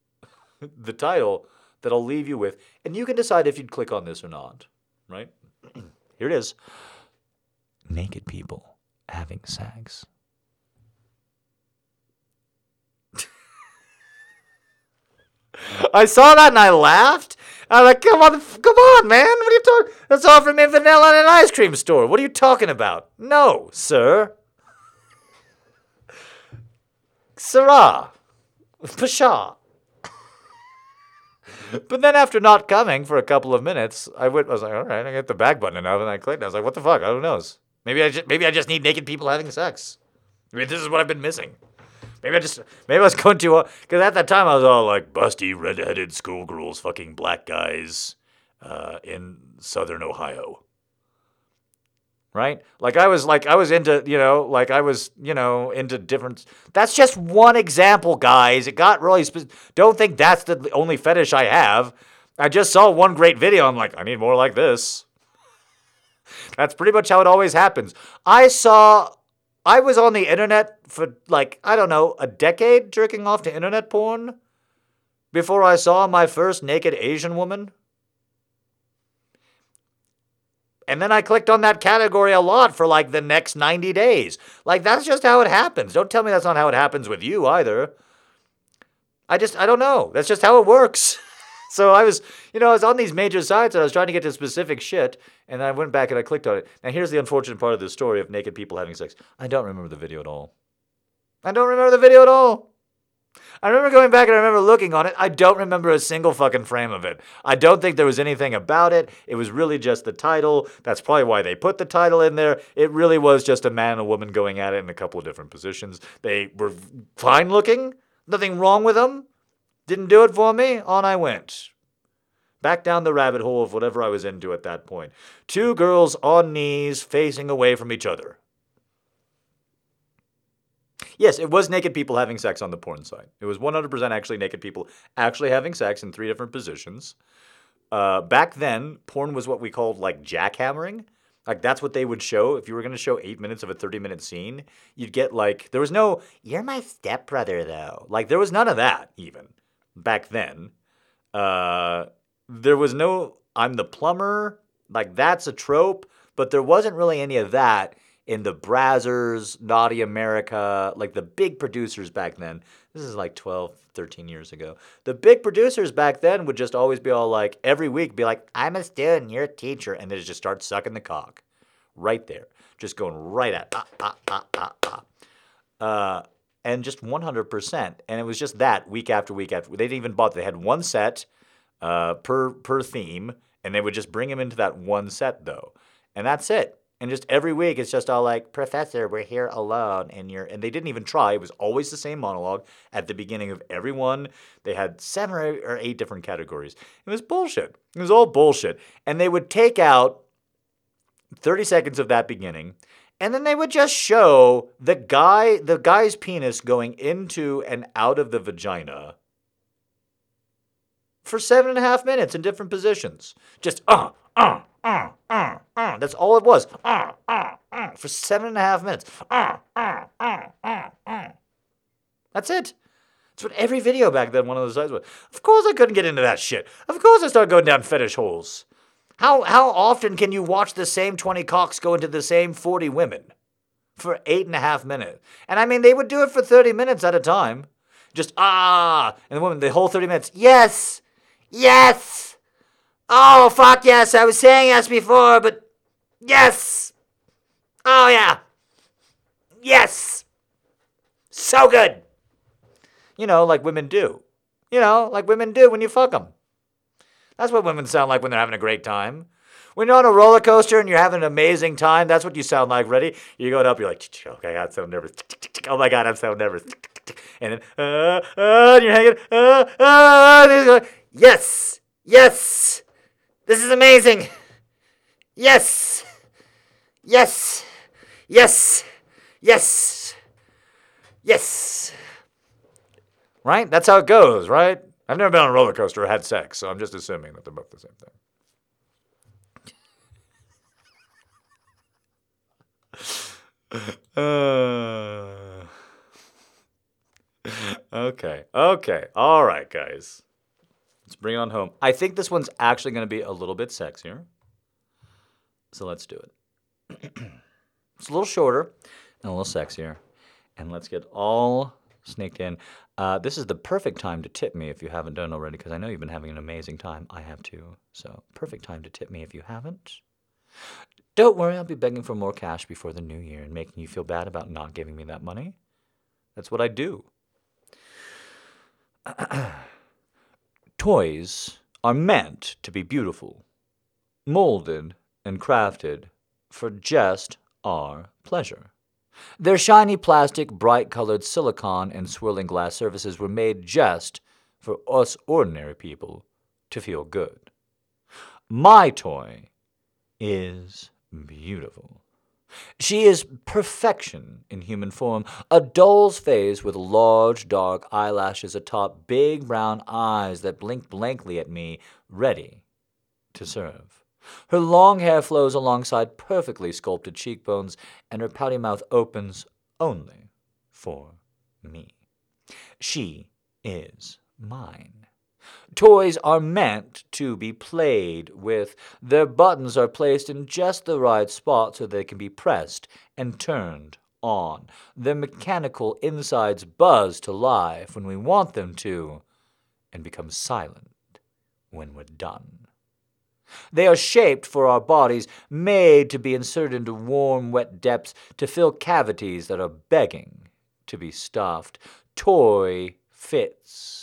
[SPEAKER 1] the title that I'll leave you with, and you can decide if you'd click on this or not, right? Here it is Naked people having sex. I saw that and I laughed. I'm like, come on, come on, man. What are you talking? That's all from vanilla in an ice cream store. What are you talking about? No, sir. Sirrah. Pshaw. but then after not coming for a couple of minutes, I went. I was like, all right, I get the back button and I clicked. I was like, what the fuck? I don't know. Maybe I just, maybe I just need naked people having sex. I mean, this is what I've been missing. Maybe I just maybe I was going to because uh, at that time I was all like busty redheaded schoolgirls fucking black guys uh, in southern Ohio. Right? Like I was like I was into, you know, like I was, you know, into different That's just one example, guys. It got really spe- don't think that's the only fetish I have. I just saw one great video. I'm like, I need more like this. That's pretty much how it always happens. I saw I was on the internet for like, I don't know, a decade jerking off to internet porn before I saw my first naked Asian woman. And then I clicked on that category a lot for like the next 90 days. Like, that's just how it happens. Don't tell me that's not how it happens with you either. I just, I don't know. That's just how it works. so I was, you know, I was on these major sites and I was trying to get to specific shit. And then I went back and I clicked on it. Now, here's the unfortunate part of the story of naked people having sex. I don't remember the video at all. I don't remember the video at all. I remember going back and I remember looking on it. I don't remember a single fucking frame of it. I don't think there was anything about it. It was really just the title. That's probably why they put the title in there. It really was just a man and a woman going at it in a couple of different positions. They were fine looking. Nothing wrong with them. Didn't do it for me. On I went. Back down the rabbit hole of whatever I was into at that point. Two girls on knees facing away from each other. Yes, it was naked people having sex on the porn site. It was 100% actually naked people actually having sex in three different positions. Uh, back then, porn was what we called like jackhammering. Like that's what they would show. If you were going to show eight minutes of a 30 minute scene, you'd get like, there was no, you're my stepbrother though. Like there was none of that even back then. Uh, there was no, I'm the plumber. Like that's a trope, but there wasn't really any of that in the Brazzers, Naughty America, like the big producers back then. This is like 12, 13 years ago. The big producers back then would just always be all like, every week, be like, I'm a student, you're a teacher. And then just start sucking the cock right there, just going right at, ah, ah, ah, ah, ah. Uh, and just 100%. And it was just that week after week after. They didn't even bother. They had one set uh, per per theme, and they would just bring him into that one set though, and that's it. And just every week, it's just all like, Professor, we're here alone. And you're, and they didn't even try. It was always the same monologue at the beginning of every one. They had seven or eight different categories. It was bullshit. It was all bullshit. And they would take out 30 seconds of that beginning. And then they would just show the guy, the guy's penis going into and out of the vagina for seven and a half minutes in different positions. Just, uh, uh, uh, uh, uh. That's all it was. Uh, uh, uh, for seven and a half minutes. Uh, uh, uh, uh, uh. That's it. That's what every video back then one of those sites was. Of course I couldn't get into that shit. Of course I started going down fetish holes. How how often can you watch the same 20 cocks go into the same 40 women? For eight and a half minutes. And I mean they would do it for 30 minutes at a time. Just ah and the woman the whole 30 minutes, yes! Yes! Oh, fuck yes. I was saying yes before, but yes. Oh, yeah. Yes. So good. You know, like women do. You know, like women do when you fuck them. That's what women sound like when they're having a great time. When you're on a roller coaster and you're having an amazing time, that's what you sound like. Ready? You're going up, you're like, okay, I'm so nervous. Oh my God, I'm so nervous. And then, uh, uh, and you're hanging, uh, uh, yes, yes, this is amazing. Yes. Yes. Yes. Yes. Yes. Right? That's how it goes, right? I've never been on a roller coaster or had sex, so I'm just assuming that they're both the same thing. Uh, okay. Okay. All right, guys. Let's bring it on home. I think this one's actually going to be a little bit sexier. So let's do it. it's a little shorter and a little sexier. And let's get all sneaked in. Uh, this is the perfect time to tip me if you haven't done already, because I know you've been having an amazing time. I have too. So, perfect time to tip me if you haven't. Don't worry, I'll be begging for more cash before the new year and making you feel bad about not giving me that money. That's what I do. Toys are meant to be beautiful, molded and crafted for just our pleasure. Their shiny plastic, bright colored silicon, and swirling glass surfaces were made just for us ordinary people to feel good. My toy is beautiful. She is perfection in human form, a doll's face with large dark eyelashes atop big brown eyes that blink blankly at me, ready to serve. Her long hair flows alongside perfectly sculpted cheekbones, and her pouty mouth opens only for me. She is mine. Toys are meant to be played with. Their buttons are placed in just the right spot so they can be pressed and turned on. Their mechanical insides buzz to life when we want them to, and become silent when we're done. They are shaped for our bodies, made to be inserted into warm, wet depths to fill cavities that are begging to be stuffed. Toy fits.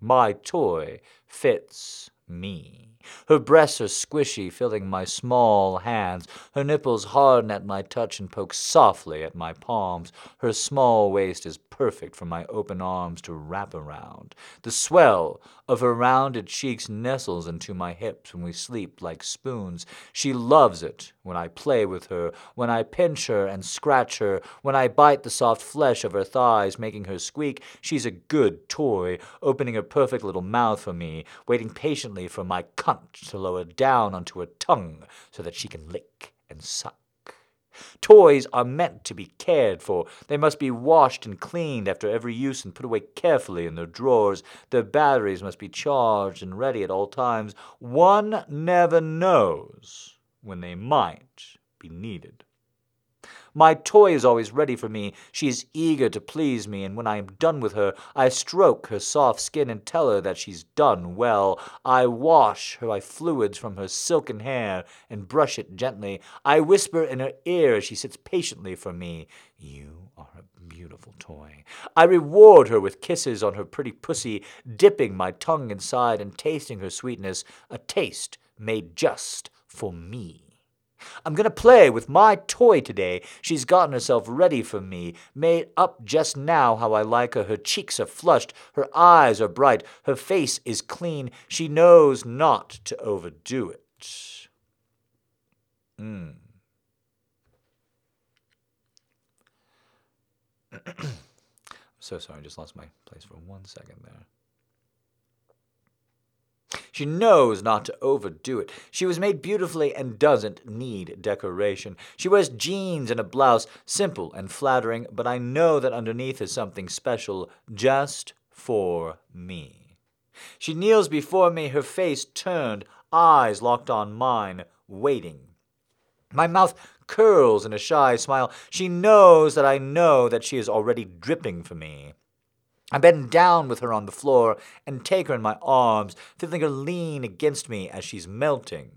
[SPEAKER 1] My toy fits me. Her breasts are squishy, filling my small hands. Her nipples harden at my touch and poke softly at my palms. Her small waist is perfect for my open arms to wrap around. The swell of her rounded cheeks nestles into my hips when we sleep like spoons. She loves it when I play with her, when I pinch her and scratch her, when I bite the soft flesh of her thighs, making her squeak. She's a good toy, opening her perfect little mouth for me, waiting patiently for my cunt to lower down onto her tongue so that she can lick and suck. Toys are meant to be cared for. They must be washed and cleaned after every use and put away carefully in their drawers. Their batteries must be charged and ready at all times. One never knows when they might be needed. My toy is always ready for me. She is eager to please me, and when I am done with her, I stroke her soft skin and tell her that she's done well. I wash her fluids from her silken hair and brush it gently. I whisper in her ear as she sits patiently for me. You are a beautiful toy. I reward her with kisses on her pretty pussy, dipping my tongue inside and tasting her sweetness, a taste made just for me. I'm going to play with my toy today. She's gotten herself ready for me, made up just now how I like her. Her cheeks are flushed, her eyes are bright, her face is clean. She knows not to overdo it. Mm. I'm so sorry, I just lost my place for one second there. She knows not to overdo it. She was made beautifully and doesn't need decoration. She wears jeans and a blouse, simple and flattering, but I know that underneath is something special just for me. She kneels before me, her face turned, eyes locked on mine, waiting. My mouth curls in a shy smile. She knows that I know that she is already dripping for me. I bend down with her on the floor and take her in my arms, feeling her lean against me as she's melting.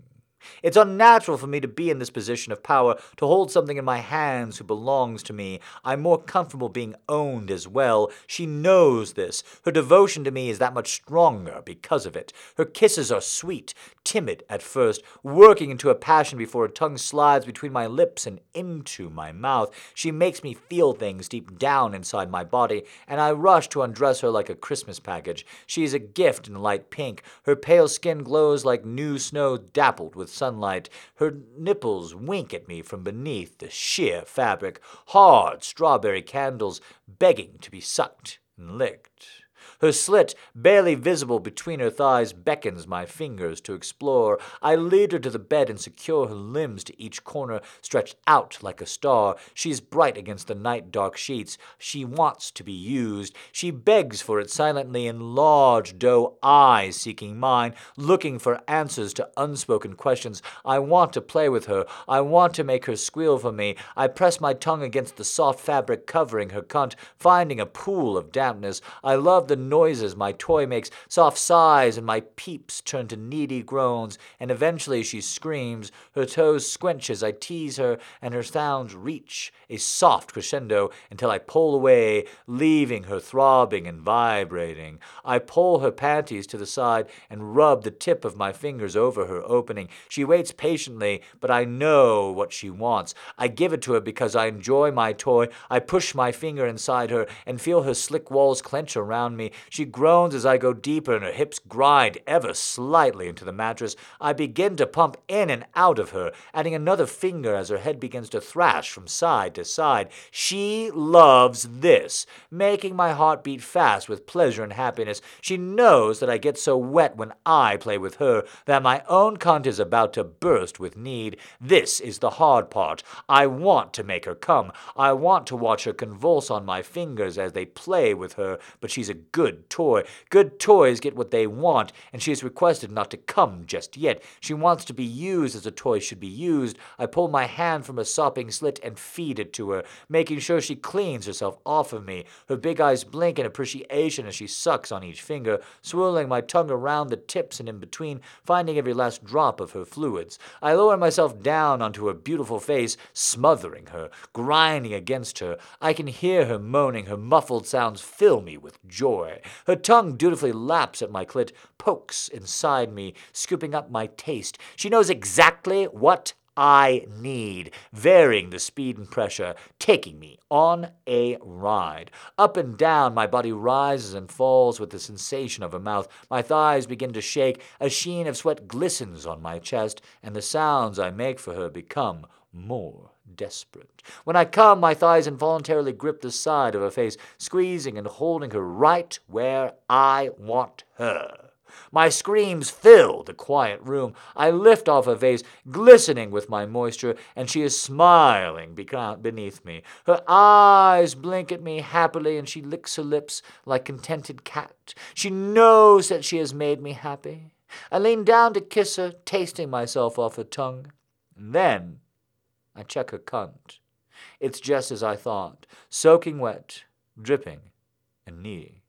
[SPEAKER 1] It's unnatural for me to be in this position of power, to hold something in my hands who belongs to me. I'm more comfortable being owned as well. She knows this. Her devotion to me is that much stronger because of it. Her kisses are sweet, timid at first, working into a passion before her tongue slides between my lips and into my mouth. She makes me feel things deep down inside my body, and I rush to undress her like a Christmas package. She is a gift in light pink. Her pale skin glows like new snow dappled with sunlight. Her nipples wink at me from beneath the sheer fabric, hard strawberry candles begging to be sucked and licked. Her slit, barely visible between her thighs, beckons my fingers to explore. I lead her to the bed and secure her limbs to each corner, stretched out like a star. She is bright against the night dark sheets. She wants to be used. She begs for it silently in large doe eyes seeking mine, looking for answers to unspoken questions. I want to play with her. I want to make her squeal for me. I press my tongue against the soft fabric covering her cunt, finding a pool of dampness. I love the noises my toy makes, soft sighs, and my peeps turn to needy groans, and eventually she screams, her toes squinch as I tease her, and her sounds reach a soft crescendo until I pull away, leaving her throbbing and vibrating. I pull her panties to the side and rub the tip of my fingers over her opening. She waits patiently, but I know what she wants. I give it to her because I enjoy my toy. I push my finger inside her and feel her slick walls clench around me. She groans as I go deeper, and her hips grind ever slightly into the mattress. I begin to pump in and out of her, adding another finger as her head begins to thrash from side to side. She loves this, making my heart beat fast with pleasure and happiness. She knows that I get so wet when I play with her that my own cunt is about to burst with need. This is the hard part. I want to make her come. I want to watch her convulse on my fingers as they play with her, but she's a good toy. Good toys get what they want, and she is requested not to come just yet. She wants to be used as a toy should be used. I pull my hand from a sopping slit and feed it to her, making sure she cleans herself off of me. Her big eyes blink in appreciation as she sucks on each finger, swirling my tongue around the tips and in between, finding every last drop of her fluids. I lower myself down onto her beautiful face, smothering her, grinding against her. I can hear her moaning, her muffled sounds fill me with joy. Her tongue dutifully laps at my clit, pokes inside me, scooping up my taste. She knows exactly what I need, varying the speed and pressure, taking me on a ride. Up and down, my body rises and falls with the sensation of her mouth. My thighs begin to shake, a sheen of sweat glistens on my chest, and the sounds I make for her become more desperate. When I come, my thighs involuntarily grip the side of her face, squeezing and holding her right where I want her. My screams fill the quiet room. I lift off her face, glistening with my moisture, and she is smiling beneath me. Her eyes blink at me happily, and she licks her lips like contented cat. She knows that she has made me happy. I lean down to kiss her, tasting myself off her tongue. And then I check her cunt. It's just as I thought, soaking wet, dripping, and needy.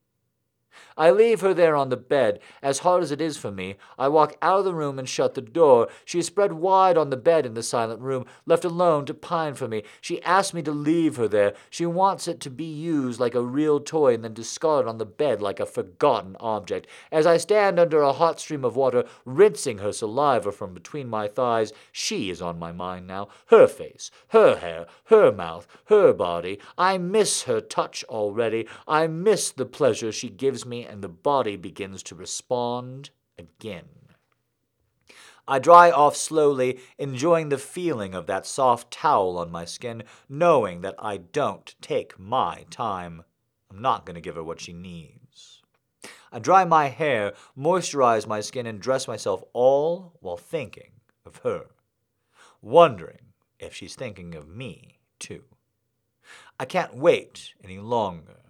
[SPEAKER 1] I leave her there on the bed, as hard as it is for me. I walk out of the room and shut the door. She is spread wide on the bed in the silent room, left alone to pine for me. She asks me to leave her there. She wants it to be used like a real toy and then discarded on the bed like a forgotten object. As I stand under a hot stream of water, rinsing her saliva from between my thighs, she is on my mind now. Her face, her hair, her mouth, her body. I miss her touch already. I miss the pleasure she gives me and the body begins to respond again. I dry off slowly, enjoying the feeling of that soft towel on my skin, knowing that I don't take my time. I'm not going to give her what she needs. I dry my hair, moisturize my skin, and dress myself all while thinking of her, wondering if she's thinking of me, too. I can't wait any longer.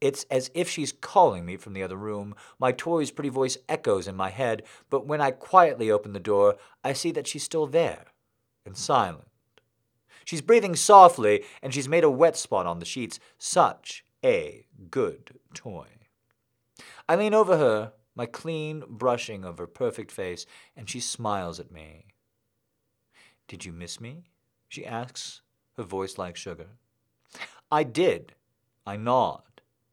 [SPEAKER 1] It's as if she's calling me from the other room. My toy's pretty voice echoes in my head, but when I quietly open the door, I see that she's still there and silent. She's breathing softly, and she's made a wet spot on the sheets. Such a good toy. I lean over her, my clean brushing of her perfect face, and she smiles at me. Did you miss me? she asks, her voice like sugar. I did. I nod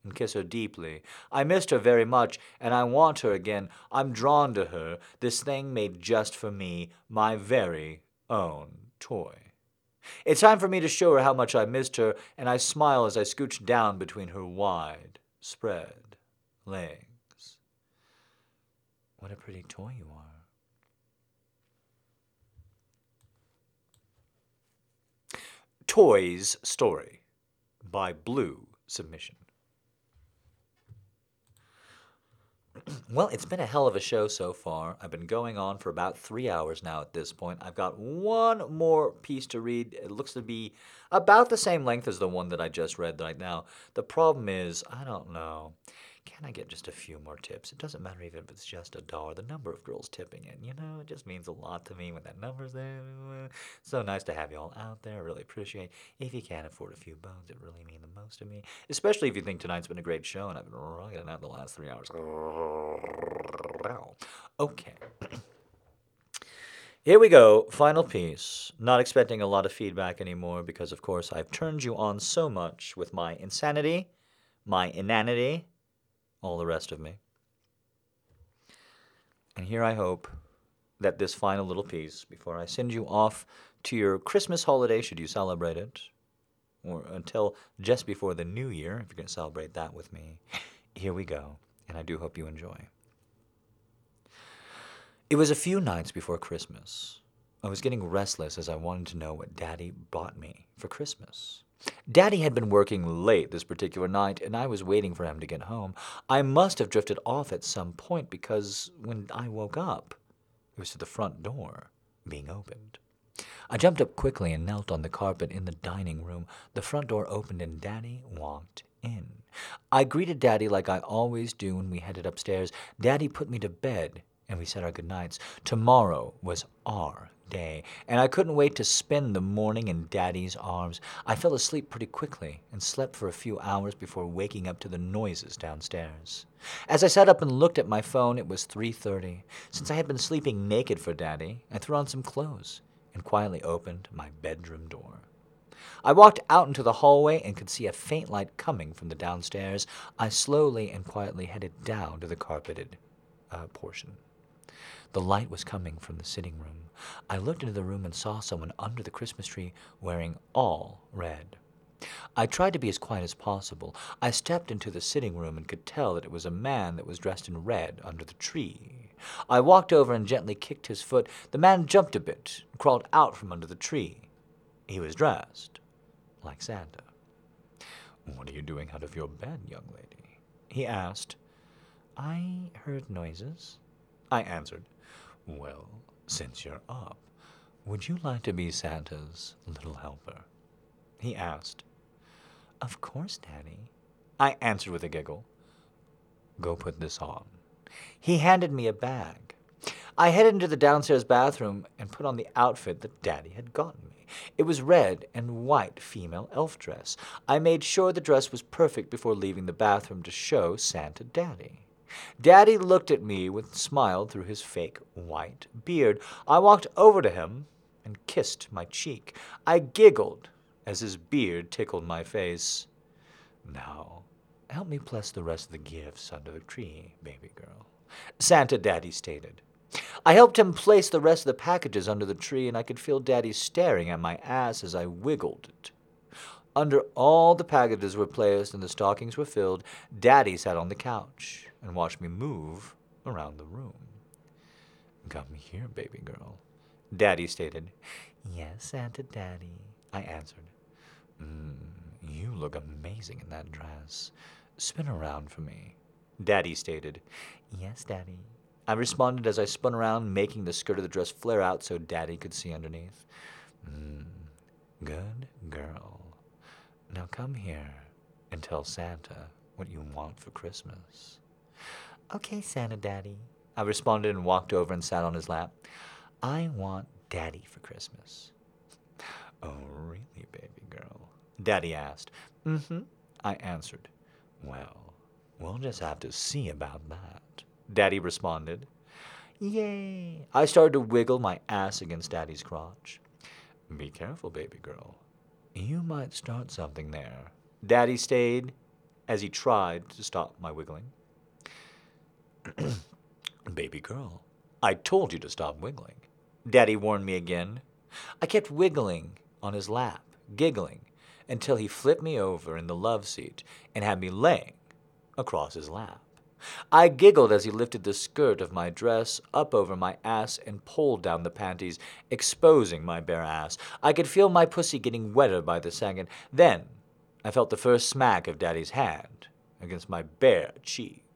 [SPEAKER 1] and kiss her deeply. I missed her very much, and I want her again. I'm drawn to her, this thing made just for me, my very own toy. It's time for me to show her how much I missed her, and I smile as I scooch down between her wide, spread legs. What a pretty toy you are. Toy's Story by Blue Submission. Well, it's been a hell of a show so far. I've been going on for about three hours now at this point. I've got one more piece to read. It looks to be about the same length as the one that I just read right now. The problem is, I don't know. Can I get just a few more tips? It doesn't matter even if it's just a dollar. The number of girls tipping it, you know, it just means a lot to me when that number's there. So nice to have you all out there. I really appreciate. If you can afford a few bones, it really means the most to me. Especially if you think tonight's been a great show and I've been rocking out the last three hours. Okay. Here we go, final piece. Not expecting a lot of feedback anymore because, of course, I've turned you on so much with my insanity, my inanity, all the rest of me. And here I hope that this final little piece, before I send you off to your Christmas holiday, should you celebrate it, or until just before the new year, if you're going to celebrate that with me, here we go. And I do hope you enjoy. It was a few nights before Christmas. I was getting restless as I wanted to know what Daddy bought me for Christmas. Daddy had been working late this particular night, and I was waiting for him to get home. I must have drifted off at some point because when I woke up, it was to the front door being opened. I jumped up quickly and knelt on the carpet in the dining room. The front door opened and Daddy walked in. I greeted Daddy like I always do when we headed upstairs. Daddy put me to bed, and we said our goodnights. Tomorrow was our day, and I couldn't wait to spend the morning in Daddy's arms. I fell asleep pretty quickly and slept for a few hours before waking up to the noises downstairs. As I sat up and looked at my phone, it was 3:30. Since I had been sleeping naked for Daddy, I threw on some clothes and quietly opened my bedroom door. I walked out into the hallway and could see a faint light coming from the downstairs. I slowly and quietly headed down to the carpeted uh, portion. The light was coming from the sitting room. I looked into the room and saw someone under the Christmas tree wearing all red. I tried to be as quiet as possible. I stepped into the sitting room and could tell that it was a man that was dressed in red under the tree. I walked over and gently kicked his foot. The man jumped a bit, and crawled out from under the tree. He was dressed like Santa. What are you doing out of your bed, young lady? He asked. I heard noises. I answered. Well, since you're up, would you like to be Santa's little helper? He asked. Of course, Daddy. I answered with a giggle. Go put this on. He handed me a bag. I headed into the downstairs bathroom and put on the outfit that Daddy had gotten me. It was red and white female elf dress. I made sure the dress was perfect before leaving the bathroom to show Santa Daddy. Daddy looked at me and smiled through his fake white beard. I walked over to him and kissed my cheek. I giggled as his beard tickled my face. Now, help me bless the rest of the gifts under the tree, baby girl, Santa Daddy stated. I helped him place the rest of the packages under the tree, and I could feel Daddy staring at my ass as I wiggled it. Under all the packages were placed and the stockings were filled, Daddy sat on the couch and watched me move around the room. Come here, baby girl, Daddy stated. Yes, Santa Daddy, I answered. Mm, you look amazing in that dress. Spin around for me, Daddy stated. Yes, Daddy. I responded as I spun around, making the skirt of the dress flare out so Daddy could see underneath. Mm, good girl. Now come here and tell Santa what you want for Christmas. Okay, Santa Daddy. I responded and walked over and sat on his lap. I want Daddy for Christmas. Oh, really, baby girl? Daddy asked. Mm-hmm, I answered. Well, we'll just have to see about that, Daddy responded. Yay! I started to wiggle my ass against Daddy's crotch. Be careful, baby girl. You might start something there. Daddy stayed as he tried to stop my wiggling. baby girl, I told you to stop wiggling. Daddy warned me again. I kept wiggling on his lap, giggling, until he flipped me over in the love seat and had me laying across his lap. I giggled as he lifted the skirt of my dress up over my ass and pulled down the panties, exposing my bare ass. I could feel my pussy getting wetter by the second. Then I felt the first smack of Daddy's hand against my bare cheek.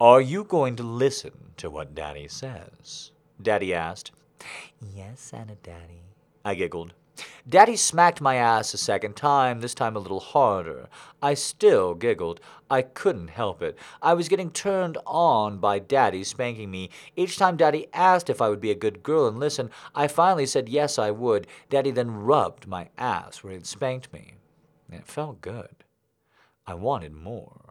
[SPEAKER 1] Are you going to listen to what Daddy says? Daddy asked. Yes, Santa Daddy. I giggled. Daddy smacked my ass a second time, this time a little harder. I still giggled. I couldn't help it. I was getting turned on by Daddy spanking me. Each time Daddy asked if I would be a good girl and listen, I finally said yes, I would. Daddy then rubbed my ass where he'd spanked me. It felt good. I wanted more.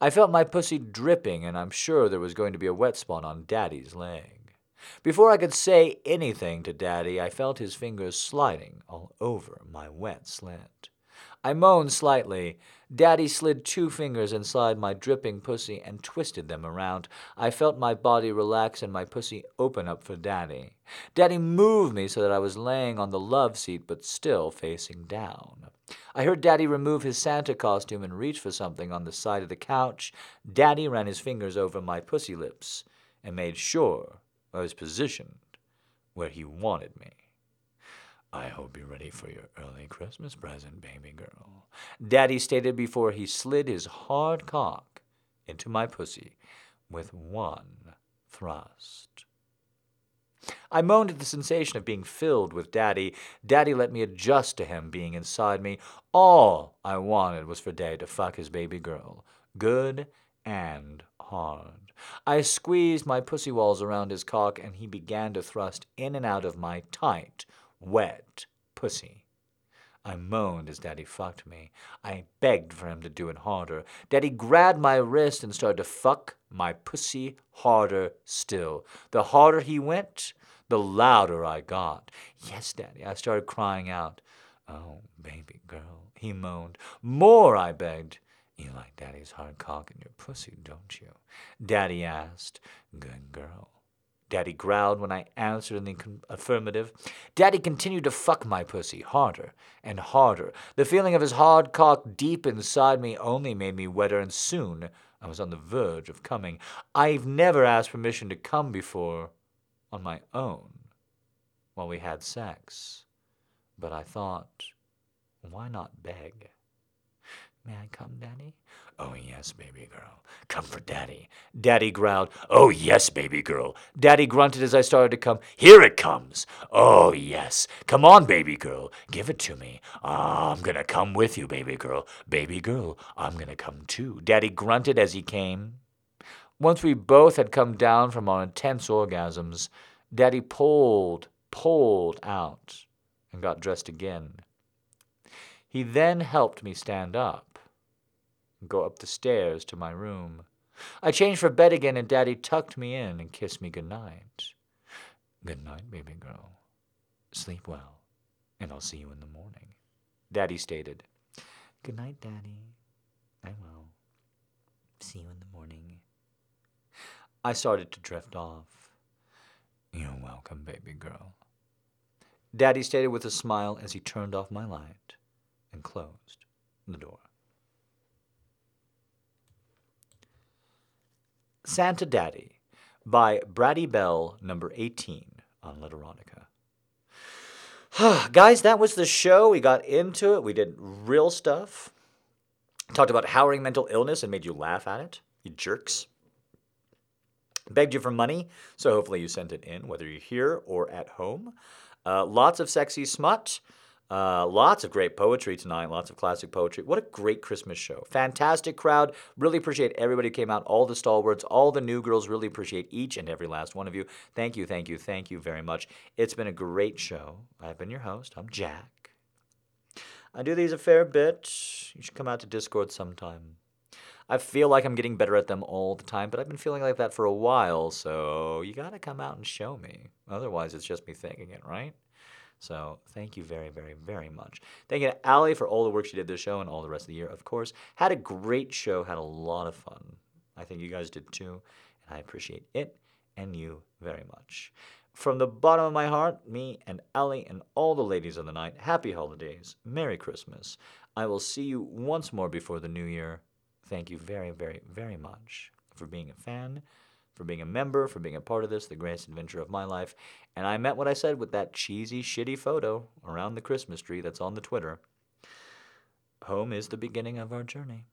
[SPEAKER 1] I felt my pussy dripping, and I'm sure there was going to be a wet spot on Daddy's leg. Before I could say anything to Daddy, I felt his fingers sliding all over my wet slit. I moaned slightly. Daddy slid two fingers inside my dripping pussy and twisted them around. I felt my body relax and my pussy open up for Daddy. Daddy moved me so that I was laying on the love seat but still facing down. I heard Daddy remove his Santa costume and reach for something on the side of the couch. Daddy ran his fingers over my pussy lips and made sure I was positioned where he wanted me. I hope you're ready for your early Christmas present, baby girl. Daddy stated before he slid his hard cock into my pussy with one thrust. I moaned at the sensation of being filled with Daddy. Daddy let me adjust to him being inside me. All I wanted was for Daddy to fuck his baby girl. Good and hard. I squeezed my pussy walls around his cock, and he began to thrust in and out of my tight, wet pussy. I moaned as Daddy fucked me. I begged for him to do it harder. Daddy grabbed my wrist and started to fuck my pussy harder still. The harder he went, the louder I got. Yes, Daddy, I started crying out. Oh, baby girl, he moaned. More, I begged. You like Daddy's hard cock in your pussy, don't you? Daddy asked. Good girl. Daddy growled when I answered in the affirmative. Daddy continued to fuck my pussy harder and harder. The feeling of his hard cock deep inside me only made me wetter, and soon I was on the verge of coming. I've never asked permission to come before on my own while we had sex, but I thought, why not beg? May I come, Daddy? Oh, yes, baby girl. Come for Daddy. Daddy growled. Oh, yes, baby girl. Daddy grunted as I started to come. Here it comes. Oh, yes. Come on, baby girl. Give it to me. I'm gonna come with you, baby girl. Baby girl, I'm gonna come too. Daddy grunted as he came. Once we both had come down from our intense orgasms, Daddy pulled, pulled out, and got dressed again. He then helped me stand up and go up the stairs to my room. I changed for bed again, and Daddy tucked me in and kissed me good night. Good night, baby girl. Sleep well, and I'll see you in the morning. Daddy stated. Good night, Daddy. I will. See you in the morning. I started to drift off. You're welcome, baby girl. Daddy stated with a smile as he turned off my light and closed the door. Santa Daddy by Brady Bell, number 18 on Literotica. Guys, that was the show. We got into it. We did real stuff. Talked about howling mental illness and made you laugh at it. You jerks. Begged you for money, so hopefully you sent it in, whether you're here or at home. Uh, lots of sexy smut. Uh, lots of great poetry tonight, lots of classic poetry. What a great Christmas show. Fantastic crowd. Really appreciate everybody who came out, all the stalwarts, all the new girls. Really appreciate each and every last one of you. Thank you, thank you, thank you very much. It's been a great show. I've been your host. I'm Jack. I do these a fair bit. You should come out to Discord sometime. I feel like I'm getting better at them all the time, but I've been feeling like that for a while, so you gotta come out and show me. Otherwise, it's just me thinking it, right? So thank you very, very, very much. Thank you to Allie for all the work she did this show and all the rest of the year, of course. Had a great show, had a lot of fun. I think you guys did too, and I appreciate it and you very much. From the bottom of my heart, me and Allie and all the ladies of the night, happy holidays, Merry Christmas. I will see you once more before the new year. Thank you very, very, very much for being a fan for being a member, for being a part of this, the greatest adventure of my life. And I meant what I said with that cheesy, shitty photo around the Christmas tree that's on the Twitter. Home is the beginning of our journey.